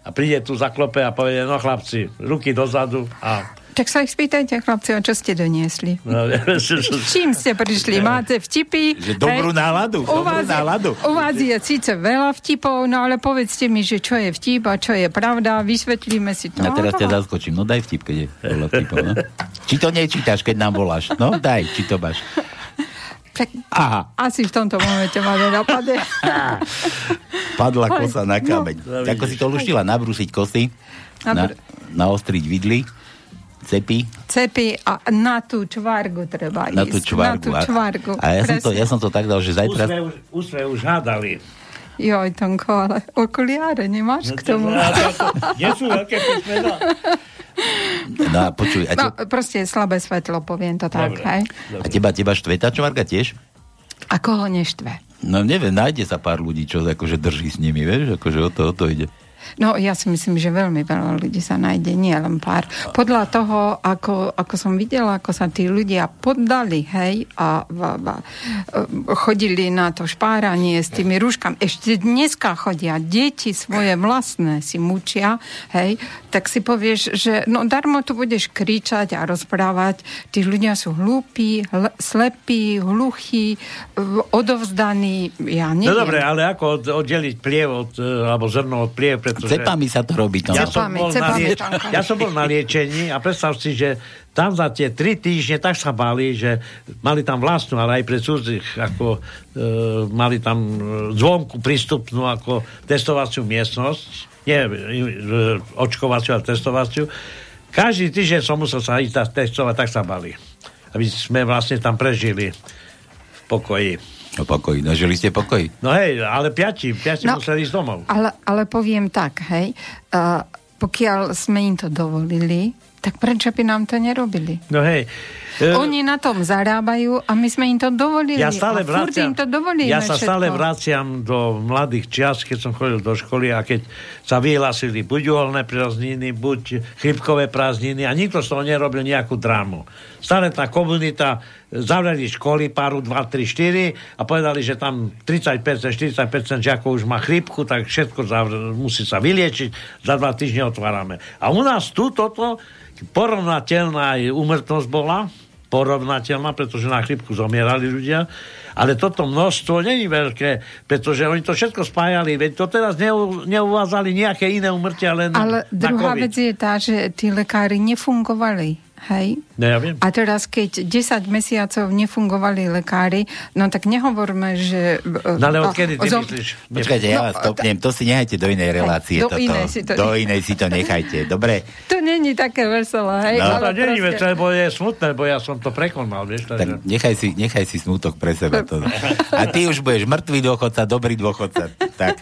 a príde tu zaklope a povie, no chlapci, ruky dozadu a Tak sa ich spýtajte, chlapci, čo ste doniesli? no, Čím ste prišli? Máte vtipy? Že dobrú náladu, U dobrú vás, je, náladu. u vás je síce veľa vtipov, no ale povedzte mi, že čo je vtip a čo je pravda, vysvetlíme si to. A teraz ťa No, zaskočím. No daj vtip, keď je veľa vtipov. No. Či to nečítaš, keď nám voláš? No daj, či to máš. tak Aha, asi v tomto momente ma nenapade. padla kosa na no. kameň. Ako si to luštila? Nabrúsiť kosy, na, Nabr- naostriť vidly, cepy, Cepy a na tú čvargu treba na tú ísť. čvargu. Na tú čvargu. A, a ja, som to, presne. ja som to tak dal, že už zajtra... sme už, už sme už hádali. Joj, Tonko, ale okuliare nemáš k tomu. Nie sú veľké písmená. No a počuj, a, te, No, proste je slabé svetlo, poviem to tak, Dobre. hej. a teba, teba štve tá čvarga tiež? A koho neštve? No neviem, nájde sa pár ľudí, čo akože drží s nimi, vieš, akože o to, o to ide. No, ja si myslím, že veľmi veľa ľudí sa nájde, nie len pár. Podľa toho, ako, ako som videla, ako sa tí ľudia poddali, hej, a, a, a chodili na to špáranie s tými rúškami. Ešte dneska chodia deti svoje vlastné si mučia, hej, tak si povieš, že no darmo tu budeš kričať a rozprávať. Tí ľudia sú hlúpi, hl- slepí, hluchí, v- odovzdaní, ja neviem. No dobre, ale ako od, oddeliť pliev od, e, alebo zrno od pliev, pretože... Cepami sa to robí. No. Ja som, bol na cepami, lie- Tonko. ja som bol na liečení a predstav si, že tam za tie tri týždne tak sa báli, že mali tam vlastnú, ale aj pre cudzích, ako e, mali tam e, zvonku prístupnú ako testovaciu miestnosť, nie e, očkovaciu, ale testovaciu. Každý týždeň som musel sa ísť testovať, tak sa bali. Aby sme vlastne tam prežili v pokoji. No pokoj, no žili ste pokoj. No hej, ale piati, piati No. museli ísť domov. Ale, ale poviem tak, hej, uh, pokiaľ sme im to dovolili, tak prečo by nám to nerobili? No hej. E, Oni na tom zarábajú a my sme im to dovolili. Ja stále vraciam, im to dovolíme ja sa všetko. stále vraciam do mladých čias, keď som chodil do školy a keď sa vyhlásili buď uholné prázdniny, buď chrypkové prázdniny a nikto z toho nerobil nejakú drámu. Stále tá komunita zavreli školy, páru 2, 3, 4 a povedali, že tam 30%, 40% žiakov už má chrypku, tak všetko zavr- musí sa vyliečiť, za dva týždne otvárame. A u nás tu toto porovnateľná aj úmrtnosť bola, porovnateľná, pretože na chrypku zomierali ľudia, ale toto množstvo není veľké, pretože oni to všetko spájali, veď to teraz neu, neuvázali nejaké iné umrtia len Ale druhá vec je tá, že tí lekári nefungovali. Hej? No ja viem. A teraz, keď 10 mesiacov nefungovali lekári, no tak nehovorme, že... No ale odkedy ty zom- myslíš? Počkajte, ja No, vás stopnem, to si nehajte do inej relácie. do toto. inej si to do inej si to nechajte, dobre? To není také veselé, hej? No. No, ale to není proste- vec, lebo je smutné, bo ja som to prekonal, vieš. Takže... Tak nechaj si, nechaj si smutok pre seba. To. A ty už budeš mŕtvý dôchodca, dobrý dôchodca. Tak.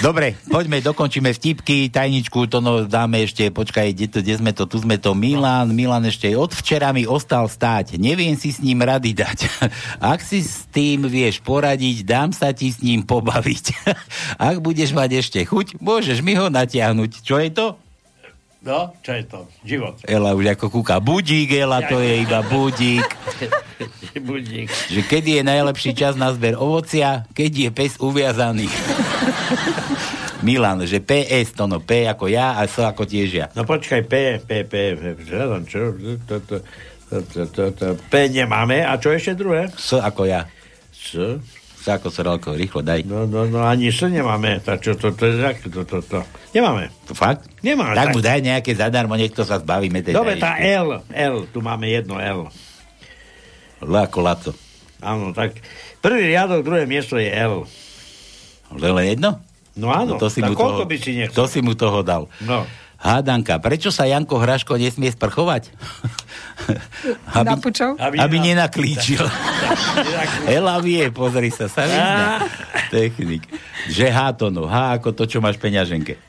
Dobre, poďme, dokončíme vtipky, tajničku, to no dáme ešte, počkaj, kde, to, kde sme to, tu sme to, Milan, Milan ešte od včera mi ostal stáť, neviem si s ním rady dať. Ak si s tým vieš poradiť, dám sa ti s ním pobaviť. Ak budeš mať ešte chuť, môžeš mi ho natiahnuť. Čo je to? No, čo je to? Život. Ela už ako kúka, budík, Ela, to je iba budík. Budík. že kedy je najlepší čas na zber ovocia, keď je pes uviazaný. Milan, že PS, to no P ako ja a S ako tiež ja. No počkaj, P, P, P, hľadám, čo? To, to, to, to, to, P nemáme. A čo ešte druhé? S ako ja. S, Sáko Sorálko, rýchlo daj. No, no, no, ani sa nemáme. Tak čo, to, to, to, to, to, to. Nemáme. To fakt? Nemáme. Tak mu daj nejaké zadarmo, nech to sa zbavíme. Teda Dobre, tá. L, L, tu máme jedno L. L ako Laco. Áno, tak prvý riadok, druhé miesto je L. Len jedno? No áno, to si tak mu koľko toho, by si nechcel? To si mu toho dal. No. Hádanka, prečo sa Janko Hraško nesmie sprchovať? aby, Na pučov? aby, aby nenaklíčil. Ela vie, pozri sa, sa vyzná. Technik. Že H to no, H ako to, čo máš peňaženke.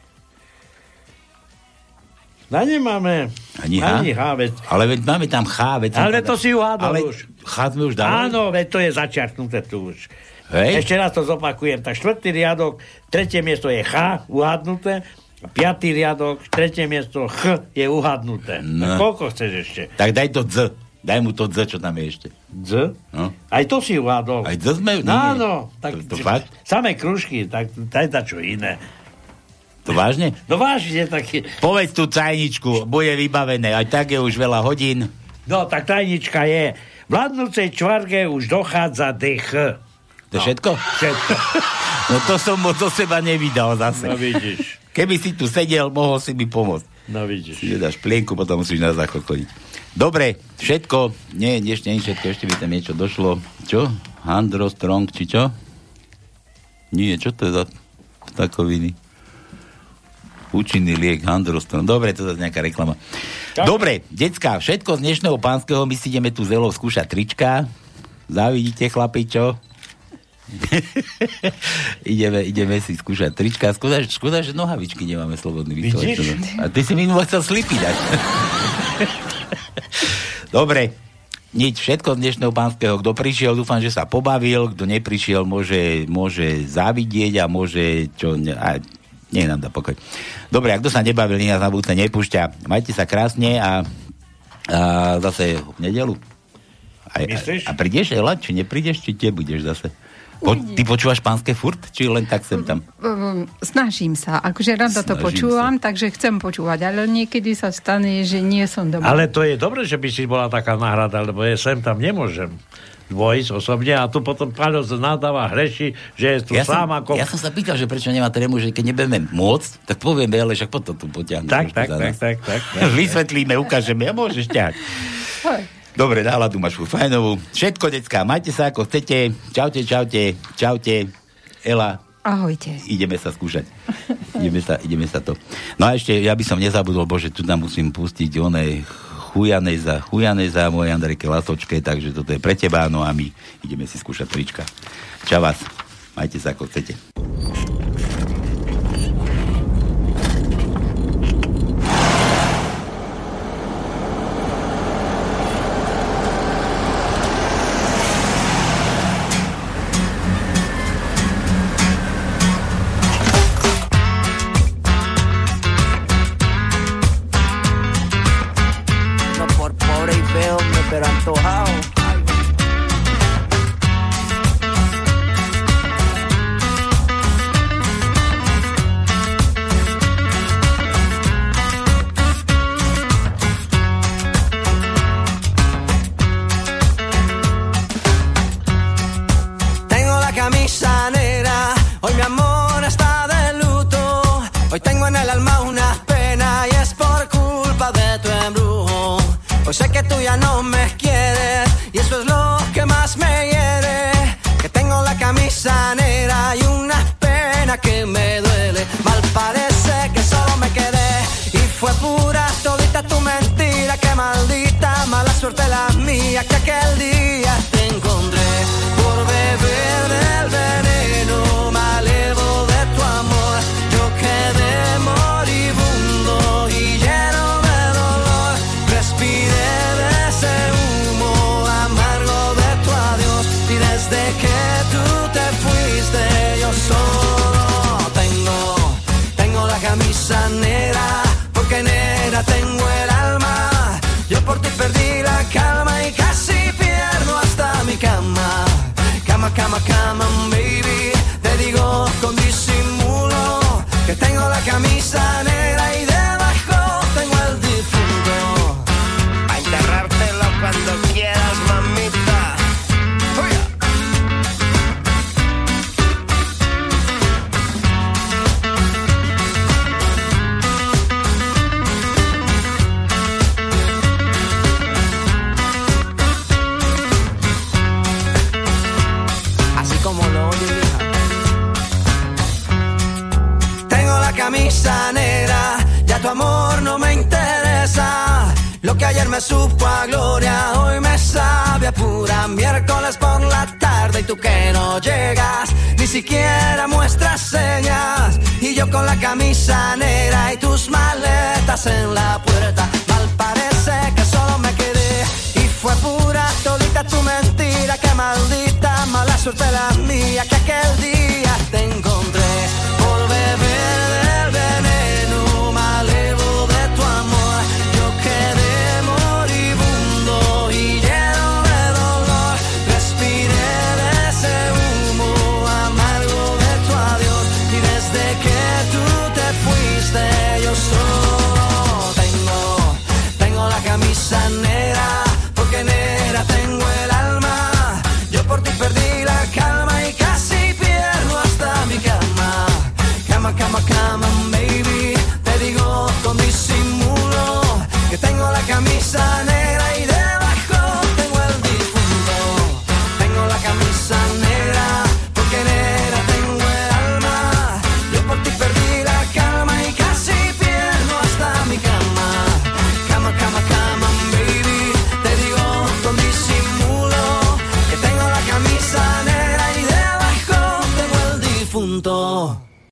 Na nemáme. Ani H? Ani H, veď. Ale veď máme tam H. Veď Ale to si uhádol Ale už. H sme už dali? Áno, veď to je začiarknuté tu už. Hej. Ešte raz to zopakujem. Tak štvrtý riadok, tretie miesto je H, uhádnuté. A piatý riadok, tretie miesto Ch je uhádnuté. No. No. Koľko chceš ešte? Tak daj to Z. Daj mu to Z, čo tam je ešte. Z? No. Aj to si uhádol. Aj Z sme... No, áno. Tak, To, to fakt? Samé kružky, tak daj da čo iné. To vážne? No vážne, tak... Povedz tú cajničku, bude vybavené. Aj tak je už veľa hodín. No, tak tajnička je. Vládnúcej čvarge už dochádza dech. To je všetko? Všetko. No to som moc do seba nevydal zase. No vidíš. Keby si tu sedel, mohol si mi pomôcť. No vidíš. Si nedáš plienku, potom musíš na záchod chodiť. Dobre, všetko. Nie, ešte nie všetko, ešte by tam niečo došlo. Čo? Handro Strong, či čo? Nie, čo to je za takoviny? Účinný liek Handro Strong. Dobre, to je nejaká reklama. Dobre, decka, všetko z dnešného pánskeho, my si ideme tu zelou skúšať trička. Závidíte, chlapi, čo? ideme, ideme si skúšať trička. Škoda, škoda, že nohavičky nemáme slobodný. Vidíš? A ty si minule chcel slipy dať. Dobre, nič, všetko z dnešného pánskeho. Kto prišiel, dúfam, že sa pobavil. Kto neprišiel, môže, môže závidieť a môže... Čo, a, nie nám dá pokoj. Dobre, a kto sa nebavil, nech nás na budúce nepúšťa. Majte sa krásne a, a zase v nedelu. A, a, a prídeš, Ela, či neprídeš, či tie budeš zase? Po, ty počúvaš pánske furt, či len tak sem tam? Snažím sa. Akože rada to Snažím počúvam, takže chcem počúvať. Ale niekedy sa stane, že nie som doma. Ale to je dobre, že by si bola taká náhrada, lebo ja sem tam nemôžem dvojsť osobne a tu potom Paľo nadáva hreši, že je tu Ja som, sám ako... ja som sa pýtal, že prečo nemá trému, že keď nebudeme môcť, tak povieme, ale však potom tu potiahnu. Tak, tak, za tak, nás. tak, tak, tak. Vysvetlíme, ukážeme a môžeš ťahať. Dobre, náladu máš furt fajnovú. Všetko, decka, majte sa ako chcete. Čaute, čaute, čaute. Ela, Ahojte. ideme sa skúšať. ideme, sa, ideme sa to. No a ešte, ja by som nezabudol, bože, tu nám musím pustiť onej chujanej za, chujanej za mojej Andrejke Lasočke, takže toto je pre teba, no a my ideme si skúšať trička. Čau vás, majte sa ako chcete.